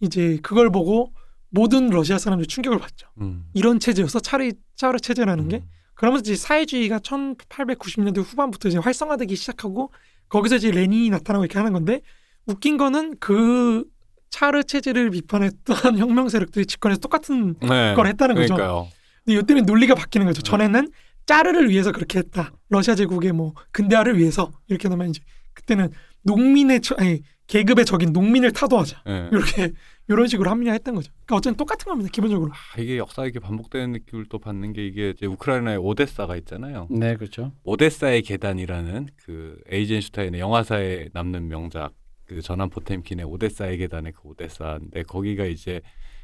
이제 그걸 보고 모든 러시아 사람들이 충격을 받죠. 음. 이런 체제여서 차르 차르 체제라는 게 음. 그러면서 이제 사회주의가 1890년대 후반부터 이제 활성화되기 시작하고 거기서 이제 레닌이 나타나고 이렇게 하는 건데 웃긴 거는 그 차르 체제를 비판했던 혁명 세력들이 집권해서 똑같은 네. 걸 했다는 거죠. 그러니까요. 근데 이때는 논리가 바뀌는 네. 거죠. 전에는 짜르를 위해서 그렇게 했다. 러시아 제국의 뭐 근대화를 위해서 이렇게 하면 이제 그때는 농민의 저, 아니 계급의 적인 농민을 타도하자. 네. 이렇게 이런 식으로 합리화했던 거죠. 그러니까 어쨌든 똑같은 겁니다. 기본적으로. 아, 이게 역사 이렇게 반복되는 느낌을 또 받는 게 이게 이제 우크라이나의 오데사가 있잖아요. 네, 그렇죠. 오데사의 계단이라는 그 에이젠슈타인의 영화사에 남는 명작 그 전함 포템킨의 오데사의 계단의 그 오데사인데 거기가 이제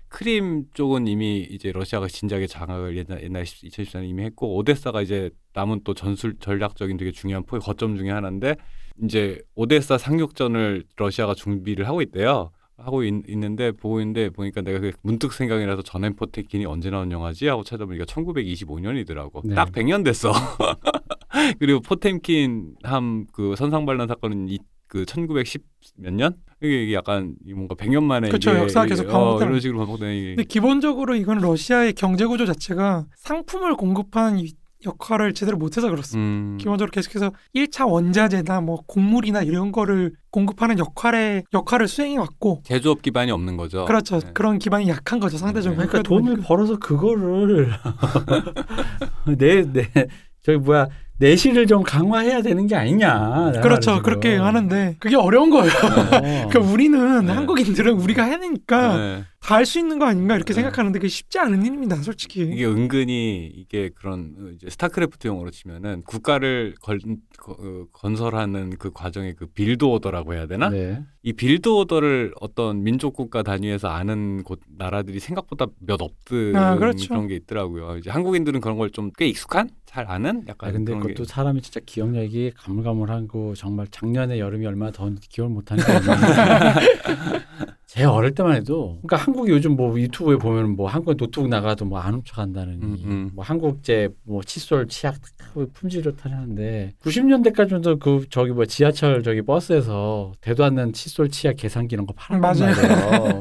크림 쪽은 이미 이제 러시아가 진작에 장악을 옛날, 옛날 2014년 이미 했고 오데사가 이제 남은 또 전술 전략적인 되게 중요한 포 거점 중에 하나인데 이제 오데사 상륙전을 러시아가 준비를 하고 있대요. 하고 있, 는데 보고 있는데 보니까 내가 그 문득 생각이 나서 전함 포템킨이 언제 나온 영화지 하고 찾아보니까 1925년이더라고. 네. 딱 100년 됐어. 그리고 포템킨 함 그 선상 반란 사건은 이, 그 1910 몇 년? 이게, 이게 약간 이 뭔가 100년 만에 이게 역사가 계속 어, 반복되는 이런 식으로 반복되는 이게 근데 기본적으로 이건 러시아의 경제 구조 자체가 상품을 공급하는 이- 역할을 제대로 못해서 그렇습니다. 음, 기본적으로 계속해서 1차 원자재나 뭐 곡물이나 이런 거를 공급하는 역할에 역할을 수행해 왔고 제조업 기반이 없는 거죠. 그렇죠. 네. 그런 기반이 약한 거죠 상대적으로. 네. 그러니까 돈을 보니까 벌어서 그거를 내, 내 저기 뭐야 내실을 좀 강화해야 되는 게 아니냐. 내 그렇죠. 말은 그렇게 지금. 하는데 그게 어려운 거예요. 어. 그러니까 우리는 네. 한국인들은 우리가 해내니까 네. 다할 수 있는 거 아닌가 이렇게 네. 생각하는데 그게 쉽지 않은 일입니다, 솔직히. 이게 은근히 이게 그런 어, 이제 스타크래프트 용어로 치면은 국가를 걸, 거- 어, 건설하는 그 과정의 그 build order라고 해야 되나? 네. 이 build order를 어떤 민족 국가 단위에서 아는 곳 나라들이 생각보다 몇 없든 아, 그렇죠. 그런 게 있더라고요. 이제 한국인들은 그런 걸 좀 꽤 익숙한, 잘 아는 약간 아, 근데 그것도 게 사람이 진짜 기억력이 가물가물하고 정말 작년에 여름이 얼마나 더웠는지 기억을 못하는 거예요. 제 어릴 때만 해도 그러니까 한국이 요즘 뭐 유튜브에 보면 뭐 한국 노트북 나가도 뭐 안 훔쳐간다는 음, 음. 뭐 한국제 뭐 칫솔 치약 품질 좋다는 하는데 90년대까지도 그 저기 뭐 지하철 저기 버스에서 대도 않는 칫솔 치약 계산기 이런 거.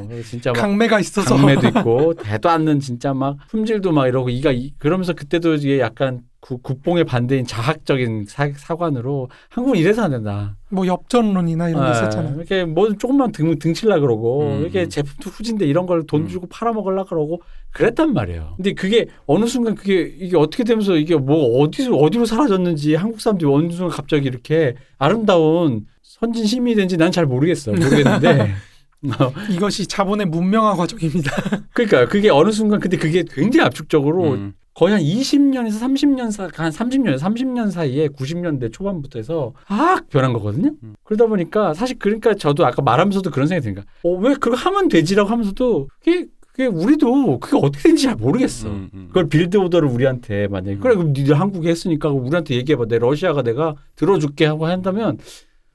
그래서 진짜 막 강매가 있어서 강매도 있고 대도 않는 진짜 막 품질도 막 이러고 이가 이- 그러면서 그때도 이게 약간 구- 국뽕의 반대인 자학적인 사, 사관으로 한국은 이래서 안 된다. 뭐 엽전론이나 이런 게 예, 있었잖아요. 이렇게 뭐 조금만 등, 등칠라 그러고 음, 이렇게 음. 제품도 후진데 이런 걸 돈 음. 주고 팔아먹으려 그러고 그랬단 말이에요. 근데 그게 어느 순간 그게 이게 어떻게 되면서 이게 뭐 어디서 어디로 사라졌는지 한국 사람들이 어느 순간 갑자기 이렇게 아름다운 선진 시민이 된지 난 잘 모르겠어. 모르겠는데 어, 이것이 자본의 문명화 과정입니다. 그러니까 그게 어느 순간 근데 그게 굉장히 압축적으로 음, 거의 한 20년에서 30년 사, 한 30년, 30년 사이에 90년대 초반부터 해서 확 변한 거거든요. 음. 그러다 보니까 사실 그러니까 저도 아까 말하면서도 그런 생각이 드니까 어, 왜 그거 하면 되지라고 하면서도 그게, 그게 우리도 그게 어떻게 되는지 잘 모르겠어. 음, 음. 그걸 build order를 우리한테 만약에 음. 그래 그럼 니들 한국에 했으니까 우리한테 얘기해봐. 내 러시아가 내가 들어줄게 하고 한다면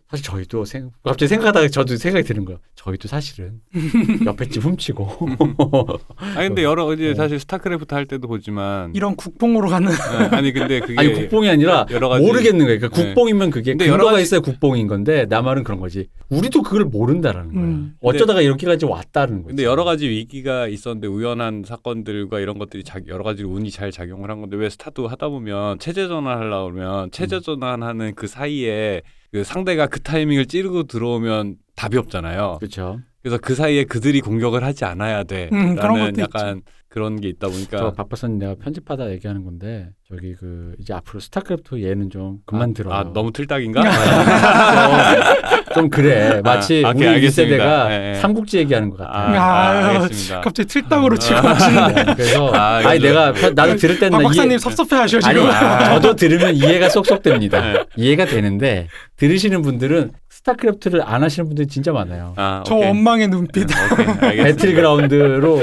사실 저희도 생, 갑자기 생각하다가 저도 생각이 드는 거예요. 저희도 사실은 옆에 집 훔치고 아니 근데 여러 이제 어. 사실 스타크래프트 할 때도 보지만 이런 국뽕으로 가는 예, 아니 근데 그게 아니 국뽕이 아니라 여러 가지 모르겠는 거예요. 그러니까 네. 국뽕이면 그게 근데 근거가 여러 가지- 있어야 국뽕인 건데 나 말은 그런 거지. 우리도 그걸 모른다라는 거야. 음. 어쩌다가 이렇게까지 왔다는 거지. 근데 여러 가지 위기가 있었는데 우연한 사건들과 이런 것들이 자, 여러 가지 운이 잘 작용을 한 건데 왜 스타도 하다 보면 체제 전환하려고 그러면 음. 체제 전환하는 그 사이에 그 상대가 그 타이밍을 찌르고 들어오면 답이 없잖아요. 그렇죠. 그래서 그 사이에 그들이 공격을 하지 않아야 음, 그런 돼라는 것도 약간 그런 게 있다 보니까 저 바빠서 내가 편집하다 얘기하는 건데 저기 그 이제 앞으로 스타크래프트 얘는 좀 그만 들어. 아 너무 틀딱인가? 좀, 좀 그래. 마치 아, 오케이, 우리. 1세대가 예, 예. 삼국지 얘기하는 것 같아. 아, 아, 아, 알겠습니다. 갑자기 틀딱으로 아. 치고 하시는데 그래서 아, 아, 니 내가 편- 나도 들을 때는 박 박사님 이해- 섭섭해하셔 아니 지금. 저도 들으면 이해가 쏙쏙 됩니다. 네. 이해가 되는데 들으시는 분들은 스타크래프트를 안 하시는 분들이 진짜 많아요. 아, 저. 원망의 눈빛. 알겠습니다. 배틀그라운드로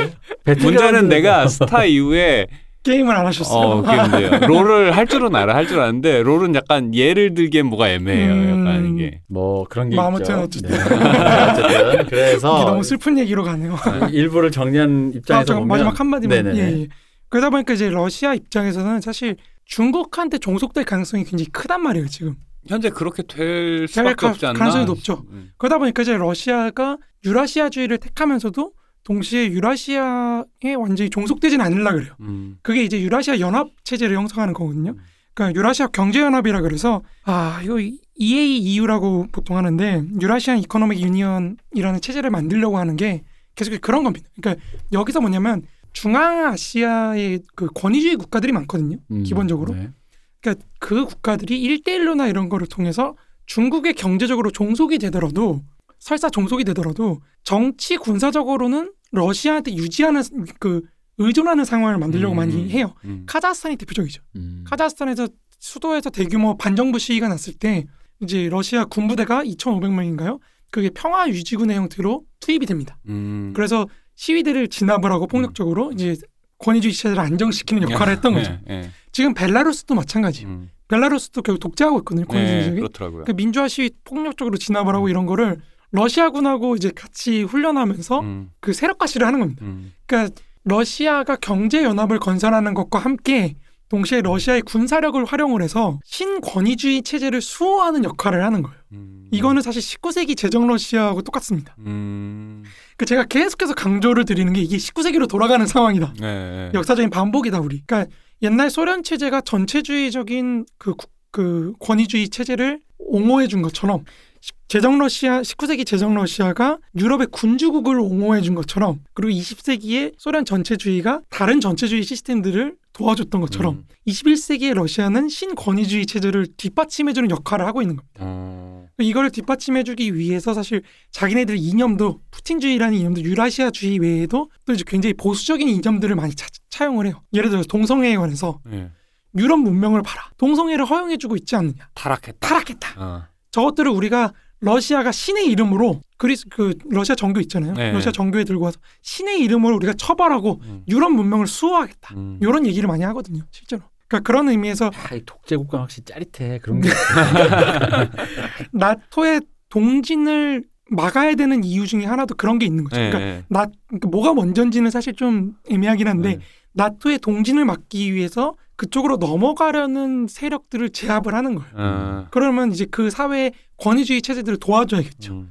문제는 내가 스타 이후에 게임을 안 하셨어요. 어 그게 문제예요. 롤을 할 줄은 알아, 할 줄 아는데 롤은 약간 예를 들기엔 뭐가 애매해요. 음. 약간 이게. 뭐 그런 게뭐 있죠. 아무튼 어쨌든. 네. 어쨌든 그래서 너무 슬픈 얘기로 가네요. 일부를 정리한 아, 입장에서 잠깐 보면 마지막 한 마디만. 네네네. 예, 예. 그러다 보니까 이제 러시아 입장에서는 사실 중국한테 종속될 가능성이 굉장히 크단 말이에요 지금. 현재 그렇게 될될 수밖에 가- 없지 않나? 가능성이 높죠. 음. 그러다 보니까 이제 러시아가 유라시아주의를 택하면서도 동시에 유라시아에 완전히 종속되진 않으려 그래요. 음. 그게 이제 유라시아 연합 체제를 형성하는 거거든요. 그러니까 유라시아 경제 연합이라 그래서 아 이거 EAEU라고 보통 하는데 Eurasian Economic Union이라는 체제를 만들려고 하는 게 계속 그런 겁니다. 그러니까 여기서 뭐냐면 중앙아시아의 그 권위주의 국가들이 많거든요. 음, 기본적으로. 네. 그러니까 그 국가들이 일대일로나 이런 거를 통해서 중국의 경제적으로 종속이 되더라도 설사 종속이 되더라도 정치 군사적으로는 러시아한테 유지하는 그 의존하는 상황을 만들려고 음. 많이 해요. 음. 카자흐스탄이 대표적이죠. 음. 카자흐스탄에서 수도에서 대규모 반정부 시위가 났을 때 이제 러시아 군부대가 2,500명인가요? 그게 평화 유지군의 형태로 투입이 됩니다. 음. 그래서 시위대를 진압을 하고 폭력적으로 이제 권위주의 체제를 안정시키는 역할을 했던 거죠. 예, 예. 지금 벨라루스도 마찬가지예요. 음. 벨라루스도 결국 독재하고 있거든요. 권위주의 네, 체제가. 그렇더라고요. 그러니까 민주화 시위 폭력적으로 진압을 하고 이런 거를 러시아군하고 이제 같이 훈련하면서 음. 그 세력 가시를 하는 겁니다. 음. 그러니까 러시아가 경제 연합을 건설하는 것과 함께 동시에 러시아의 군사력을 활용을 해서 신권위주의 체제를 수호하는 역할을 하는 거예요. 음. 이거는 사실 19세기 제정 러시아하고 똑같습니다. 음. 그 제가 계속해서 강조를 드리는 게 이게 19세기로 돌아가는 상황이다. 네, 네. 역사적인 반복이다 우리. 그러니까 옛날 소련 체제가 전체주의적인 그, 국- 그 권위주의 체제를 옹호해 준 것처럼 시- 제정 러시아 19세기 제정 러시아가 유럽의 군주국을 옹호해 준 것처럼 그리고 20세기에 소련 전체주의가 다른 전체주의 시스템들을 도와줬던 것처럼 음. 21세기의 러시아는 신권위주의 체제를 뒷받침해 주는 역할을 하고 있는 겁니다. 어. 이걸 뒷받침해주기 위해서 사실 자기네들 이념도 푸틴주의라는 이념도 유라시아주의 외에도 또 이제 굉장히 보수적인 이념들을 많이 차, 차용을 해요. 예를 들어서 동성애에 관해서 예. 유럽 문명을 봐라. 동성애를 허용해주고 있지 않느냐. 타락했다. 타락했다. 어. 저것들을 우리가 러시아가 신의 이름으로 그리스 그 러시아 정교 있잖아요. 네. 러시아 정교에 들고 와서 신의 이름으로 우리가 처벌하고 음. 유럽 문명을 수호하겠다. 음. 이런 얘기를 많이 하거든요. 실제로. 그러니까 그런 의미에서 아, 이 독재국가 확실히 짜릿해. 그런 게. 나토의 동진을 막아야 되는 이유 중에 하나도 그런 게 있는 거죠. 네, 그러니까 네. 나 그러니까 뭐가 먼저인지는 사실 좀 애매하긴 한데 네. 나토의 동진을 막기 위해서 그쪽으로 넘어가려는 세력들을 제압을 하는 거예요. 어. 그러면 이제 그 사회의 권위주의 체제들을 도와줘야겠죠. 음.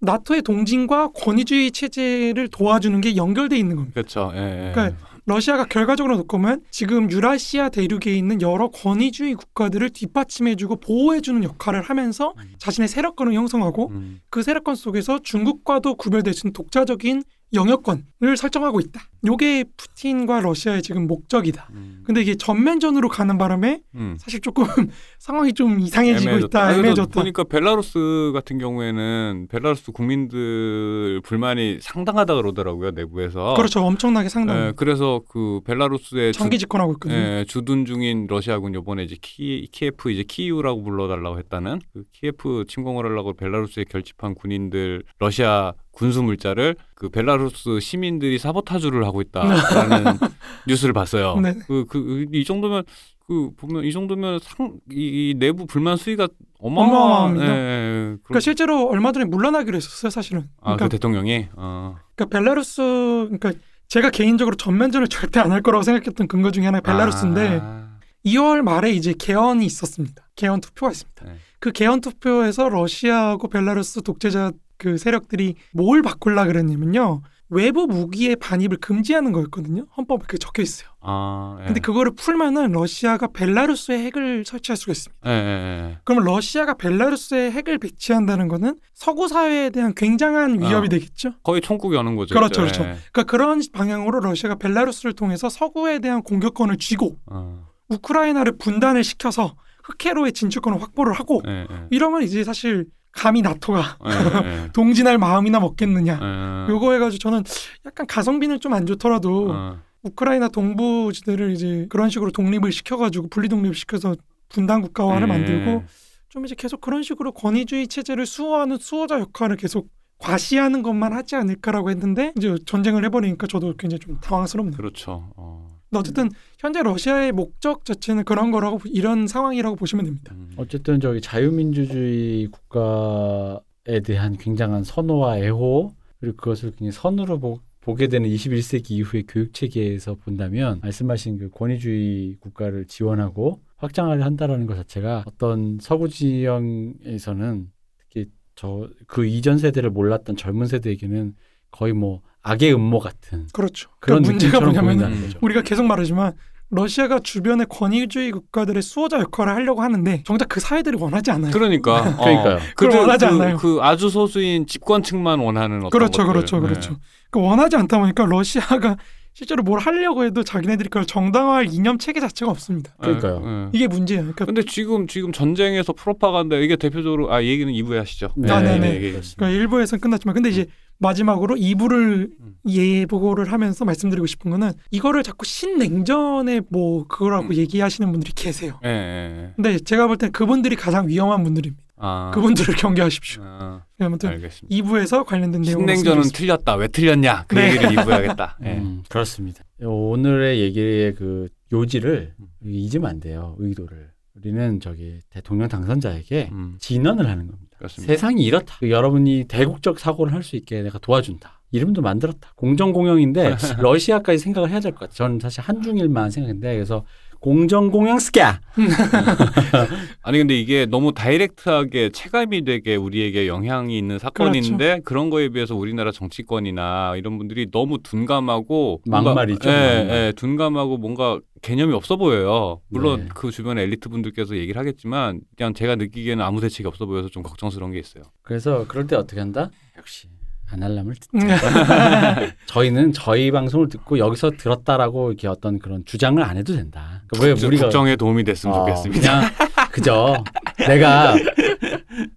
나토의 동진과 권위주의 체제를 도와주는 게 연결돼 있는 겁니다. 그렇죠. 예, 예. 그러니까 러시아가 결과적으로 놓고 보면 지금 유라시아 대륙에 있는 여러 권위주의 국가들을 뒷받침해주고 보호해주는 역할을 하면서 음. 자신의 세력권을 형성하고 음. 그 세력권 속에서 중국과도 구별될 수 있는 독자적인 영역권을 설정하고 있다. 요게 푸틴과 러시아의 지금 목적이다. 음. 근데 이게 전면전으로 가는 바람에 음. 사실 조금 상황이 좀 이상해지고 애매해졌다. 있다. 애매해졌다. 보니까 벨라루스 같은 경우에는 벨라루스 국민들 불만이 상당하다 그러더라고요 내부에서. 그렇죠. 엄청나게 상당. 예, 그래서 그 벨라루스의 주, 장기 집권하고 있거든요. 예, 주둔 중인 러시아군 요번에 이제 키, 키예프 이제 키이우라고 불러달라고 했다는 그 키예프 침공을 하려고 벨라루스에 결집한 군인들 러시아 군수 물자를 그 벨라루스 시민들이 사보타주를 하고 있다라는 뉴스를 봤어요. 네. 그 그 이 정도면 그 보면 이 정도면 상이 내부 불만 수위가 어마어마합니다. 어마어마합니다. 예, 예. 그러니까 그럼- 실제로 얼마 전에 물러나기로 했었어요, 사실은. 아, 그러니까, 그 대통령이 어. 그러니까 벨라루스 그러니까 제가 개인적으로 전면전을 절대 안 할 거라고 생각했던 근거 중에 하나가 벨라루스인데 아, 2월 말에 이제 개헌이 있었습니다. 개헌 투표가 있습니다. 네. 그 개헌 투표에서 러시아하고 벨라루스 독재자 그 세력들이 뭘 바꾸려 그랬냐면요. 외부 무기의 반입을 금지하는 거였거든요. 헌법에 그 적혀 있어요. 아, 예. 근데 그거를 풀면은 러시아가 벨라루스에 핵을 설치할 수가 있습니다. 예, 예, 예. 그러면 러시아가 벨라루스에 핵을 배치한다는 거는 서구 사회에 대한 굉장한 위협이 어. 되겠죠. 거의 총국이 오는 거죠. 그렇죠. 그렇죠. 그러니까 그런 방향으로 러시아가 벨라루스를 통해서 서구에 대한 공격권을 쥐고 어, 우크라이나를 분단을 시켜서 흑해로의 진출권을 확보를 하고 예, 예. 이러면 이제 사실 감히 나토가 예, 예. 동진할 마음이나 먹겠느냐. 예. 요거 해가지고 저는 약간 가성비는 좀 안 좋더라도 어, 우크라이나 동부지대를 이제 그런 식으로 독립을 시켜가지고 분리 독립 시켜서 분단 국가화를 예. 만들고 좀 이제 계속 그런 식으로 권위주의 체제를 수호하는 수호자 역할을 계속 과시하는 것만 하지 않을까라고 했는데 이제 전쟁을 해버리니까 저도 굉장히 좀 당황스럽네요. 그렇죠. 어. 근데 어쨌든 현재 러시아의 목적 자체는 그런 거라고 이런 상황이라고 보시면 됩니다. 음. 어쨌든 저기 자유민주주의 국가에 대한 굉장한 선호와 애호 그리고 그것을 굉장히 선으로 보, 보게 되는 21세기 이후의 교육 체계에서 본다면 말씀하신 그 권위주의 국가를 지원하고 확장을 한다라는 것 자체가 어떤 서구 지형에서는 특히 저 그 이전 세대를 몰랐던 젊은 세대에게는 거의 뭐 악의 음모 같은 그렇죠. 그런 그러니까 문제가 뭐냐면 음. 우리가 계속 말하지만 러시아가 주변의 권위주의 국가들의 수호자 역할을 하려고 하는데 정작 그 사회들이 원하지 않아요. 그러니까. 어. 그러니까요. 그걸 원하지 그, 않아요. 그 아주 소수인 집권층만 원하는 어떤 그렇죠, 것들. 그렇죠, 네. 그렇죠. 그 원하지 않다 보니까 러시아가 실제로 뭘 하려고 해도 자기네들이 그걸 정당화할 이념 체계 자체가 없습니다. 그러니까요. 예, 예. 이게 문제예요. 그러니까, 근데 지금 지금 전쟁에서 프로파간다 이게 대표적으로 아이 얘기는 2부에 하시죠. 네, 아, 네네. 얘기. 그러니까 일부에서는 끝났지만 근데 이제 마지막으로 2부를 음. 예보고를 하면서 말씀드리고 싶은 거는 이거를 자꾸 신냉전의 뭐 그거라고 음. 얘기하시는 분들이 계세요. 예, 예, 예. 근데 제가 볼 땐 그분들이 가장 위험한 분들입니다. 아. 그분들을 경계하십시오. 아, 아무튼 알겠습니다. 2부에서 관련된 내용 신냉전은 틀렸다. 왜 틀렸냐? 그 네. 얘기를 2부에 하겠다. 예. 음, 그렇습니다. 오늘의 얘기의 그 요지를 음. 잊으면 안 돼요. 의도를. 우리는 저기 대통령 당선자에게 음, 진언을 하는 겁니다. 그렇습니다. 세상이 이렇다. 그 여러분이 대국적 사고를 할 수 있게 내가 도와준다. 이름도 만들었다. 공정공영인데 러시아까지 생각을 해야 될 것 같아요. 저는 사실 한중일만 생각했는데 그래서 공정공영 스캐. 아니 근데 이게 너무 다이렉트하게 체감이 되게 우리에게 영향이 있는 사건인데 그렇죠. 그런 거에 비해서 우리나라 정치권이나 이런 분들이 너무 둔감하고 막말이죠, 예. 예, 둔감하고 뭔가 개념이 없어 보여요. 물론 네. 그 주변의 엘리트 분들께서 얘기를 하겠지만 그냥 제가 느끼기에는 아무 대책이 없어 보여서 좀 걱정스러운 게 있어요. 그래서 그럴 때 어떻게 한다? 역시 아날람을 듣. 음. 저희는 저희 방송을 듣고 여기서 들었다라고 이렇게 어떤 그런 주장을 안 해도 된다. 그러니까 왜좀 우리가 걱정에 도움이 됐으면 어, 좋겠습니다. 그죠. 내가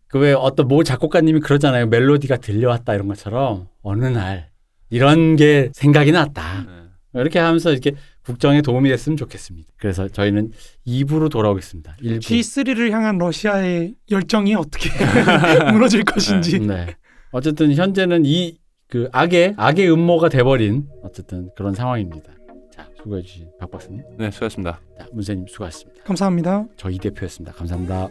그 왜 어떤 모 작곡가님이 그러잖아요. 멜로디가 들려왔다 이런 것처럼 어느 날 이런 게 생각이 났다. 네. 이렇게 하면서 이렇게 국정에 도움이 됐으면 좋겠습니다. 그래서 저희는 2부로 돌아오겠습니다. 1부. G3를 향한 러시아의 열정이 어떻게 무너질 것인지. 네. 어쨌든 현재는 이 그 악의 악의 음모가 돼버린 어쨌든 그런 상황입니다. 자 수고해 주신 박 박사님, 네, 수고하셨습니다. 자, 문세님 수고하셨습니다. 감사합니다. 저이 대표였습니다. 감사합니다.